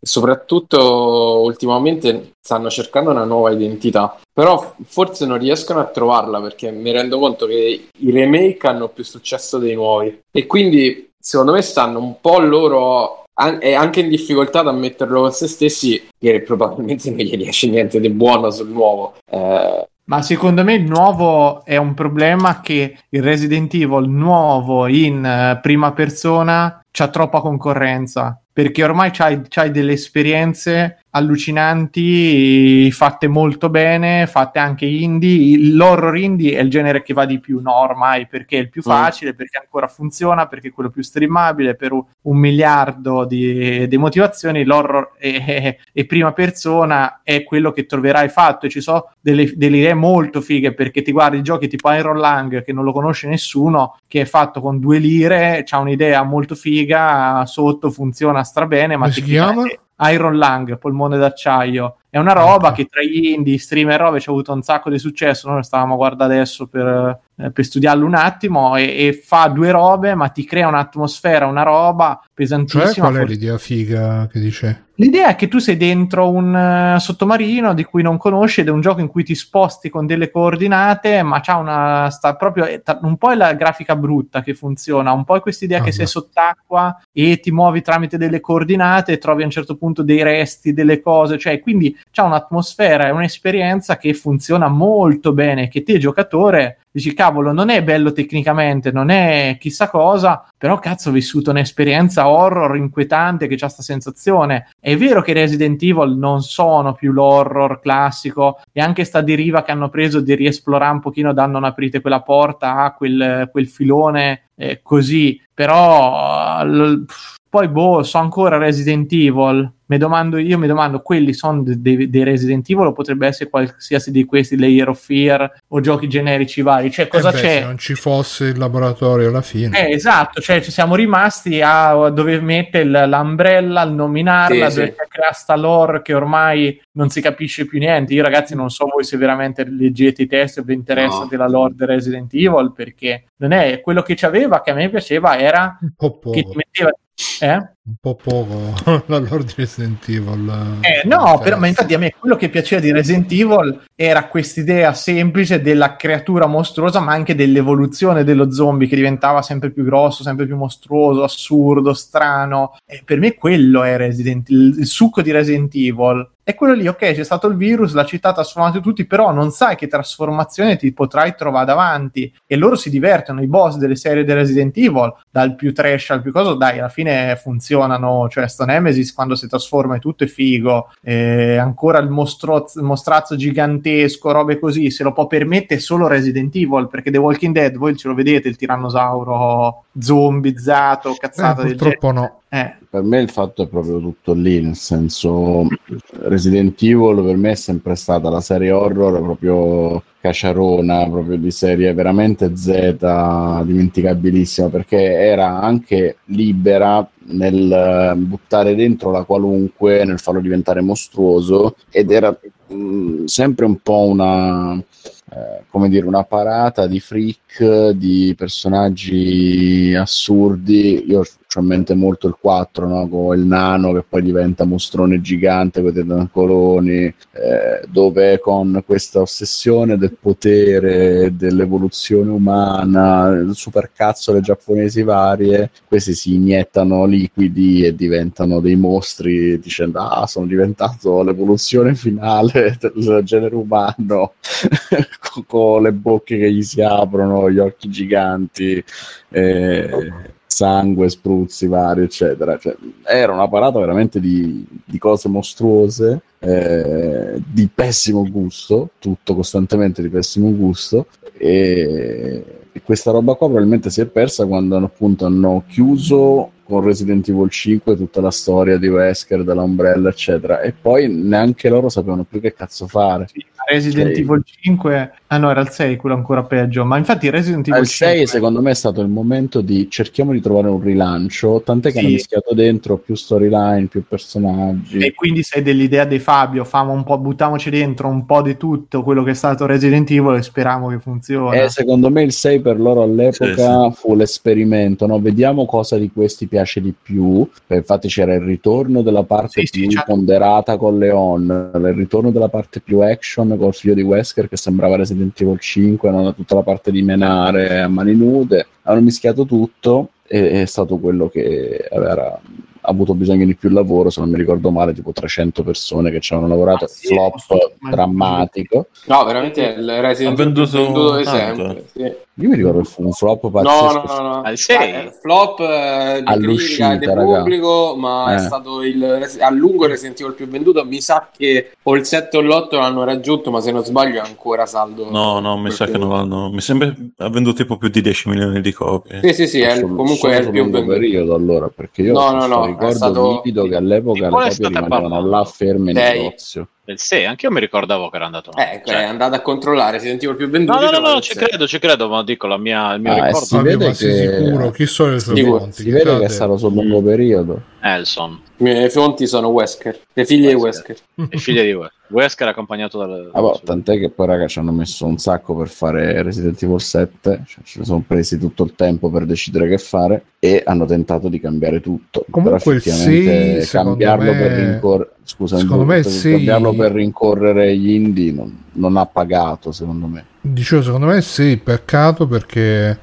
Speaker 5: soprattutto ultimamente, stanno cercando una nuova identità, però forse non riescono a trovarla perché mi rendo conto che i remake hanno più successo dei nuovi e quindi secondo me stanno un po' loro e anche in difficoltà ad ammetterlo con se stessi, che probabilmente non gli riesce niente di buono sul nuovo. Eh,
Speaker 1: ma secondo me il nuovo è un problema che il Resident Evil nuovo in uh, prima persona c'ha troppa concorrenza perché ormai c'hai, c'hai delle esperienze allucinanti, fatte molto bene, fatte anche indie. L'horror indie è il genere che va di più, no, ormai, perché è il più mm. facile, perché ancora funziona, perché è quello più streamabile, per un miliardo di, di motivazioni, l'horror è, è, prima persona, è quello che troverai fatto e ci sono delle, delle idee molto fighe, perché ti guardi giochi tipo Iron Lang, che non lo conosce nessuno, che è fatto con due lire, c'ha un'idea molto figa, sotto funziona strabene, ma
Speaker 3: si chiama?
Speaker 1: Iron Lang, polmone d'acciaio. È una roba che tra gli indie, streamer e robe ci ha avuto un sacco di successo. Noi stavamo a guardare adesso per, eh, per studiarlo un attimo e, e, fa due robe, ma ti crea un'atmosfera, una roba pesantissima. Cioè,
Speaker 3: qual è forse... l'idea figa che dice?
Speaker 1: L'idea è che tu sei dentro un uh, sottomarino di cui non conosci ed è un gioco in cui ti sposti con delle coordinate, ma c'ha una sta proprio un po' è la grafica brutta che funziona, un po' è questa idea oh, che sei sott'acqua e ti muovi tramite delle coordinate e trovi a un certo punto dei resti, delle cose, cioè quindi c'ha un'atmosfera e un'esperienza che funziona molto bene, che te giocatore dici cavolo, non è bello tecnicamente, non è chissà cosa, però cazzo ho vissuto un'esperienza horror inquietante che ha sta sensazione. È vero che Resident Evil non sono più l'horror classico e anche sta deriva che hanno preso di riesplorare un pochino da non aprite quella porta a quel, quel filone eh, così, però l- poi boh, so ancora Resident Evil mi domando, io mi domando, quelli sono dei, dei Resident Evil o potrebbe essere qualsiasi di questi, Layer of Fear o giochi generici vari? Cioè, cosa eh beh, c'è? Se
Speaker 3: non ci fosse il laboratorio alla fine.
Speaker 1: Eh, esatto, cioè ci siamo rimasti a dove mette il, l'umbrella, il nominarla, sì, dove sì. crea sta lore che ormai non si capisce più niente. Io ragazzi non so voi se veramente leggete i testi o vi interessa no. della lore di Resident Evil, perché non è quello che ci aveva, che a me piaceva, era che ti metteva
Speaker 3: eh? Un po' poco *laughs* la Lord Resident Evil.
Speaker 1: Eh, no, però, ma infatti a me quello che piaceva di Resident Evil era quest'idea semplice della creatura mostruosa, ma anche dell'evoluzione dello zombie che diventava sempre più grosso, sempre più mostruoso, assurdo, strano. E per me quello è Resident il succo di Resident Evil è quello lì, ok, c'è stato il virus, la città ha trasformato tutti, però non sai che trasformazione ti potrai trovare davanti. E loro si divertono, i boss delle serie di Resident Evil, dal più trash al più coso, dai, alla fine funzionano. Cioè, sto Nemesis quando si trasforma è tutto è figo. E ancora il, mostro, il mostrazzo gigantesco, robe così, se lo può permettere solo Resident Evil, perché The Walking Dead, voi ce lo vedete, il tirannosauro zombizzato, cazzato
Speaker 3: eh, del Purtroppo no.
Speaker 7: Eh. Per me il fatto è proprio tutto lì, nel senso Resident Evil per me è sempre stata la serie horror proprio caciarona, proprio di serie veramente Z, dimenticabilissima, perché era anche libera nel buttare dentro la qualunque, nel farlo diventare mostruoso ed era mh, mm, sempre un po' una eh, come dire, una parata di freak, di personaggi assurdi. Io ho in mente molto il 4, no? con il nano che poi diventa mostrone gigante con i tentacoloni, eh, dove con questa ossessione del potere, dell'evoluzione umana, supercazzole giapponesi varie, questi si iniettano liquidi e diventano dei mostri dicendo ah sono diventato l'evoluzione finale *laughs* del genere umano *laughs* con le bocche che gli si aprono, gli occhi giganti. Eh, sangue, spruzzi vari, eccetera. Cioè, era una parata veramente di, di cose mostruose, eh, di pessimo gusto, tutto costantemente di pessimo gusto. E, e, questa roba qua probabilmente si è persa quando appunto hanno chiuso con Resident Evil 5 tutta la storia di Wesker, dell'Umbrella, eccetera. E poi neanche loro sapevano più che cazzo fare.
Speaker 1: Sì, Resident okay. Evil 5, ah no, era il 6, quello ancora peggio. Ma infatti Resident Evil
Speaker 7: il 5 6 secondo me è stato il momento di cerchiamo di trovare un rilancio, tant'è che sì. hanno mischiato dentro più storyline, più personaggi.
Speaker 1: E quindi sei dell'idea di Fabio, famo un po', buttiamoci dentro un po' di tutto quello che è stato Resident Evil e speriamo che funzioni.
Speaker 7: Eh, secondo me il 6 per loro all'epoca sì, fu l'esperimento, no? Vediamo cosa di questi piace piace di più. Infatti c'era il ritorno della parte sì, più sì, certo. ponderata con Leon, il ritorno della parte più action col figlio di Wesker che sembrava Resident Evil 5, non tutta la parte di menare a mani nude. Hanno mischiato tutto e è stato quello che era avuto bisogno di più lavoro, se non mi ricordo male, tipo 300 persone che ci hanno lavorato, ah, sì, flop drammatico.
Speaker 5: No, veramente il Resident Evil venduto esempio. Sì.
Speaker 7: Io mi ricordo che fu un flop
Speaker 5: pazzesco. No, no, no, no. Al 6. Ah, flop eh, critica del pubblico, ma eh. è stato il, a lungo il Resident Evil più venduto. Mi sa che o il 7 o l'8 l'hanno raggiunto, ma se non sbaglio è ancora saldo.
Speaker 6: No, no, mi sa che non l'hanno. Mi sembra ha venduto tipo più di 10 milioni di copie.
Speaker 5: Sì, sì, sì, è, comunque è il più venduto.
Speaker 7: periodo allora, perché io no, no, no, ricordo stato... che all'epoca le copie rimanevano là ferme in negozio
Speaker 2: del 6, anche io mi ricordavo che era andato
Speaker 5: male. Eh, cioè... è andato a controllare, si sentiva il più venduto.
Speaker 2: No, no, no, no ci credo, ci credo, ma dico la mia, il mio ah, ricordo.
Speaker 3: Si vede che... sicuro, chi sono le sue fonti?
Speaker 7: Si vede che è stato sul lungo periodo.
Speaker 2: Elson.
Speaker 5: Le mie fonti sono Wesker, le figlie
Speaker 2: Wesker.
Speaker 5: di Wesker.
Speaker 2: Le figlie di Wesker. Wesker *laughs* accompagnato dal...
Speaker 7: Ah, boh, tant'è che poi raga ci hanno messo un sacco per fare Resident Evil 7, cioè, ci sono presi tutto il tempo per decidere che fare e hanno tentato di cambiare tutto.
Speaker 3: Comunque Però effettivamente sì, cambiarlo me... per rincorrere... Scusa, secondo me sì. cambiarlo per rincorrere gli indie non, non ha pagato secondo me. Dicevo, secondo me sì, peccato perché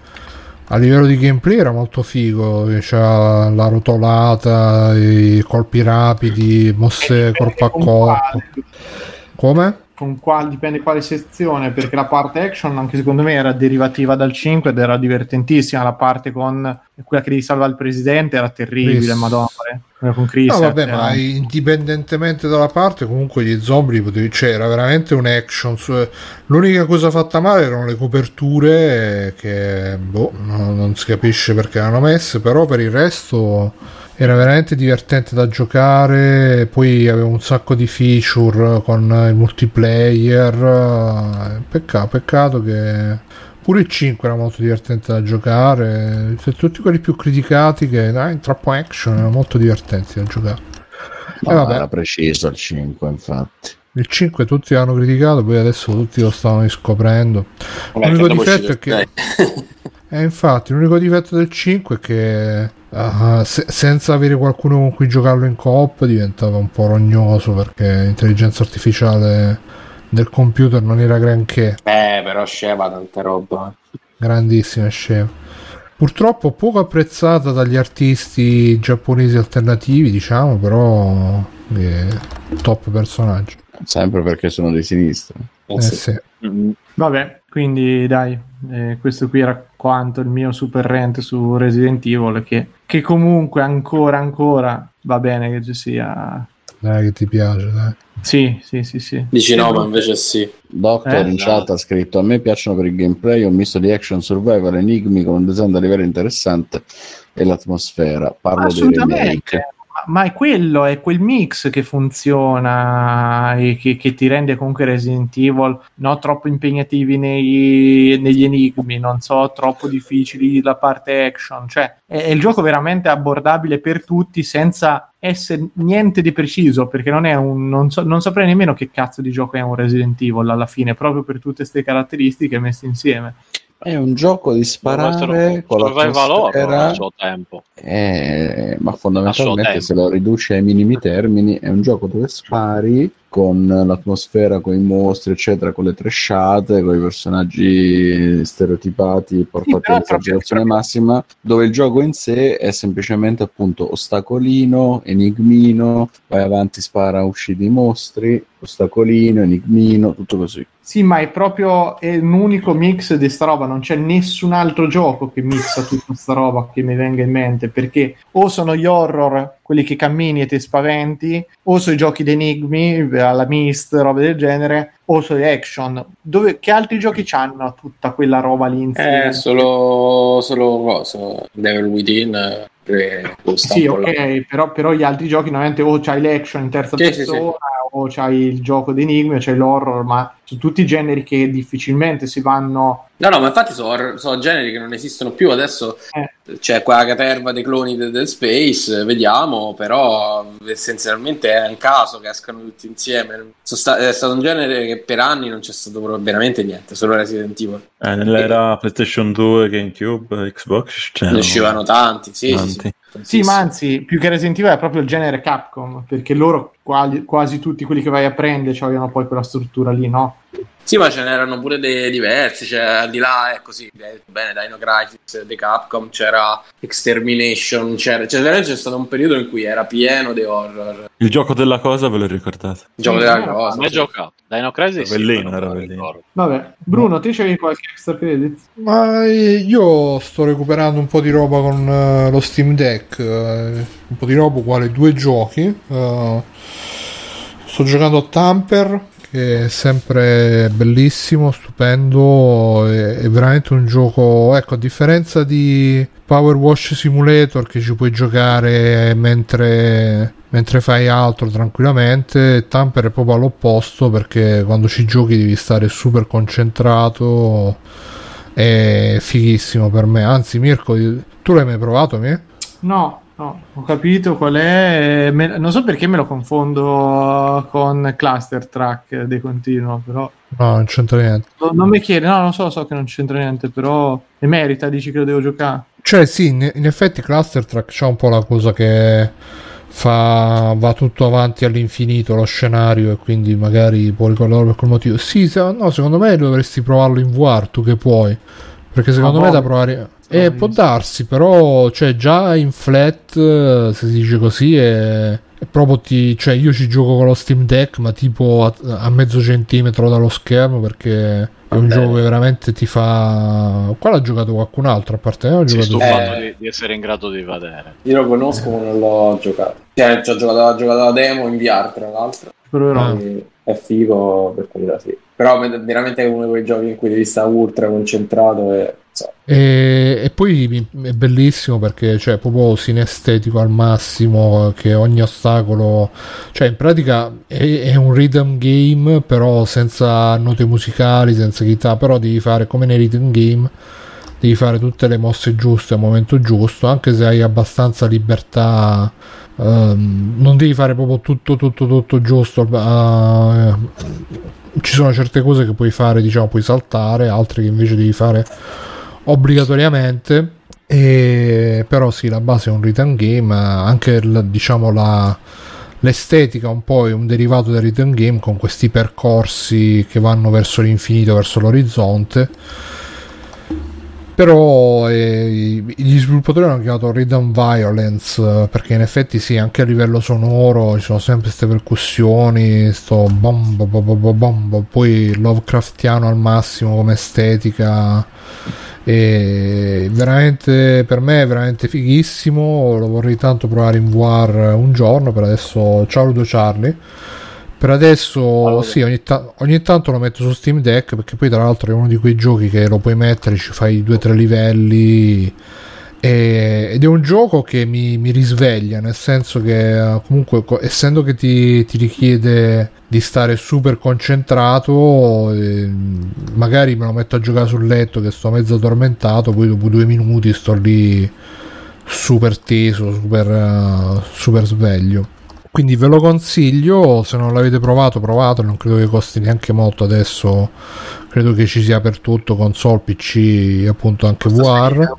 Speaker 3: a livello di gameplay era molto figo, c'era la rotolata, i colpi rapidi, mosse *laughs* corpo a corpo. Come?
Speaker 1: Con quale, dipende quale sezione, perché la parte action anche secondo me era derivativa dal 5 ed era divertentissima, la parte con quella che devi salvare il presidente era terribile, Chris. madonna.
Speaker 3: Con Chris, no, vabbè, ma indipendentemente dalla parte, comunque gli zombie potevi, cioè, era veramente un action. L'unica cosa fatta male erano le coperture che boh, non, non si capisce perché erano messe, però per il resto era veramente divertente da giocare poi aveva un sacco di feature con il multiplayer peccato, peccato che pure il 5 era molto divertente da giocare tutti quelli più criticati che dai, troppo action erano molto divertenti da giocare.
Speaker 7: Ma eh, vabbè. era preciso il 5 infatti.
Speaker 3: Il 5 tutti l'hanno criticato poi adesso tutti lo stavano riscoprendo. L'unico difetto è che *laughs* eh, infatti l'unico difetto del 5 è che Uh, se, senza avere qualcuno con cui giocarlo in coop diventava un po' rognoso perché l'intelligenza artificiale del computer non era granché.
Speaker 5: Eh, però sceva tanta roba.
Speaker 3: Grandissima sceva. Purtroppo poco apprezzata dagli artisti giapponesi alternativi, diciamo, però eh, top personaggio.
Speaker 7: Sempre perché sono di sinistra.
Speaker 3: Eh, sì. Sì.
Speaker 1: Mm-hmm. Vabbè, quindi dai, eh, questo qui era quanto il mio super rent su Resident Evil che, che comunque ancora ancora va bene che ci sia.
Speaker 3: Dai che ti piace dai.
Speaker 1: Sì sì sì sì.
Speaker 5: Dici no ma invece sì.
Speaker 7: Doctor eh, in chat ha scritto a me piacciono per il gameplay ho misto di action survival enigmi con un design da livello interessante e l'atmosfera. Parlo dei remake
Speaker 1: ma è quello, è quel mix che funziona e che, che ti rende comunque Resident Evil non troppo impegnativi nei, negli enigmi, non so, troppo difficili la parte action, cioè è, è, il gioco veramente abbordabile per tutti senza essere niente di preciso, perché non è un, non, so, non saprei nemmeno che cazzo di gioco è un Resident Evil alla fine, proprio per tutte queste caratteristiche messe insieme.
Speaker 7: È un gioco di sparare con la
Speaker 2: al suo tempo.
Speaker 7: Eh, ma fondamentalmente se lo riduce ai minimi termini è un gioco dove spari con l'atmosfera, con i mostri, eccetera, con le tresciate, con i personaggi stereotipati portati in esagerazione massima, dove il gioco in sé è semplicemente appunto ostacolino, enigmino, vai avanti, spara, usciti i mostri, ostacolino, enigmino, tutto così.
Speaker 1: Sì, ma è proprio è un unico mix di sta roba, non c'è nessun altro gioco che mixa tutta sta roba che mi venga in mente, perché o sono gli horror quelli che cammini e ti spaventi, o sui giochi d'enigmi, alla Mist, robe del genere, o sui action. Dove, che altri giochi hanno tutta quella roba lì
Speaker 5: insieme? Eh, solo, solo cosa, Devil Within.
Speaker 1: Sì, ok, però, però, gli altri giochi normalmente o c'hai l'action in terza sì, persona, sì, sì. o c'hai il gioco d'enigmi, o c'hai l'horror, ma sono tutti generi che difficilmente si vanno
Speaker 5: No, no, ma infatti sono, sono generi che non esistono più. Adesso eh. c'è quella caterva dei cloni del Dead Space, vediamo, però essenzialmente è un caso che escano tutti insieme. Sta- è stato un genere che per anni non c'è stato veramente niente, solo Resident Evil.
Speaker 6: Eh, nell'era e... PlayStation 2, GameCube, Xbox,
Speaker 5: ne uscivano tanti, sì, tanti. sì,
Speaker 1: sì. Sì, ma anzi, più che Resident Evil è proprio il genere Capcom, perché loro quasi, quasi tutti quelli che vai a prendere avevano poi quella struttura lì, no?
Speaker 5: Sì, ma ce n'erano pure dei diversi, cioè al di là, ecco sì, bene, Dino Crisis di Capcom, c'era Extermination, c'era, cioè veramente c'è stato un periodo in cui era pieno di horror.
Speaker 6: Il gioco della cosa ve lo ricordate?
Speaker 5: Il gioco della cosa.
Speaker 2: Non è giocato. Dino Crisis
Speaker 6: bellino, era bellino.
Speaker 1: Vabbè, Bruno, te c'avevi qualche extra credit?
Speaker 3: Ma io sto recuperando un po' di roba con uh, lo Steam Deck, uh, un po' di roba uguale due giochi. Uh, sto giocando a Tamper è sempre bellissimo, stupendo, è, è, veramente un gioco, ecco, a differenza di Power Wash Simulator che ci puoi giocare mentre, mentre fai altro tranquillamente, Tamper è proprio all'opposto perché quando ci giochi devi stare super concentrato, è fighissimo per me, anzi Mirko, tu l'hai mai provato? Me?
Speaker 1: No, No, ho capito qual è. Me... non so perché me lo confondo con Cluster Track di continuo, però.
Speaker 3: No, non c'entra niente.
Speaker 1: No, non mi chiede, no, non so, so che non c'entra niente, però. E merita, dici che lo devo giocare.
Speaker 3: Cioè, sì, in effetti Cluster Track c'ha un po' la cosa che fa. va tutto avanti all'infinito lo scenario e quindi magari può ricordarlo per quel motivo. Sì, se... no, secondo me dovresti provarlo in VR, tu che puoi. Perché secondo ah, me da provare eh, può darsi, però cioè, già in flat, se si dice così, è, è proprio ti, cioè io ci gioco con lo Steam Deck, ma tipo a, a mezzo centimetro dallo schermo perché è un gioco che veramente ti fa. Qua l'ha giocato qualcun altro a parte me. Ho
Speaker 2: sì, giocato eh, di, di, essere in grado di vedere.
Speaker 5: Io lo conosco, ma non l'ho giocato. Cioè, ci ho giocato, ho giocato la demo in VR, tra l'altro. Però ah. è figo per quella sì. Però veramente è uno di quei giochi in cui devi stare ultra concentrato e
Speaker 3: e, e, poi è bellissimo perché cioè proprio sinestetico al massimo che ogni ostacolo cioè in pratica è, è, un rhythm game però senza note musicali senza chitarra però devi fare come nei rhythm game devi fare tutte le mosse giuste al momento giusto anche se hai abbastanza libertà um, non devi fare proprio tutto tutto tutto giusto uh, ci sono certe cose che puoi fare diciamo puoi saltare altre che invece devi fare obbligatoriamente. E, però sì, la base è un return game, anche il, diciamo la, l'estetica un po' è un derivato del return game con questi percorsi che vanno verso l'infinito, verso l'orizzonte. Però eh, gli sviluppatori hanno chiamato Rhythm Violence perché in effetti sì, anche a livello sonoro ci sono sempre queste percussioni, sto bom, bom, bom, bom, poi Lovecraftiano al massimo come estetica. E veramente per me è veramente fighissimo lo vorrei tanto provare in VR un giorno per adesso ciao Ludo Charlie per adesso allora. sì ogni, ta- ogni, tanto lo metto su Steam Deck perché poi tra l'altro è uno di quei giochi che lo puoi mettere ci fai due o tre livelli e, ed è un gioco che mi, mi risveglia nel senso che comunque essendo che ti, ti richiede di stare super concentrato. magari me lo metto a giocare sul letto che sto mezzo addormentato, poi dopo due minuti sto lì super teso, super, uh, super sveglio. Quindi ve lo consiglio, se non l'avete provato, provate, non credo che costi neanche molto adesso, credo che ci sia per tutto, console, PC, appunto anche VR.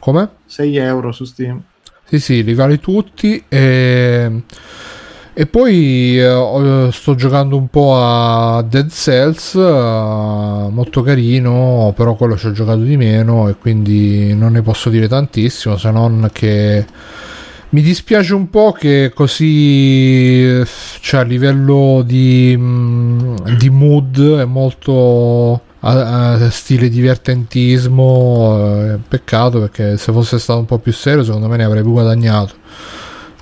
Speaker 3: Come?
Speaker 1: 6 euro su Steam.
Speaker 3: Sì, sì, li vale tutti. E e poi eh, sto giocando un po' a Dead Cells, eh, molto carino, però quello ci ho giocato di meno e quindi non ne posso dire tantissimo, se non che mi dispiace un po' che così cioè, a livello di, mm, di mood è molto a, a stile divertentismo, eh, peccato perché se fosse stato un po' più serio secondo me ne avrei più guadagnato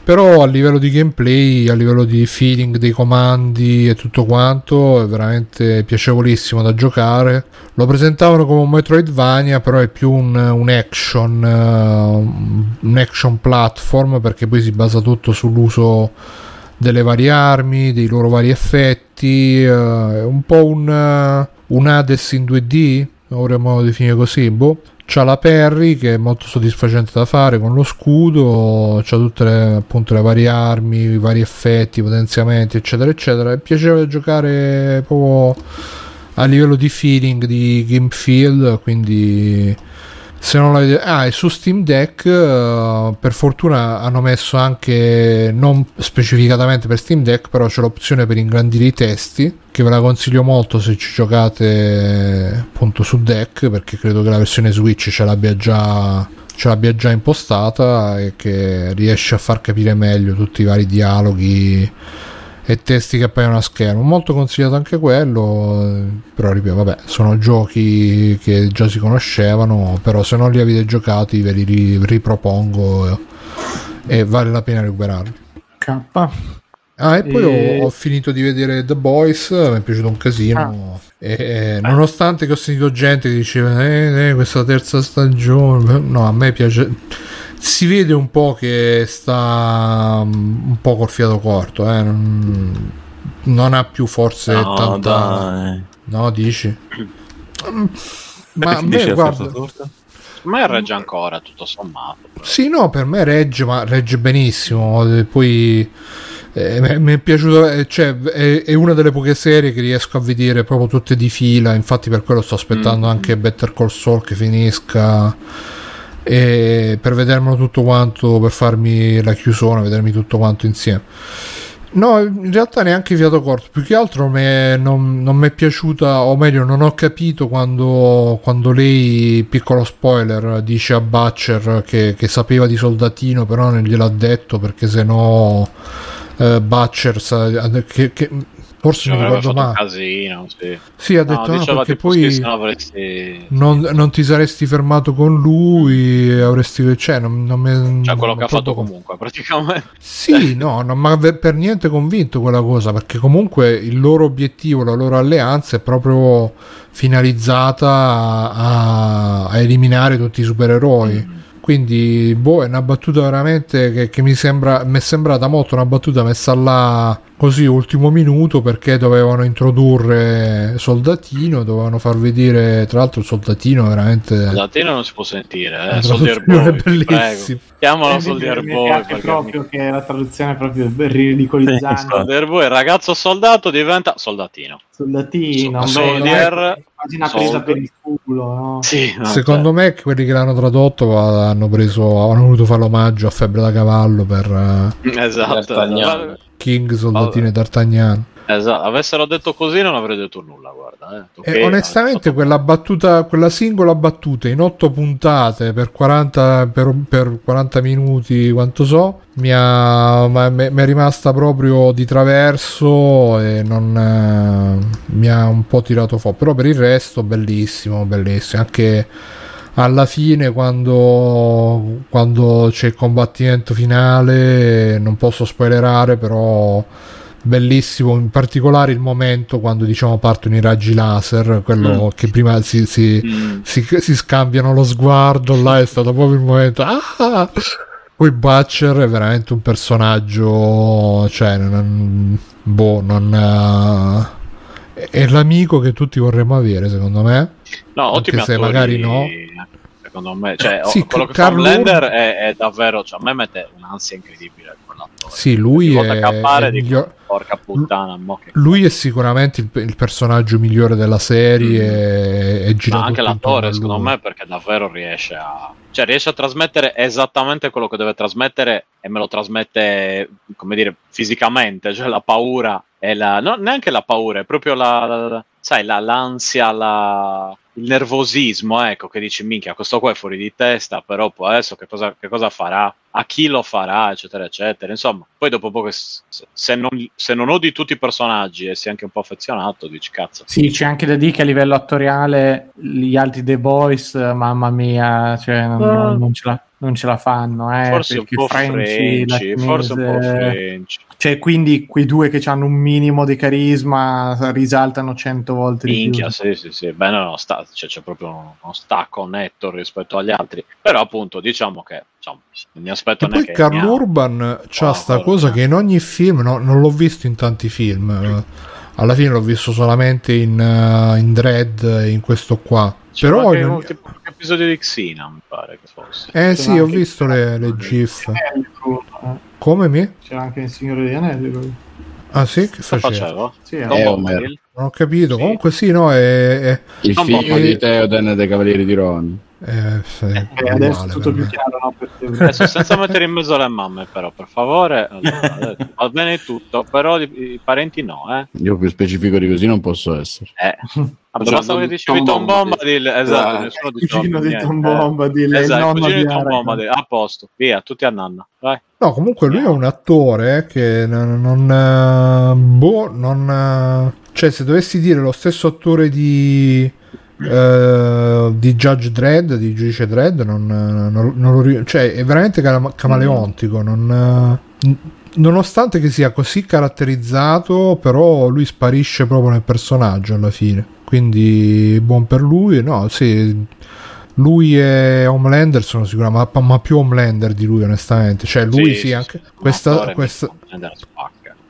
Speaker 3: però a livello di gameplay, a livello di feeling dei comandi e tutto quanto è veramente piacevolissimo da giocare. Lo presentavano come un Metroidvania, però è più un, un action, uh, un action platform perché poi si basa tutto sull'uso delle varie armi, dei loro vari effetti, uh, è un po' un, uh, un Hades in 2D, dovremmo definire così, boh C'ha la Perry che è molto soddisfacente da fare con lo scudo, c'ha tutte le, appunto, le varie armi, i vari effetti, potenziamenti, eccetera, eccetera. È piacevole giocare proprio a livello di feeling, di game feel, quindi se non l'avete ah e su Steam Deck uh, per fortuna hanno messo anche non specificatamente per Steam Deck però c'è l'opzione per ingrandire i testi che ve la consiglio molto se ci giocate appunto su Deck perché credo che la versione Switch ce l'abbia già ce l'abbia già impostata e che riesce a far capire meglio tutti i vari dialoghi e testi che appaiono a schermo. Molto consigliato anche quello, però ripeto, vabbè, sono giochi che già si conoscevano, però se non li avete giocati ve li ripropongo e vale la pena recuperarli.
Speaker 1: K.
Speaker 3: Ah, e poi e... Ho, ho, finito di vedere The Boys, mi è piaciuto un casino. Ah. E, nonostante che ho sentito gente che diceva eh, eh, questa terza stagione, no, a me piace si vede un po' che sta mm, un po' col fiato corto, eh? non, non, ha più forse no, tanta... Dai. No, dici?
Speaker 2: Ma a me guarda... Ma regge ancora, tutto sommato.
Speaker 3: Però. Sì, no, per me regge, ma regge benissimo. Poi eh, mi è piaciuto, eh, cioè, è, è, una delle poche serie che riesco a vedere proprio tutte di fila. Infatti, per quello sto aspettando mm. anche Better Call Saul che finisca e per vedermelo tutto quanto, per farmi la chiusura, vedermi tutto quanto insieme. No, in realtà neanche fiato corto, più che altro me, non, non mi è piaciuta, o meglio non ho capito quando, quando lei, piccolo spoiler, dice a Butcher che, che, sapeva di soldatino però non gliel'ha detto perché se no uh, Butchers che, che forse non ricordo mai
Speaker 2: casino, sì.
Speaker 3: sì ha detto no, perché poi avresti... non, non, ti saresti fermato con lui avresti cioè non, non me,
Speaker 2: cioè quello che ha fatto comunque praticamente. *laughs*
Speaker 3: Sì no non mi ha per niente convinto quella cosa perché comunque il loro obiettivo la loro alleanza è proprio finalizzata a, a eliminare tutti i supereroi. Mm. Quindi boh, è una battuta veramente che, che mi, sembra, mi è sembrata molto una battuta messa là così ultimo minuto perché dovevano introdurre Soldatino, dovevano far vedere tra l'altro il Soldatino veramente
Speaker 2: Soldatino non si può sentire, eh? Soldier Boy, è bellissimo. Chiamalo
Speaker 1: eh, Soldier Boy perché proprio mi... che la traduzione è proprio ridicolizzante.
Speaker 2: Soldier Boy, ragazzo soldato diventa soldatino.
Speaker 1: Soldatino,
Speaker 2: Soldier
Speaker 1: quasi una presa per il culo. No?
Speaker 2: Sì,
Speaker 3: no, Secondo cioè. me quelli che l'hanno tradotto hanno preso hanno voluto fare l'omaggio a Febbre da Cavallo per
Speaker 2: uh... esatto.
Speaker 3: King, Soldatino e D'Artagnan.
Speaker 2: Esatto, avessero detto così non avrei detto nulla, guarda.
Speaker 3: Eh. Okay, onestamente quella battuta, quella singola battuta in otto puntate per 40, per, per 40 minuti, quanto so, mi, ha, mi, è rimasta proprio di traverso e non eh, mi ha un po' tirato fuori. Però per il resto bellissimo, bellissimo. Anche alla fine quando, quando c'è il combattimento finale non posso spoilerare però bellissimo in particolare il momento quando diciamo partono i raggi laser quello mm. che prima si, si, mm. si, si, scambiano lo sguardo là è stato proprio il momento ah! poi Butcher è veramente un personaggio cioè non, boh non uh, è l'amico che tutti vorremmo avere secondo me
Speaker 2: no anche se magari no secondo me. Cioè, sì, quello che Carl fa Blender è, è, davvero cioè, a me mette un'ansia incredibile quell'attore.
Speaker 3: Sì lui è,
Speaker 2: è miglior... porca puttana
Speaker 3: che... lui è sicuramente il, il, personaggio migliore della serie mm. e, e
Speaker 2: ma anche l'attore secondo me perché davvero riesce a cioè riesce a trasmettere esattamente quello che deve trasmettere e me lo trasmette come dire fisicamente. Cioè la paura e la no, neanche la paura è proprio la, la sai la, l'ansia la il nervosismo, ecco, che dici, minchia, questo qua è fuori di testa, però poi adesso che cosa, che cosa farà? A chi lo farà, eccetera, eccetera. Insomma, poi dopo poco, se non, se non odi tutti i personaggi e sei anche un po' affezionato, dici, cazzo.
Speaker 1: Sì, c'è anche da dire che a livello attoriale gli altri The Boys, mamma mia, cioè, non, uh. non ce l'ha non ce la fanno. Eh,
Speaker 2: forse un po' Frenchy, forse un po' French.
Speaker 1: Cioè, quindi quei due che hanno un minimo di carisma risaltano cento volte
Speaker 2: Minchia,
Speaker 1: di
Speaker 2: più. sì, sì, sì. Beh, no, no, sta, cioè, c'è proprio uno stacco netto rispetto agli altri. Però, appunto, diciamo che diciamo, mi aspetto
Speaker 3: e poi Carl Urban c'ha sta cosa che in ogni film, no, non l'ho visto in tanti film. Alla fine l'ho visto solamente in, uh, in Dread in questo qua c'è Però
Speaker 2: in... tipo, episodio di Xena, mi pare che fosse.
Speaker 3: Eh sì, ho visto le, le GIF. Come mi?
Speaker 1: C'era anche il Signore degli Anelli. Lui.
Speaker 3: Ah sì? Che
Speaker 2: faceva? faceva?
Speaker 1: Sì, è
Speaker 3: Homer. Non ho capito. Sì. Comunque sì, no, è... è...
Speaker 7: Il figlio è... di Theoden dei Cavalieri di Ron.
Speaker 3: Eh, sì, eh,
Speaker 1: adesso è tutto più chiaro no,
Speaker 2: adesso senza mettere in mezzo le mamme però per favore allora, *laughs* va bene tutto però i, i, parenti no eh.
Speaker 7: io più specifico di così non posso essere
Speaker 2: eh. Allora, basta che dicevi Tom Bomba di... esatto
Speaker 1: eh, nessuno di cugino di Tom Bomba di
Speaker 2: esatto, cugino di Tom Bomba a posto via tutti a nanna vai
Speaker 3: no comunque lui è un attore che non, non eh, boh non cioè se dovessi dire lo stesso attore di Uh, di Judge Dredd, di giudice Dredd, non, non, non lo, cioè è veramente camaleontico. Non, nonostante che sia così caratterizzato, però lui sparisce proprio nel personaggio alla fine. Quindi buon per lui. No, sì, lui e Homelander sono sicuramente, ma, ma, più Homelander di lui, onestamente. Cioè, lui sì, sì anche questa. questa...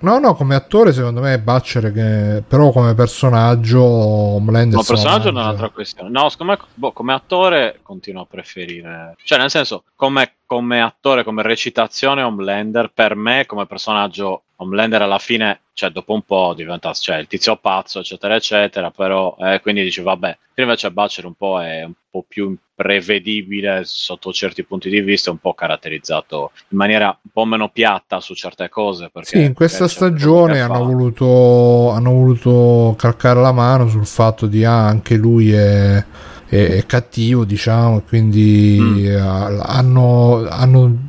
Speaker 3: No, no, come attore secondo me è Butcher che però come personaggio Homelander
Speaker 2: Come personaggio è un'altra questione. No, secondo me boh, come attore continuo a preferire. Cioè, nel senso, come, come attore, come recitazione Homelander, per me come personaggio Homelander alla fine, cioè dopo un po' diventa cioè, il tizio pazzo, eccetera, eccetera, però eh, quindi dici vabbè, invece Butcher un po' è un po' più prevedibile sotto certi punti di vista, un po' caratterizzato in maniera un po' meno piatta su certe cose. Perché,
Speaker 3: sì, in questa stagione hanno voluto, hanno voluto calcare la mano sul fatto di ah, anche lui è, è, è cattivo, diciamo, quindi mm. hanno, hanno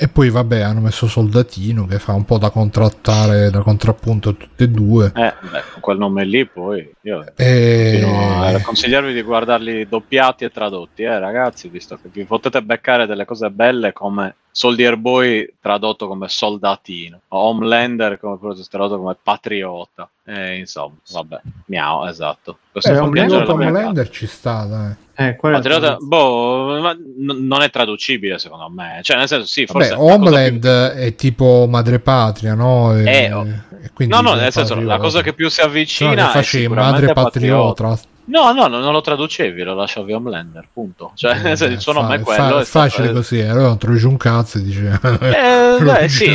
Speaker 3: E poi vabbè hanno messo Soldatino che fa un po' da contrattare, da contrappunto a tutte e due.
Speaker 2: Eh, beh, con quel nome lì poi io e... a consigliarvi di guardarli doppiati e tradotti, eh ragazzi, visto che vi potete beccare delle cose belle come Soldier Boy tradotto come soldatino, Homelander come tradotto come patriota. Eh, insomma, vabbè, miau, esatto.
Speaker 3: Questo eh, Homelander, Homelander ci sta, dai.
Speaker 2: Eh, Patriota, boh, ma n- non è traducibile secondo me. Cioè, nel senso, sì, forse.
Speaker 3: Vabbè, Homeland più... è tipo madrepatria, no? E,
Speaker 2: eh, oh. no, no, nel senso, la cosa che più si avvicina
Speaker 3: cioè, è madre patriota. patriota.
Speaker 2: No, no, non lo traducevi, lo lasciavi Homelander, punto. Cioè, eh, il suo nome è quello. Fa-
Speaker 3: è facile stato... così, allora non traduci un cazzo e dici...
Speaker 2: Eh, *laughs* beh, sì,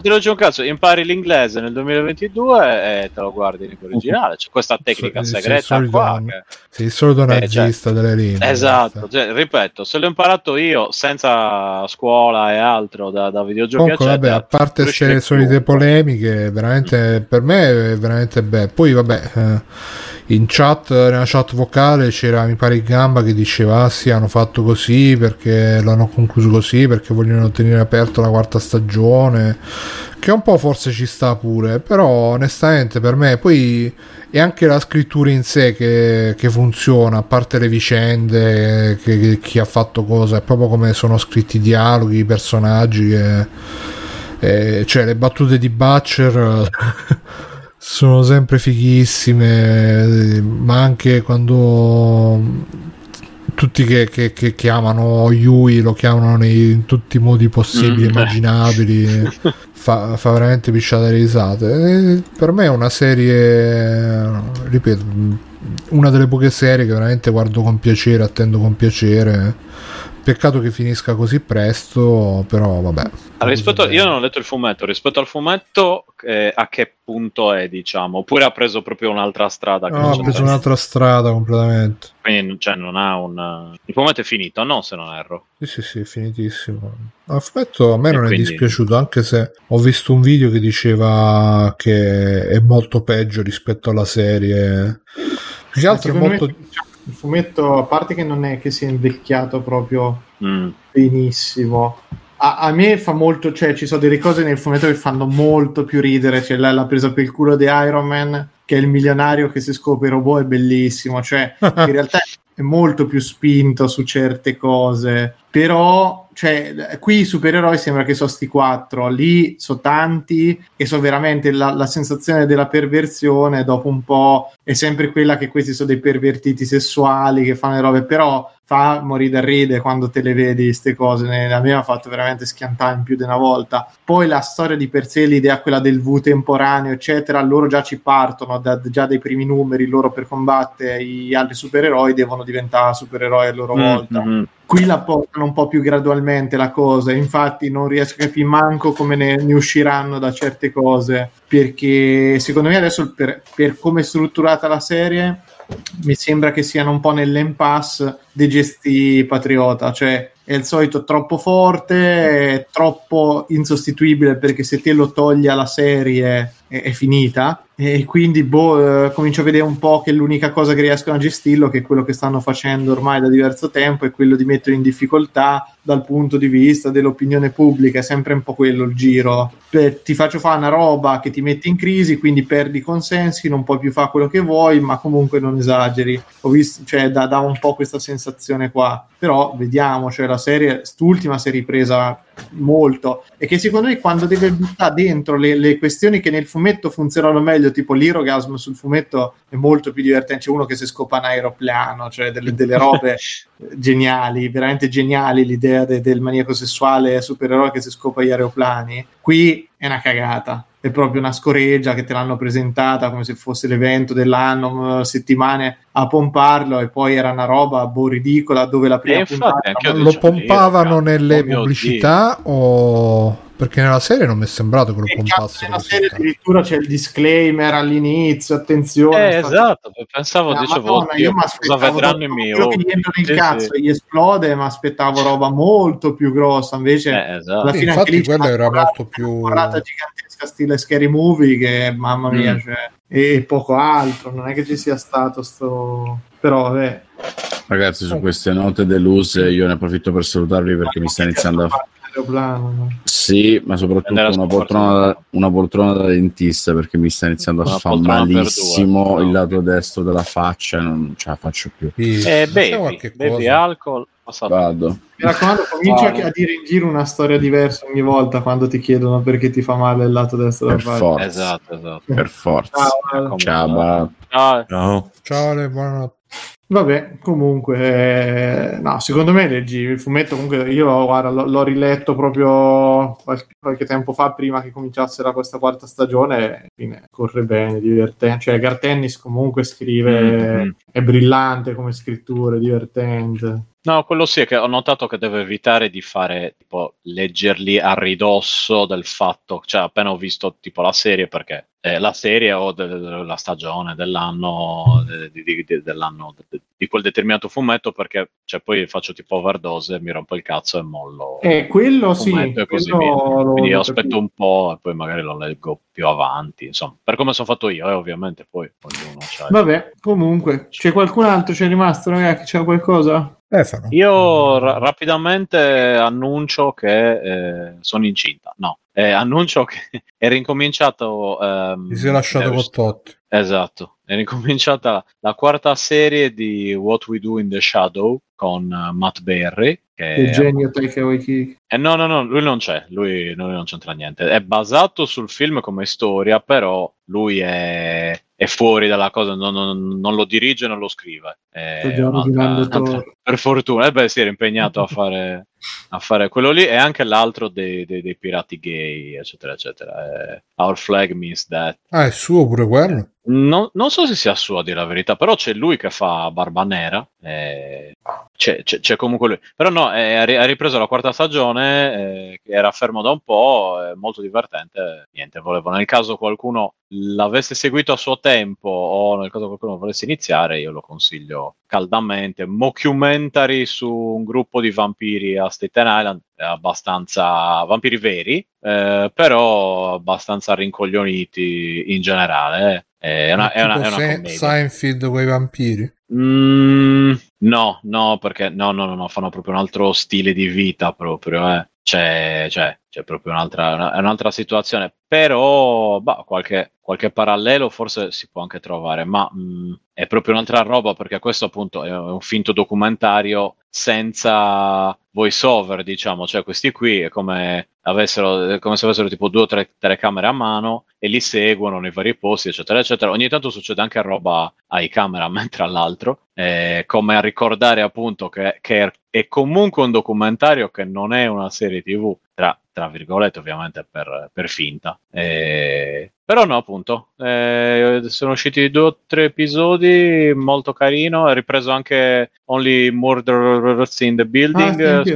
Speaker 2: traduci un cazzo, impari l'inglese nel 2022 e te lo guardi in originale. C'è questa tecnica so, segreta sei qua. Che...
Speaker 3: Sei il solito nazista eh, cioè, delle linee.
Speaker 2: Esatto, cioè, ripeto, se l'ho imparato io senza scuola e altro da, da videogiochi
Speaker 3: Comunque, vabbè, a parte queste solite polemiche, veramente, per me è veramente bello. Poi, vabbè... Eh, in chat, nella chat vocale c'era mi pare Gamba che diceva ah sì hanno fatto così perché l'hanno concluso così perché vogliono tenere aperta la quarta stagione che un po' forse ci sta pure però onestamente per me poi è anche la scrittura in sé che, che funziona a parte le vicende che, che, chi ha fatto cosa è proprio come sono scritti i dialoghi i personaggi che, eh, cioè le battute di Butcher sono sempre fighissime, ma anche quando tutti che, che, che chiamano Yui lo chiamano nei, in tutti i modi possibili mm. immaginabili fa, fa, veramente pisciate risate e per me è una serie ripeto una delle poche serie che veramente guardo con piacere attendo con piacere Peccato che finisca così presto, però vabbè.
Speaker 2: Rispetto, io non ho letto il fumetto, rispetto al fumetto eh, a che punto è, diciamo? Oppure ha preso proprio un'altra strada?
Speaker 3: No, ha preso un'altra strada completamente.
Speaker 2: Quindi cioè, non ha un... Il fumetto è finito, no? Se non erro.
Speaker 3: Sì, sì, sì, è finitissimo. Il fumetto a me e non quindi... è dispiaciuto, anche se ho visto un video che diceva che è molto peggio rispetto alla serie. Più che altro è molto... Me
Speaker 1: il fumetto, a parte che non è che sia invecchiato proprio mm. benissimo, a, a, me fa molto, cioè ci sono delle cose nel fumetto che fanno molto più ridere, cioè la, la presa per il culo di Iron Man, che è il milionario che si scopre il robot, è bellissimo, cioè *laughs* in realtà è molto più spinto su certe cose, però cioè, qui i supereroi sembra che sono sti quattro, lì sono tanti e so veramente la, la, sensazione della perversione dopo un po' è sempre quella che questi sono dei pervertiti sessuali che fanno le robe, però fa morire da ride quando te le vedi queste cose, a me ha fatto veramente schiantare in più di una volta. Poi la storia di per sé, l'idea quella del V temporaneo, eccetera, loro già ci partono da, già dai primi numeri, loro per combattere gli altri supereroi devono diventare supereroi a loro volta. Mm-hmm qui la portano un po' più gradualmente la cosa, infatti non riesco a capire manco come ne, ne usciranno da certe cose, perché secondo me adesso per, per come è strutturata la serie mi sembra che siano un po' nell'impasse dei gesti patriota, cioè è il solito troppo forte, troppo insostituibile perché se te lo togli alla serie è, è finita. E quindi boh, eh, comincio a vedere un po' che l'unica cosa che riescono a gestirlo, che è quello che stanno facendo ormai da diverso tempo, è quello di mettere in difficoltà dal punto di vista dell'opinione pubblica, è sempre un po' quello il giro. Beh, ti faccio fare una roba che ti mette in crisi, quindi perdi consensi, non puoi più fare quello che vuoi, ma comunque non esageri. Ho visto, cioè, dà, dà un po' questa sensazione qua. Però vediamo, cioè la serie, quest'ultima si è ripresa molto e che secondo me quando deve buttare dentro le, le, questioni che nel fumetto funzionano meglio, tipo l'Irogasm sul fumetto è molto più divertente, c'è uno che si scopa un aeroplano, cioè delle, delle robe *laughs* geniali, veramente geniali l'idea de, del maniaco sessuale supereroe che si scopa gli aeroplani. Qui è una cagata è proprio una scoreggia che te l'hanno presentata come se fosse l'evento dell'anno, settimane a pomparlo e poi era una roba boh, ridicola dove la prima
Speaker 3: puntata lo pompavano nelle oh pubblicità o perché nella serie non mi è sembrato che lo pompasse
Speaker 1: nella serie addirittura c'è il disclaimer all'inizio attenzione
Speaker 2: eh, esatto pensavo dicevo Madonna, io mi aspettavo vedranno
Speaker 1: in mio che gli entra nel sì, cazzo sì. gli esplode ma aspettavo roba molto più grossa invece
Speaker 3: eh, esatto. alla fine infatti quello era molto più
Speaker 1: una gigantesca stile scary movie che mamma mia mm. cioè, e poco altro non è che ci sia stato sto però vabbè.
Speaker 7: Ragazzi su queste note deluse io ne approfitto per salutarvi perché mi sta iniziando a
Speaker 3: l'aeroplano.
Speaker 7: Sì, ma soprattutto una poltrona, da, una poltrona, da, dentista perché mi sta iniziando a fare malissimo il lato destro della faccia, non ce la faccio più.
Speaker 2: Sì. Eh, bevi, bevi alcol.
Speaker 7: Vado.
Speaker 3: Mi raccomando, comincia a dire in giro una storia diversa ogni volta quando ti chiedono perché ti fa male il lato destro
Speaker 7: della faccia.
Speaker 2: Forza. Esatto, esatto.
Speaker 7: Per forza. Ciao, ciao.
Speaker 3: Ciao. Ciao. Ciao, buonanotte. Vabbè, comunque, eh, no, secondo me leggi il fumetto. Comunque, io guarda, l'ho, l'ho riletto proprio qualche, qualche, tempo fa, prima che cominciasse la questa quarta stagione. Fine, corre bene, divertente. Cioè, Gartennis comunque scrive, mm-hmm. è brillante come scrittura, è divertente.
Speaker 2: No, quello sì, è che ho notato che devo evitare di fare, tipo, leggerli a ridosso del fatto, cioè appena ho visto, tipo, la serie, perché eh, la serie o de- de- la stagione dell'anno, de- di, dell'anno di quel determinato fumetto, perché cioè, poi faccio tipo overdose, mi rompo il cazzo e mollo.
Speaker 3: Eh, quello sì.
Speaker 2: E così via. Quindi aspetto un po' e poi magari lo leggo più avanti, insomma, per come sono fatto io, eh, ovviamente, poi ognuno.
Speaker 3: Vabbè, comunque, c'è qualcun altro, c'è rimasto, ragazzi, c'è qualcosa?
Speaker 2: Stefano. Io ra- rapidamente annuncio che eh, sono incinta. No, eh, annuncio che è ricominciato.
Speaker 3: Ehm, Ti sei lasciato con Totti.
Speaker 2: Esatto, è ricominciata la quarta serie di What We Do in the Shadow con uh, Matt Berry.
Speaker 3: Che il genio Taika Waititi.
Speaker 2: Eh, no, no, no, lui non c'è, lui, lui non c'entra niente. È basato sul film come storia, però lui è è fuori dalla cosa, non, non, non lo dirige, non lo scrive. Per fortuna, eh beh, si era impegnato a fare, a fare, quello lì e anche l'altro dei, dei, dei pirati gay, eccetera, eccetera. Eh, Our flag means that.
Speaker 3: Ah, è suo pure quello?
Speaker 2: Non, non, so se sia suo a dire la verità, però c'è lui che fa Barba Nera. Eh, c'è, c'è, c'è, comunque lui. Però no, ha ripreso la quarta stagione, eh, che era fermo da un po', è molto divertente. Niente, volevo nel caso qualcuno l'avesse seguito a suo tempo o nel caso qualcuno volesse iniziare, io lo consiglio caldamente. Mockumentary su un gruppo di vampiri a Staten Island, abbastanza vampiri veri, eh, però abbastanza rincoglioniti in generale. Eh. È una, è una, è una.
Speaker 3: Seinfeld con i vampiri?
Speaker 2: Mm, no, no, perché no, no, no, no, fanno proprio un altro stile di vita proprio, eh. C'è, c'è, c'è proprio un'altra, una, un'altra situazione, però bah, qualche, qualche, parallelo forse si può anche trovare, ma mh, mm, è proprio un'altra roba perché questo appunto è un finto documentario senza voice over, diciamo, cioè questi qui è come, avessero, come se avessero tipo due o tre telecamere a mano e li seguono nei vari posti, eccetera, eccetera. Ogni tanto succede anche roba ai cameraman, tra l'altro, eh, come a ricordare appunto che, che, è comunque un documentario che non è una serie tv, tra, tra virgolette ovviamente per, per finta. Eh, però no, appunto, eh, sono usciti due o tre episodi, molto carino, è ripreso anche Only Murderers in the Building. Ah, sì,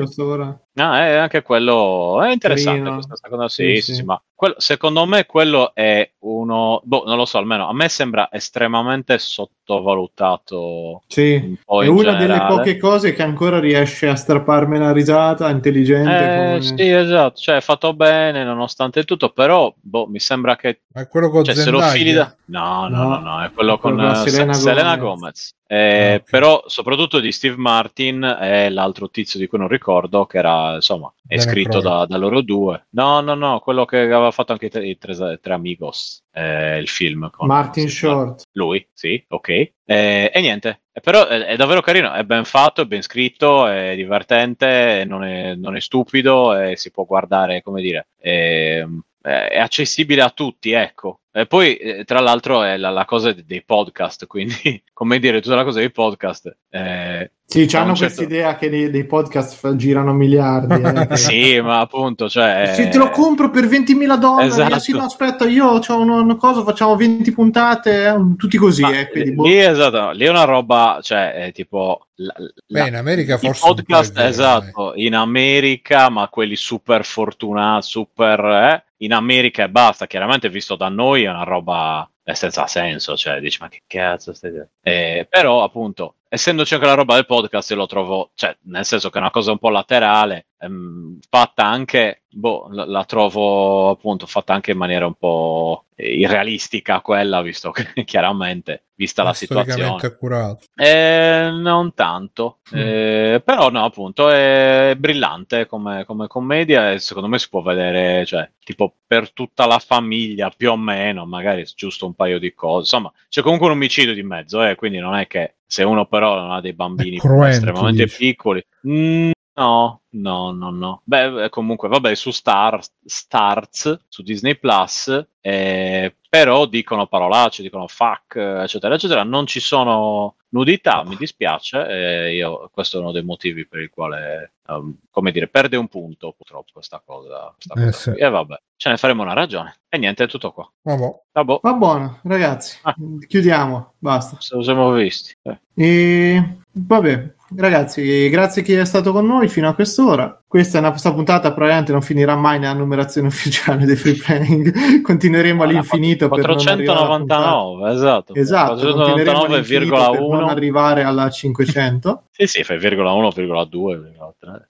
Speaker 2: Ah, è anche quello è interessante Carino. questa seconda sì, sì, sì, sì. ma quello, secondo me quello è uno boh, non lo so, almeno a me sembra estremamente sottovalutato.
Speaker 3: Sì, un è una generale. delle poche cose che ancora riesce a strapparmi una risata intelligente.
Speaker 2: Eh, come... Sì, esatto, cioè è fatto bene nonostante tutto, però boh, mi sembra che
Speaker 3: ma è quello con
Speaker 2: cioè, se lo fili da... no, no, no, no, è quello con, con Selena, Selena Gomez. Gomez. Eh, okay. Però soprattutto di Steve Martin e l'altro tizio di cui non ricordo, che era insomma è Bene scritto da, da, loro due. No, no, no, quello che aveva fatto anche i tre, i tre, tre Amigos, eh, il film. Con
Speaker 3: Martin Short.
Speaker 2: Lui, sì, ok. Eh, e niente, però è, è, davvero carino, è ben fatto, è ben scritto, è divertente, non è, non è stupido e si può guardare, come dire, è, è accessibile a tutti, ecco. E poi, eh, tra l'altro, è la, la, cosa dei podcast, *laughs* quindi, come dire, tutta la cosa dei podcast. Eh,
Speaker 3: sì, hanno certo... questa idea che dei, dei, podcast girano miliardi. Eh, *laughs* che...
Speaker 2: sì, ma appunto, cioè...
Speaker 3: Se te lo compro per 20.000 dollari, esatto. sì, no, aspetta, io ho una, una, cosa, facciamo 20 puntate, eh, tutti così. eh, quindi,
Speaker 2: boh. Lì, esatto, lì è una roba, cioè, è tipo...
Speaker 3: La, Beh, in America forse...
Speaker 2: podcast, vero, esatto, in America, ma quelli super fortunati, super... Eh, in America e basta, chiaramente visto da noi è una roba senza senso, cioè dici ma che cazzo stai eh, però appunto essendoci anche la roba del podcast, io lo trovo, cioè, nel senso che è una cosa un po' laterale, ehm, fatta anche, boh, la, la, trovo appunto fatta anche in maniera un po' irrealistica quella, visto che *laughs* chiaramente, vista la situazione.
Speaker 3: accurato.
Speaker 2: Eh, non tanto, mm. eh, però no, appunto, è brillante come, come, commedia e secondo me si può vedere, cioè, tipo per tutta la famiglia più o meno, magari giusto un paio di cose, insomma, c'è comunque un omicidio di mezzo, eh, quindi non è che se uno però non ha dei bambini estremamente dici. piccoli, mm, No, no, no, no. Beh, eh, comunque, vabbè, su Star, Stars, su Disney Plus, eh, però dicono parolacce, dicono fuck, eccetera, eccetera. Non ci sono nudità, mi dispiace. Eh, io, questo è uno dei motivi per il quale, um, come dire, perde un punto purtroppo questa cosa. Questa eh, sì. E vabbè, ce ne faremo una ragione. E niente, è tutto qua.
Speaker 3: Vabbè.
Speaker 1: Vabbè. Va buono, ragazzi. Ah. Chiudiamo, basta.
Speaker 2: Ce lo siamo visti. Eh.
Speaker 1: E vabbè, Ragazzi, grazie a chi è stato con noi fino a quest'ora. Questa, è una, questa puntata probabilmente non finirà mai nella numerazione *laughs* ufficiale dei free playing. Continueremo no, all'infinito
Speaker 2: 499, esatto.
Speaker 1: Esatto, 499,1 per non arrivare alla 500. *laughs*
Speaker 2: sì, sì, fai 1,2,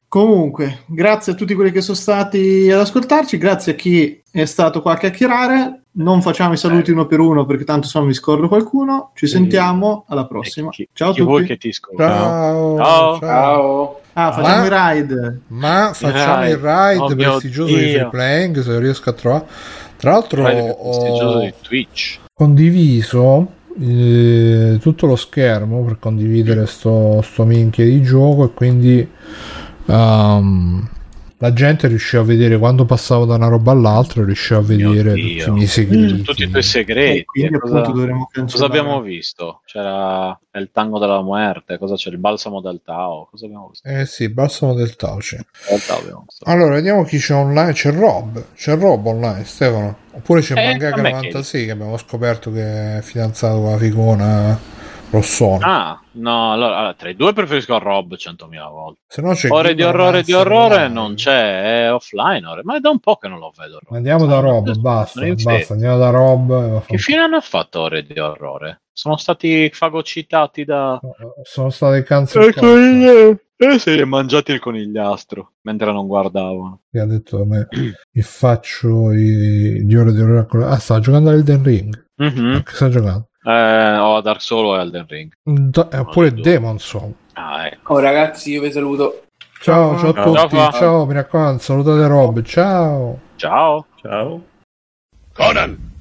Speaker 1: Comunque, grazie a tutti quelli che sono stati ad ascoltarci, grazie a chi è stato qua a chiacchierare. Non facciamo i saluti uno per uno perché tanto se no mi scordo qualcuno. Ci sentiamo alla prossima. Chi, ciao a tutti. Vuoi
Speaker 2: che ti
Speaker 3: ciao. Ciao.
Speaker 5: ciao.
Speaker 1: Ah, facciamo ma, il ride.
Speaker 3: Ma facciamo il ride, il ride oh, prestigioso Dio. di free playing se riesco a trovare. Tra l'altro ho
Speaker 2: di Twitch.
Speaker 3: condiviso eh, tutto lo schermo per condividere sto, sto minchia di gioco e quindi um, la gente riusciva a vedere quando passavo da una roba all'altra, riusciva a vedere tutti i miei segreti.
Speaker 2: Tutti i tuoi segreti. quindi, cosa, cosa, abbiamo visto? C'era il tango della muerte, cosa c'è? Il balsamo del Tao. Cosa abbiamo visto?
Speaker 3: Eh sì, il balsamo del Tao c'è. Allora, vediamo chi c'è online. C'è Rob, c'è Rob online, Stefano. Oppure c'è eh, Mangaka 96 che abbiamo scoperto che è fidanzato con la figona Rossone.
Speaker 2: Ah, no, allora, allora, tra i due preferisco Rob 100.000 volte.
Speaker 3: Se no c'è
Speaker 2: ore di orrore di orrore online. non c'è, è offline ore. ma è da un po' che non lo vedo.
Speaker 3: Rob. Andiamo da Rob, basta, basta, andiamo da Rob.
Speaker 2: Che fine hanno fatto ore di orrore? Sono stati fagocitati da...
Speaker 3: Sono stati cancellati.
Speaker 2: Eh, si è mangiati il conigliastro mentre non guardavano.
Speaker 3: Mi ha detto a me, mi faccio i... gli ore di orrore. Ah, sta giocando all'Elden Ring.
Speaker 2: Mm-hmm.
Speaker 3: Che sta giocando?
Speaker 2: Eh, ho Dark Solo e Elden Ring.
Speaker 3: Da, oppure Demon Soul.
Speaker 2: Ah, ecco.
Speaker 5: Oh, ragazzi, io vi saluto.
Speaker 3: Ciao, ciao, ciao a tutti. Ciao, ciao mi raccomando, salutate Rob. Ciao.
Speaker 2: Ciao.
Speaker 6: Ciao.
Speaker 8: Conan,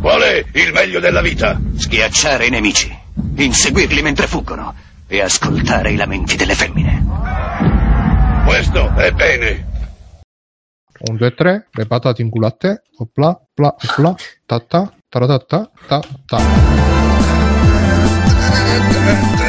Speaker 8: qual è il meglio della vita?
Speaker 9: Schiacciare i nemici, inseguirli mentre fuggono e ascoltare i lamenti delle femmine.
Speaker 8: Questo è bene.
Speaker 3: Un, due, tre, le patate in culo a te. Opla, pla, pla, ta ta. タラダッタタタ。*laughs*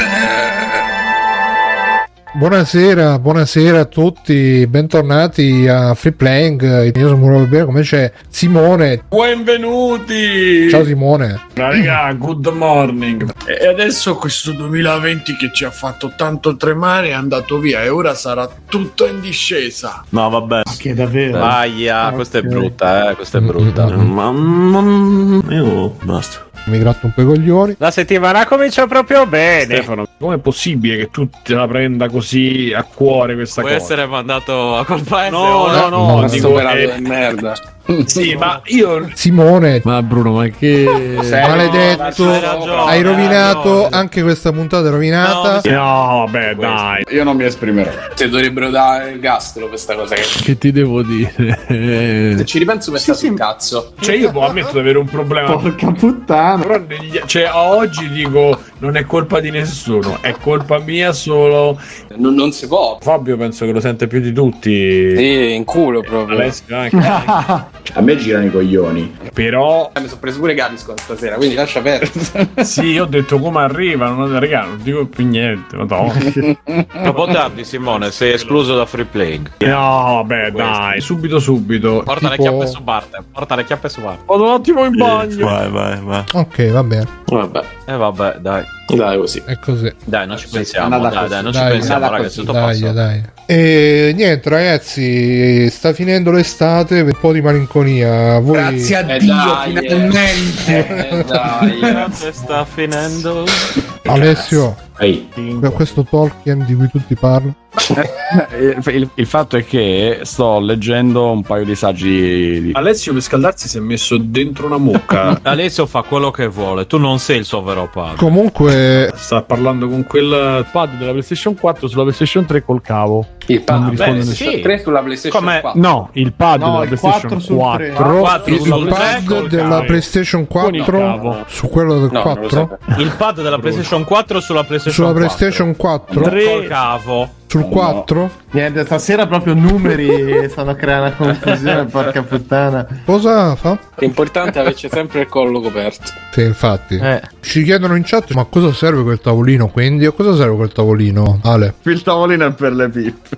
Speaker 3: Buonasera, buonasera a tutti, bentornati a Free Playing. Io sono Muro Bene, come c'è Simone.
Speaker 10: Benvenuti!
Speaker 3: Ciao Simone.
Speaker 10: Raga, good morning. E adesso questo 2020 che ci ha fatto tanto tremare è andato via e ora sarà tutto in discesa.
Speaker 6: No, vabbè.
Speaker 1: Che davvero?
Speaker 2: Aia, okay. questa è brutta, eh, questa è brutta.
Speaker 6: Mm-hmm. Ma non... io basta
Speaker 3: mi gratto un po' i coglioni.
Speaker 2: La settimana comincia proprio bene.
Speaker 10: Stefano, com'è possibile che tu te la prenda così a cuore questa
Speaker 2: Puoi
Speaker 10: cosa?
Speaker 2: Puoi essere mandato a colpa
Speaker 10: No, no, no, no, no dico, eh, merda. Sì, ma io.
Speaker 3: Simone,
Speaker 6: ma Bruno, ma che.
Speaker 3: Maledetto, hai rovinato anche questa puntata. Rovinata.
Speaker 10: No, no vabbè, dai.
Speaker 5: Io non mi esprimerò. Ti dovrebbero dare il gastro questa cosa. Che,
Speaker 6: che ti devo dire?
Speaker 5: Se ci ripenso, mi sta sul cazzo.
Speaker 10: Cioè, io boh, ammetto di avere un problema.
Speaker 1: Porca puttana.
Speaker 10: Però, negli... cioè, oggi dico, non è colpa di nessuno, è colpa mia solo.
Speaker 5: Non, non si può.
Speaker 10: Fabio penso che lo sente più di tutti.
Speaker 5: Sì, in culo proprio.
Speaker 10: Alessio anche. *laughs*
Speaker 11: A me girano i coglioni.
Speaker 10: Però.
Speaker 5: Eh, mi sono preso pure Gaviscon stasera, quindi lascia perdere. *laughs*
Speaker 10: sì, io ho detto come arriva, non, raga, non dico più niente. *laughs*
Speaker 2: Troppo tardi, Simone, sei escluso da free playing.
Speaker 10: No, vabbè, dai, subito, subito.
Speaker 2: Porta tipo... le chiappe su Barte. Porta le chiappe su Barte.
Speaker 10: Vado un attimo in bagno.
Speaker 6: Vai, vai, vai.
Speaker 3: Ok, va bene.
Speaker 5: Vabbè.
Speaker 2: E eh, vabbè, dai.
Speaker 5: Dai, così.
Speaker 3: È così.
Speaker 2: Dai, non ci pensiamo. Dai, così. dai, non dai, ci pensiamo, ragazzi. Tutto
Speaker 3: dai, dai. E niente, ragazzi, sta finendo l'estate, un po' di malinconia. Voi...
Speaker 10: Grazie a eh Dio, dai, finalmente.
Speaker 2: Eh, dai, *laughs* sta finendo.
Speaker 3: Alessio, Ehi. Questo Tolkien di cui tutti parlano.
Speaker 7: il, il, il, fatto è che sto leggendo un paio di saggi. Di...
Speaker 4: Alessio per scaldarsi si è messo dentro una mucca. *laughs*
Speaker 2: Alessio fa quello che vuole, tu non sei il suo vero padre.
Speaker 3: Comunque,
Speaker 4: sta parlando con quel pad della PlayStation 4 sulla PlayStation 3 col cavo.
Speaker 5: Il pad beh, sì. 3 sulla PlayStation Come? 4.
Speaker 3: No, il pad no, della PlayStation 4. 4. 4 il pad della PlayStation 4 su quello del no, 4.
Speaker 2: Il pad della PlayStation 4 sulla PlayStation
Speaker 3: sulla 4. PlayStation 4.
Speaker 2: 3 col cavo.
Speaker 3: Sul 4?
Speaker 1: Niente, stasera proprio numeri *laughs* stanno a creare una confusione, porca puttana.
Speaker 3: Cosa fa?
Speaker 5: L'importante è averci sempre il collo coperto.
Speaker 3: Sì, infatti. Eh. Ci chiedono in chat, ma cosa serve quel tavolino quindi? A cosa serve quel tavolino, Ale?
Speaker 4: Il tavolino è per le pippe.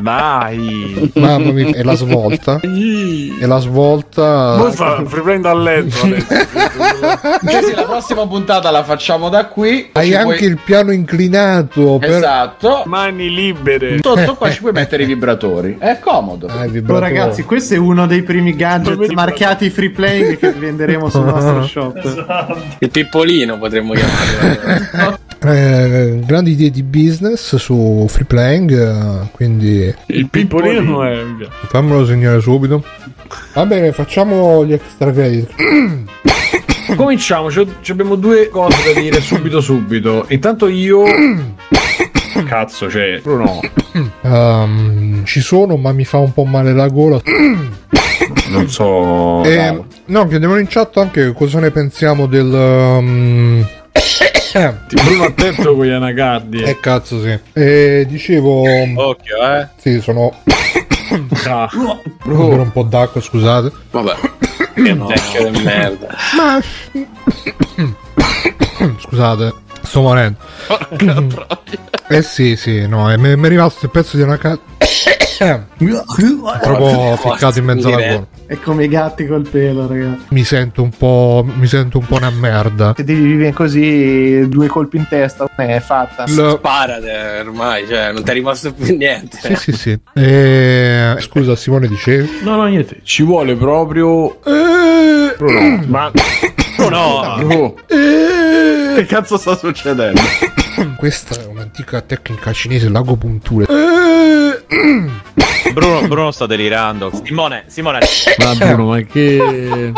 Speaker 2: Dai.
Speaker 3: Mamma mia, e la svolta? e la svolta...
Speaker 4: Non fa, riprendo a letto. sì, *laughs*
Speaker 2: la prossima puntata la facciamo da qui.
Speaker 3: Hai anche puoi... il piano inclinato.
Speaker 2: Per... Esatto.
Speaker 4: Mani libere.
Speaker 2: Sotto qua ci puoi mettere i vibratori. È comodo.
Speaker 1: Ah, oh, ragazzi, questo è uno dei primi gadget marchiati free play che venderemo sul *laughs* nostro shop. Esatto.
Speaker 5: Il pippolino potremmo chiamarlo. *laughs*
Speaker 3: eh, grandi idee di business su free playing. Eh, quindi
Speaker 4: il pippolino è.
Speaker 3: Fammelo segnare subito. Va bene, facciamo gli extra credit.
Speaker 4: Cominciamo, abbiamo due cose da dire subito subito. Intanto io *coughs* Cazzo, cioè, Bruno.
Speaker 3: Um, *coughs* ci sono, ma mi fa un po' male la gola.
Speaker 4: non so.
Speaker 3: E, no, chiediamo in chat anche cosa ne pensiamo del. Um...
Speaker 4: Ti Bruno attento con gli anacardi.
Speaker 3: Eh, cazzo, sì. E dicevo.
Speaker 2: Occhio, eh.
Speaker 3: Sì, sono. Ah. Uh. un po' d'acqua, scusate.
Speaker 5: Vabbè. Che no. di merda. Ma. *coughs*
Speaker 3: scusate, sto morendo. Eh sì, sì, no, mi è rimasto il pezzo di una cazzo. Troppo ficcato in mezzo alla gola.
Speaker 1: È come i gatti col pelo, ragazzi.
Speaker 3: Mi sento un po'. Mi sento un po' una merda.
Speaker 1: Se devi vivere così, due colpi in testa, è fatta.
Speaker 5: L- Sparate ormai, cioè, non ti è rimasto più niente.
Speaker 3: Sì, sì, sì. E... Scusa, Simone, dicevi?
Speaker 4: No, no, niente. Ci vuole proprio. Eh... No, ma.
Speaker 2: No, no.
Speaker 4: Eh... Che cazzo sta succedendo? *coughs*
Speaker 3: Questa è un'antica tecnica cinese, l'agopuntura.
Speaker 2: Bruno, Bruno sta delirando. Simone, Simone.
Speaker 4: Ma Bruno, ma che.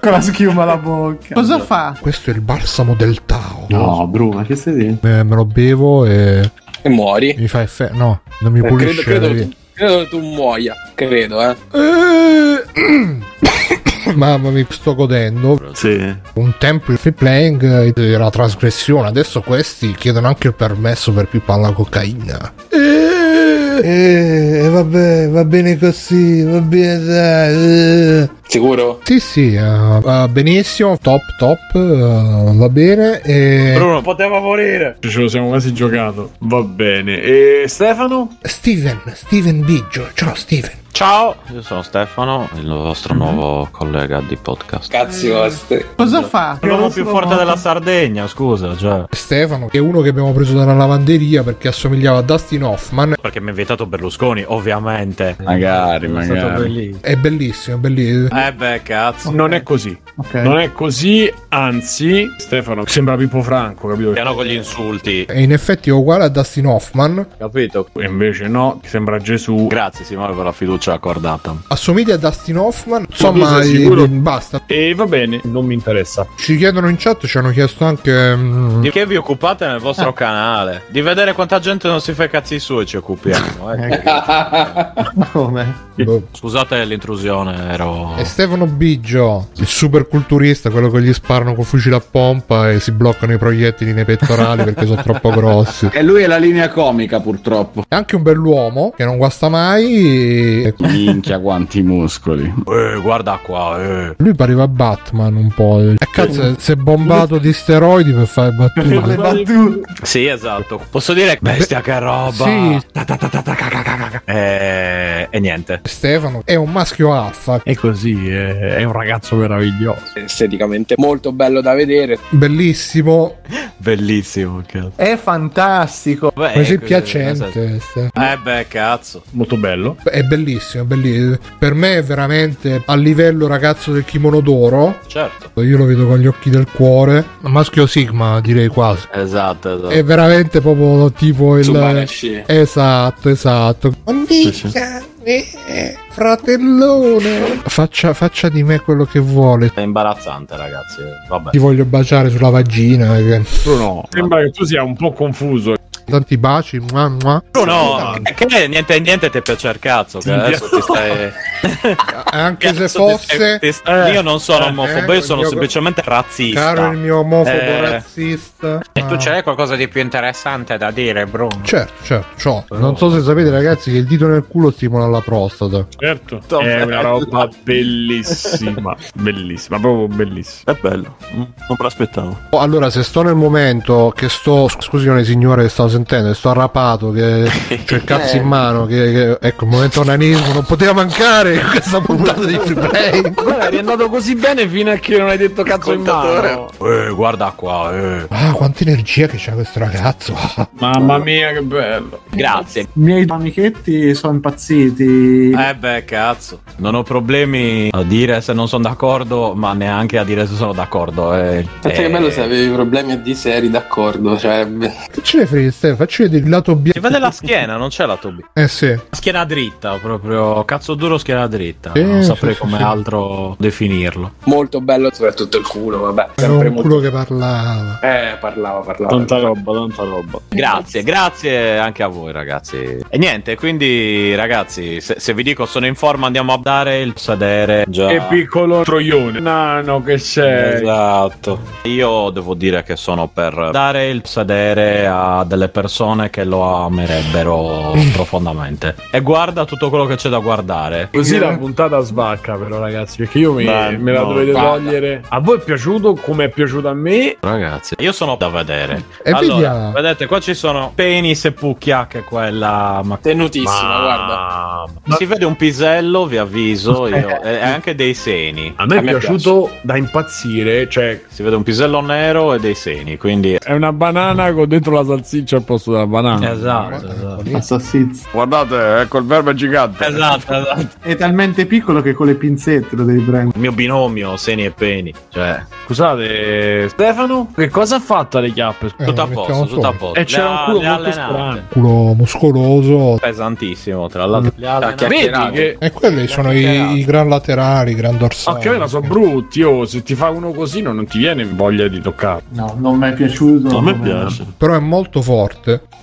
Speaker 1: Con la schiuma alla bocca. Cosa fa?
Speaker 3: Questo è il balsamo del Tao.
Speaker 4: No, Bruno, che stai dicendo?
Speaker 3: Me, me lo bevo e.
Speaker 5: E muori.
Speaker 3: Mi fa effetto. No, non mi eh, pulisce.
Speaker 5: Credo, credo, credo che tu muoia. Credo, eh. *coughs* *laughs*
Speaker 3: Mamma mi sto godendo.
Speaker 4: Sì.
Speaker 3: Un tempo il free playing era trasgressione, adesso questi chiedono anche il permesso per pippare la cocaina. E eh, vabbè, va bene così, va bene dai.
Speaker 5: Sicuro?
Speaker 3: Sì, sì, uh, uh, benissimo, top, top, uh, va bene. E...
Speaker 2: Bruno, poteva morire.
Speaker 4: Ce lo siamo quasi giocato. Va bene. E Stefano?
Speaker 3: Steven, Steven Biggio. Ciao Steven.
Speaker 2: Ciao, io sono Stefano, il vostro nuovo collega di podcast.
Speaker 5: Cazzi vostri.
Speaker 1: Cosa fa?
Speaker 2: L'uomo più forte della Sardegna, scusa. Cioè.
Speaker 3: Stefano è uno che abbiamo preso dalla lavanderia perché assomigliava a Dustin Hoffman.
Speaker 2: Perché mi ha invitato Berlusconi, ovviamente.
Speaker 4: Magari, magari.
Speaker 3: È bellissimo, è bellissimo.
Speaker 2: Eh beh, cazzo.
Speaker 4: Okay. Non è così. Okay. Non è così, anzi, Stefano sembra Pippo Franco, capito?
Speaker 2: Piano con gli insulti.
Speaker 3: E in effetti è uguale a Dustin Hoffman.
Speaker 2: Capito?
Speaker 4: E invece no, sembra Gesù.
Speaker 2: Grazie Simone per la fiducia accordata.
Speaker 3: Assomiglia a Dustin Hoffman. Insomma, e, basta.
Speaker 4: E va bene, non mi interessa.
Speaker 3: Ci chiedono in chat, ci hanno chiesto anche...
Speaker 2: Mm... Di che vi occupate nel vostro *laughs* canale? Di vedere quanta gente non si fa i cazzi suoi ci occupiamo. Eh. *laughs* Come? Boh. Scusate l'intrusione, ero...
Speaker 3: E Stefano Biggio, il super culturista, quello che gli sparano con fucile a pompa e si bloccano i proiettili nei pettorali perché sono troppo *laughs* grossi.
Speaker 2: E lui è la linea comica, purtroppo.
Speaker 3: È anche un bell'uomo che non guasta mai.
Speaker 2: E... Minchia, quanti muscoli. Eh, guarda qua, eh.
Speaker 3: Lui pareva Batman un po'. E cazzo, si è bombato di steroidi per fare battute. *laughs*
Speaker 2: Sì, esatto. Posso dire bestia che roba. Sì. E... e niente.
Speaker 3: Stefano è un maschio alfa.
Speaker 4: È così, è, è un ragazzo meraviglioso.
Speaker 5: Esteticamente molto bello da vedere.
Speaker 3: Bellissimo.
Speaker 2: Bellissimo, cazzo.
Speaker 1: È fantastico.
Speaker 3: Beh, Così piacente.
Speaker 2: Eh beh, cazzo.
Speaker 4: Molto bello.
Speaker 3: È bellissimo, bellissimo. Per me è veramente a livello ragazzo del kimono d'oro.
Speaker 2: Certo.
Speaker 3: Io lo vedo con gli occhi del cuore. Maschio Sigma, direi quasi.
Speaker 2: Esatto, esatto.
Speaker 3: È veramente proprio tipo il... Esatto, esatto. Sì, sì. Eh, fratellone, faccia, faccia, di me quello che vuole.
Speaker 2: È imbarazzante, ragazzi. Vabbè.
Speaker 3: Ti voglio baciare sulla vagina. Che...
Speaker 4: No, sembra che tu sia un po' confuso
Speaker 3: tanti baci. Mua, mua.
Speaker 2: No, no, che niente, niente ti piace il cazzo. Che adesso ti stai.
Speaker 3: Anche se fosse.
Speaker 2: Ti, ti, eh, io non sono eh, omofobo, eh, io sono semplicemente razzista.
Speaker 3: Caro il mio omofobo eh, razzista.
Speaker 2: E tu c'hai qualcosa di più interessante da dire, Bruno?
Speaker 3: Certo, certo, ciò. Non so se sapete, ragazzi, che il dito nel culo stimola la prostata.
Speaker 4: Certo, è una roba *laughs* bellissima. bellissima, proprio bellissima.
Speaker 6: È bello, non me l'aspettavo.
Speaker 3: Allora, se sto nel momento che sto. Scusi, signore, che sto sentendo sentendo, sto arrapato, che *laughs* c'è il cazzo in mano, che, che, ecco il momento onanismo non poteva mancare in questa *laughs* puntata di free play. *laughs*
Speaker 1: Guarda, è andato così bene fino a che non hai detto cazzo in mano.
Speaker 2: Eh, guarda qua, eh.
Speaker 3: Ah, quanta energia che c'ha questo ragazzo.
Speaker 4: Mamma mia, che bello.
Speaker 2: Grazie.
Speaker 1: I miei amichetti sono impazziti.
Speaker 2: Eh beh, cazzo. Non ho problemi a dire se non sono d'accordo, ma neanche a dire se sono d'accordo. Eh,
Speaker 5: Pensa eh... che bello se avevi problemi a dire se eri d'accordo. Cioè...
Speaker 3: Che ce ne frega, Stefano? Facci vedere il lato B.
Speaker 2: Si vede la schiena, non c'è lato B.
Speaker 3: Eh sì.
Speaker 2: Schiena dritta, proprio cazzo duro schiena dritta. Eh, non saprei sì, come sì. altro definirlo.
Speaker 5: Molto bello, soprattutto il culo, vabbè.
Speaker 3: Era un molto... culo che parlava.
Speaker 5: Eh, parlava, parlava.
Speaker 4: Tanta roba, tanta roba.
Speaker 2: Grazie, grazie anche a voi ragazzi. E niente, quindi ragazzi, se, se vi dico sono in forma andiamo a dare il sedere.
Speaker 4: Già. Che piccolo troione. Nano che sei.
Speaker 2: Esatto. Io devo dire che sono per dare il sedere a delle persone persone che lo amerebbero *laughs* profondamente. E guarda tutto quello che c'è da guardare.
Speaker 4: Così la puntata svacca, però, ragazzi. Perché io mi, Beh, me la no, dovete vada. togliere. A voi è piaciuto come è piaciuto a me?
Speaker 2: Ragazzi, io sono da vedere.
Speaker 3: E allora, vediamo.
Speaker 2: vedete, qua ci sono penis e pucchia, che è quella.
Speaker 5: Ma... Tenutissima, ma... guarda.
Speaker 2: Ma... Si vede un pisello, vi avviso. Io, *laughs* e anche dei seni.
Speaker 4: A me, a me è piaciuto piace. da impazzire. Cioè,
Speaker 2: si vede un pisello nero e dei seni. Quindi
Speaker 4: è una banana con dentro la salsiccia al posto della banana.
Speaker 2: Esatto,
Speaker 1: esatto.
Speaker 4: Guardate, ecco il verbo è gigante.
Speaker 2: Esatto, esatto.
Speaker 1: È talmente piccolo che con le pinzette lo devi prendere.
Speaker 2: Il mio binomio, Seni e Peni. Cioè.
Speaker 4: Scusate, Stefano, che cosa ha fatto alle chiappe?
Speaker 2: Eh, tutto a posto, tutto a posto.
Speaker 4: E c'era un culo molto strano.
Speaker 3: Culo muscoloso.
Speaker 2: Pesantissimo, tra l'altro.
Speaker 3: Vedi che... E quelli sono i, i, gran laterali, i gran dorsali.
Speaker 4: Ma che me sono brutti, oh, se ti fa uno così non, non ti viene voglia di toccare.
Speaker 1: No, non mi è piaciuto.
Speaker 6: Non mi piace.
Speaker 3: Però è molto forte.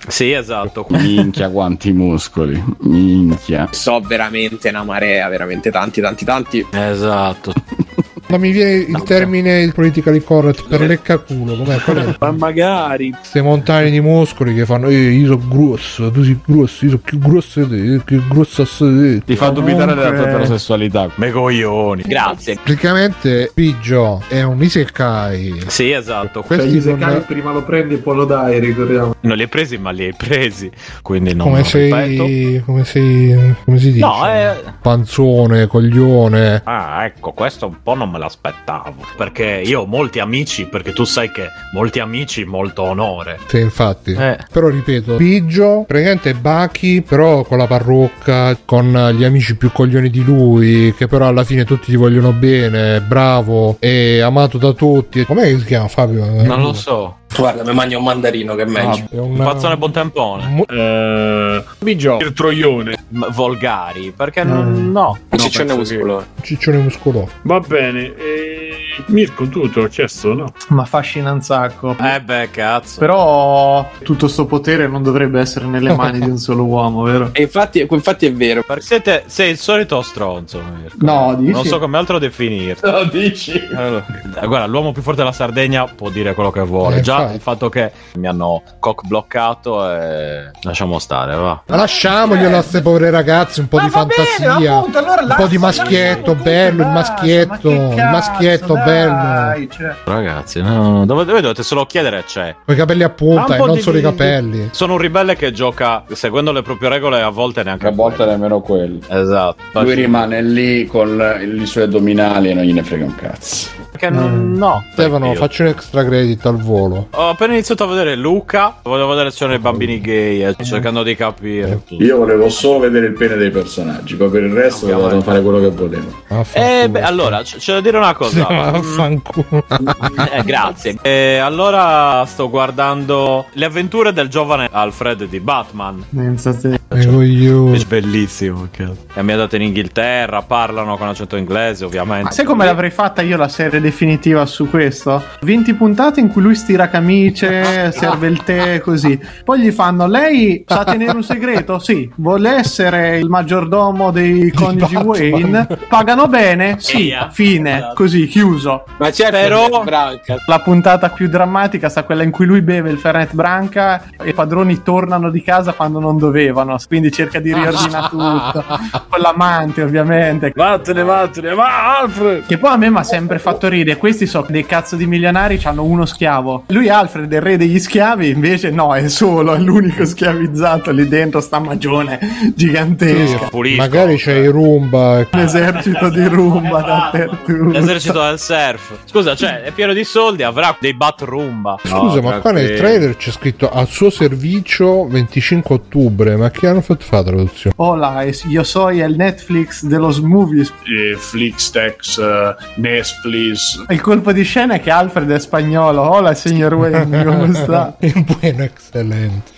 Speaker 2: Sì, esatto. *laughs*
Speaker 7: Minchia quanti muscoli. Minchia.
Speaker 5: So veramente una marea, veramente tanti, tanti, tanti.
Speaker 2: Esatto. *laughs*
Speaker 3: Non mi viene il termine il politically correct per leccaculo. Com'è? Qual
Speaker 4: è? Ma magari.
Speaker 3: Queste montagne di muscoli che fanno. Eh, io sono grosso, tu sei grosso, io sono più grosso di te, più grosso
Speaker 4: di Ti fa dubitare della tua eterosessualità.
Speaker 2: Me coglioni. Grazie.
Speaker 3: Praticamente Piggio è un isekai.
Speaker 2: Sì, esatto.
Speaker 1: Questi cioè, isekai sono... prima lo prendi e poi lo dai, ricordiamo.
Speaker 2: Non li hai presi, ma li hai presi. Quindi non
Speaker 3: come sei, come sei. Come si dice? No, è. Panzone, coglione.
Speaker 2: Ah, ecco, questo un po' non me me l'aspettavo. Perché io ho molti amici, perché tu sai che molti amici, molto onore.
Speaker 3: Sì, infatti. Eh. Però ripeto, Biggio, praticamente Baki, però con la parrucca, con gli amici più coglioni di lui, che però alla fine tutti gli vogliono bene, bravo e amato da tutti. Com'è che si chiama Fabio?
Speaker 2: Non lo so.
Speaker 5: Guarda, mi mangio un mandarino che è meglio. Ah.
Speaker 2: Un pazzone buon tempone.
Speaker 4: Eh, Bigio, il troione.
Speaker 2: M- volgari, perché mm. non, no.
Speaker 5: no ciccione muscolo.
Speaker 3: Che... Ciccione muscolo.
Speaker 4: Va bene. E... Mirko, tu te l'ho chiesto, no?
Speaker 1: Ma affascina un sacco.
Speaker 2: Eh beh, cazzo.
Speaker 1: Però tutto sto potere non dovrebbe essere nelle mani di un solo uomo, vero?
Speaker 5: E infatti, infatti è vero.
Speaker 2: Siete, sei il solito stronzo, Mirko.
Speaker 1: No, dici?
Speaker 2: Non so come altro definirlo.
Speaker 5: No, dici.
Speaker 2: Allora, guarda, l'uomo più forte della Sardegna può dire quello che vuole. Eh, Già fa. il fatto che mi hanno cock bloccato e lasciamo stare, va.
Speaker 3: Ma lasciamoglielo a queste povere ragazze, un po' Ma di fantasia. Bene, appunto, allora un po' di maschietto, bello, il maschietto, il maschietto bello bello.
Speaker 2: Cioè. Ragazzi, no, dove, dove, dovete solo chiedere c'è.
Speaker 3: Con i capelli a punta e non di, solo i capelli.
Speaker 2: Sono un ribelle che gioca seguendo le proprie regole a volte neanche
Speaker 7: a volte quello. nemmeno quelli.
Speaker 2: Esatto.
Speaker 7: Lui rimane lì con i suoi addominali e non gliene frega un cazzo.
Speaker 2: Che non, no.
Speaker 3: Stefano, faccio un extra credit al volo.
Speaker 2: Ho appena iniziato a vedere Luca. Volevo vedere se sono i bambini gay, eh, cercando di capire.
Speaker 10: Io volevo solo vedere il pene dei personaggi, poi per il resto volevo fare quello che volevo.
Speaker 2: Eh, beh, allora, c- c'è da dire una cosa. *laughs* *laughs* eh, grazie. Eh, allora sto guardando le avventure del giovane Alfred di Batman.
Speaker 3: Pensate. È
Speaker 2: bellissimo. Che è ambientato in Inghilterra, parlano con accento inglese, ovviamente. Ma
Speaker 1: sai come l'avrei fatta io la serie definitiva su questo? 20 puntate in cui lui stira camicie, *laughs* serve il tè, così. Poi gli fanno: Lei sa tenere un segreto? Sì. Vuole essere il maggiordomo dei coniugi Wayne? Pagano bene? Sì. Fine. Così, chiuso.
Speaker 5: Ma c'è però Branca.
Speaker 1: La puntata più drammatica sta quella in cui lui beve il Fernet Branca e i padroni tornano di casa quando non dovevano. Quindi cerca di riordinare *laughs* tutto. Con l'amante, ovviamente.
Speaker 10: Vattene, vattene, va Alfred!
Speaker 1: Che poi a me mi ha sempre fatto ridere. Questi sono dei cazzo di milionari, hanno uno schiavo. Lui Alfred è il re degli schiavi, invece no, è solo, è l'unico schiavizzato lì dentro, sta magione gigantesca.
Speaker 3: Sì, Magari c'è i Roomba.
Speaker 1: Un esercito di Roomba dappertutto.
Speaker 2: L'esercito del surf. Scusa, cioè, è pieno di soldi, avrà dei bat Roomba.
Speaker 3: Scusa, no, ma qua nel trailer c'è scritto al suo servizio 25 ottobre, ma che hanno fatto fare la traduzione?
Speaker 1: Hola, io so il Netflix dello movies.
Speaker 10: Eh, Flixtex, uh, Netflix.
Speaker 1: Il colpo di scena è che Alfred è spagnolo. Hola, signor Wayne, come sta? *laughs*
Speaker 3: Buono, eccellente.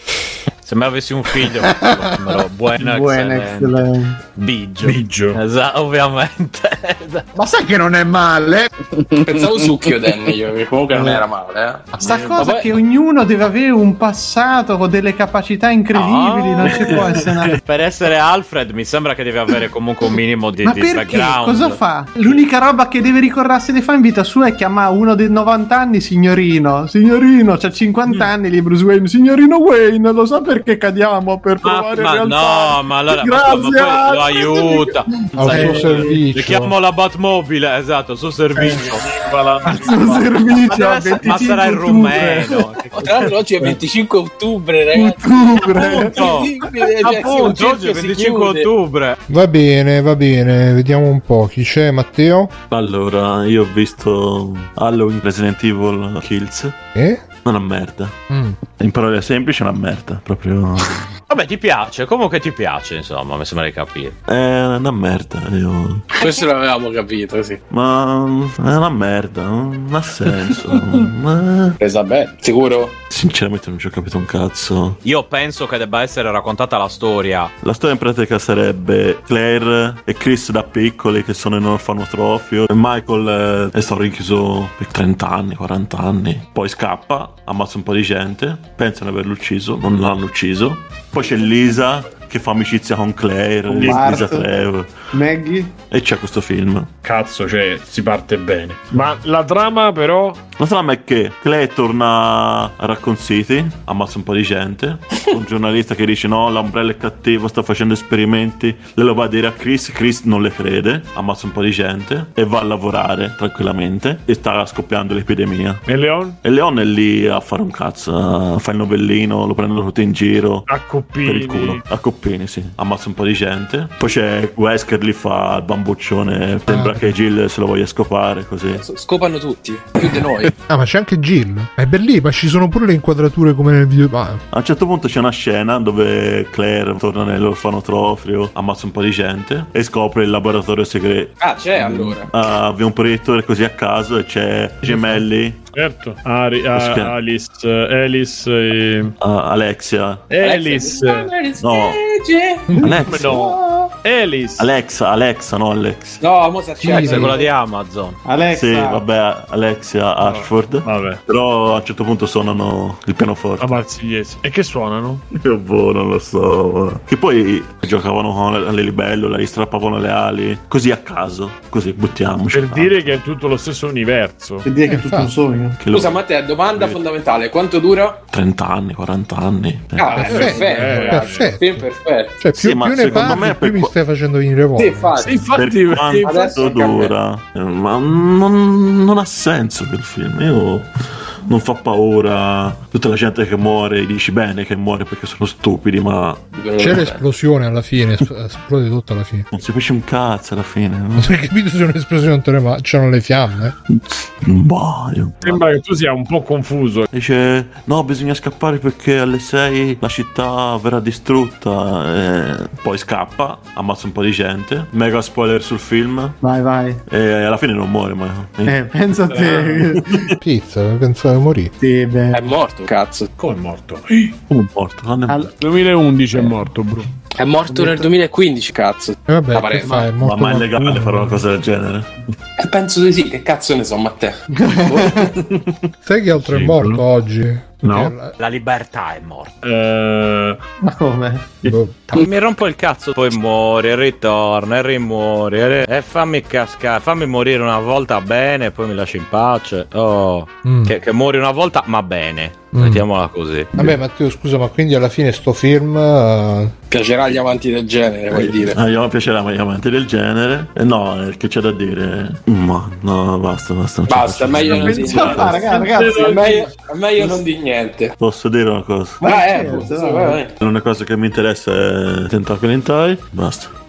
Speaker 2: Se mai avessi un figlio, numero buono,
Speaker 1: buono excellent.
Speaker 2: Biggio.
Speaker 10: Biggio.
Speaker 2: Esatto, ovviamente. *laughs*
Speaker 1: Ma sai che non è male?
Speaker 5: Pensavo succhio Danny io, che comunque non era male.
Speaker 1: Eh. Sta cosa Vabbè. che ognuno deve avere un passato con delle capacità incredibili, no. non ci può essere una... *laughs*
Speaker 2: Per essere Alfred mi sembra che deve avere comunque un minimo di,
Speaker 1: Ma
Speaker 2: di
Speaker 1: perché?
Speaker 2: background.
Speaker 1: Cosa fa? L'unica roba che deve ricordarsi di fare in vita sua è chiamare uno dei 90 anni signorino. Signorino, c'ha 50 mm. anni lì Bruce Wayne. Signorino Wayne, lo so perché cadiamo per provare
Speaker 2: ma,
Speaker 1: ma
Speaker 2: no, ma allora Grazie, ma, ma lo aiuta
Speaker 3: al suo servizio.
Speaker 2: Chiamo la Batmobile, esatto, al suo servizio.
Speaker 1: Al suo servizio.
Speaker 2: Ma, sarà il rumeno.
Speaker 5: Tra l'altro oggi è 25 ottobre, ragazzi.
Speaker 1: Ottobre.
Speaker 2: Appunto, *laughs* oggi è 25 ottobre.
Speaker 3: Va bene, va bene, vediamo un po' chi c'è, Matteo.
Speaker 6: Allora, io ho visto Halloween Resident Evil Kills.
Speaker 3: Eh?
Speaker 6: Una merda.
Speaker 3: Mm.
Speaker 6: In parole semplici, una merda. Proprio.
Speaker 2: Vabbè, ti piace, comunque ti piace, insomma, mi sembra di capire.
Speaker 6: È una merda. Io...
Speaker 5: Questo l'avevamo capito, sì.
Speaker 6: Ma è una merda, non ha senso. *laughs*
Speaker 5: Ma... Presa bene, sicuro?
Speaker 6: Sinceramente non ci ho capito un cazzo.
Speaker 2: Io penso che debba essere raccontata la storia.
Speaker 6: La storia in pratica sarebbe Claire e Chris da piccoli che sono in un orfanotrofio e Michael è stato rinchiuso per 30 anni, 40 anni. Poi scappa, ammazza un po' di gente, pensano di averlo ucciso, non l'hanno ucciso. Poi c'è Lisa che fa amicizia con Claire, con Lisa Trevor.
Speaker 1: Maggie.
Speaker 6: E c'è questo film.
Speaker 10: Cazzo, cioè, si parte bene. Ma la trama, però.
Speaker 6: La trama è che Claire torna a Raccoon City, ammazza un po' di gente. *laughs* Un giornalista che dice: No, l'ombrello è cattivo, sta facendo esperimenti. Lei lo va a dire a Chris. Chris non le crede, ammazza un po' di gente e va a lavorare tranquillamente. E sta scoppiando l'epidemia.
Speaker 10: E Leon?
Speaker 6: E Leon è lì a fare un cazzo, a fare il novellino, lo prendono tutti in giro.
Speaker 10: A coppini.
Speaker 6: Per il culo. A coppini, sì. Ammazza un po' di gente. Poi c'è Wesker lì fa il bambuccione. Sembra che Jill se lo voglia scopare così.
Speaker 5: Scopano tutti, più di noi. *laughs*
Speaker 3: ah, ma c'è anche Jill. È per lì, ma ci sono pure le inquadrature come nel video. Ah.
Speaker 6: A un certo punto c'è una scena dove Claire torna nell'orfanotrofio, ammazza un po' di gente e scopre il laboratorio segreto.
Speaker 5: Ah, c'è allora.
Speaker 6: Ah, aveva un proiettore così a caso e c'è gemelli
Speaker 10: Certo, Ari, a, Alice, Alice e...
Speaker 6: Uh, Alexia.
Speaker 10: Alice.
Speaker 6: No.
Speaker 10: Alexa. No. Alice.
Speaker 6: Alexa, Alexa, no Alex.
Speaker 5: No, mo c'è
Speaker 2: Alexa è quella di Amazon.
Speaker 1: Alexa.
Speaker 6: Sì, vabbè, Alexia Ashford.
Speaker 10: Vabbè.
Speaker 6: Però a un certo punto suonano il pianoforte.
Speaker 10: A Marsigliese. E che suonano?
Speaker 6: Io boh, non lo so. Che poi giocavano con le libellule, gli strappavano le ali. Così a caso. Così buttiamoci.
Speaker 10: Per dire che è tutto lo stesso universo.
Speaker 1: Per dire che è tutto un sogno.
Speaker 5: Che Scusa, lo... Matteo, domanda sì. fondamentale: quanto dura?
Speaker 6: 30 anni, 40 anni.
Speaker 5: Ah, perfetto, perfetto. Eh, perfetto. Film perfetto.
Speaker 3: Cioè, più, sì, più ne parli, me più mi stai facendo venire voglia.
Speaker 5: Sì, infatti.
Speaker 6: Sì, infatti per quanto dura, eh, ma non, non, ha senso quel film. Io non fa paura. Tutta la gente che muore, dici bene che muore perché sono stupidi, ma.
Speaker 3: C'è l'esplosione alla fine, esplode tutto alla fine.
Speaker 6: Non si capisce un cazzo alla fine.
Speaker 3: Non hai capito se è un'esplosione ma c'erano le fiamme?
Speaker 4: Boh, Sembra che tu sia un po' confuso.
Speaker 6: Dice: No, bisogna scappare perché alle 6 la città verrà distrutta. E poi scappa, ammazza un po' di gente. Mega spoiler sul film.
Speaker 1: Vai, vai.
Speaker 6: E alla fine non muore, ma.
Speaker 1: Eh, pensa a te. *laughs*
Speaker 3: Pizza, pensavo morire.
Speaker 5: Sì, beh. È morto, cazzo.
Speaker 4: Come è morto?
Speaker 6: Come è morto?
Speaker 4: Quando è morto? 2011 è morto, bro.
Speaker 5: È morto nel 2015, cazzo.
Speaker 3: E eh vabbè, che fai? È
Speaker 6: ma, ma è legale fare una cosa del genere?
Speaker 5: Eh, penso di sì, che cazzo ne so, Matteo. *laughs*
Speaker 3: Sai che altro sì, è morto bro. oggi?
Speaker 2: No. La... la libertà è morta.
Speaker 1: Uh... Ma come?
Speaker 2: Boh. Mi rompo il cazzo, poi muore, ritorna e rimuore. E fammi cascare, fammi morire una volta bene, e poi mi lasci in pace. Oh, mm. che, che muori una volta, ma bene. Mm. Mettiamola così.
Speaker 3: Vabbè, Matteo, scusa, ma quindi alla fine sto film. Uh...
Speaker 5: Piacerà agli amanti del genere, vuoi dire?
Speaker 6: Ah, io piacerà agli amanti del genere. Eh, no, che c'è da dire? Ma no, basta, basta.
Speaker 5: Basta, è meglio non dire niente. Ragazzi, è meglio, è meglio non dire niente.
Speaker 6: Posso dire una cosa?
Speaker 5: Ah, eh, vai, vai.
Speaker 6: Una cosa che mi interessa è Tentacoli in Basta.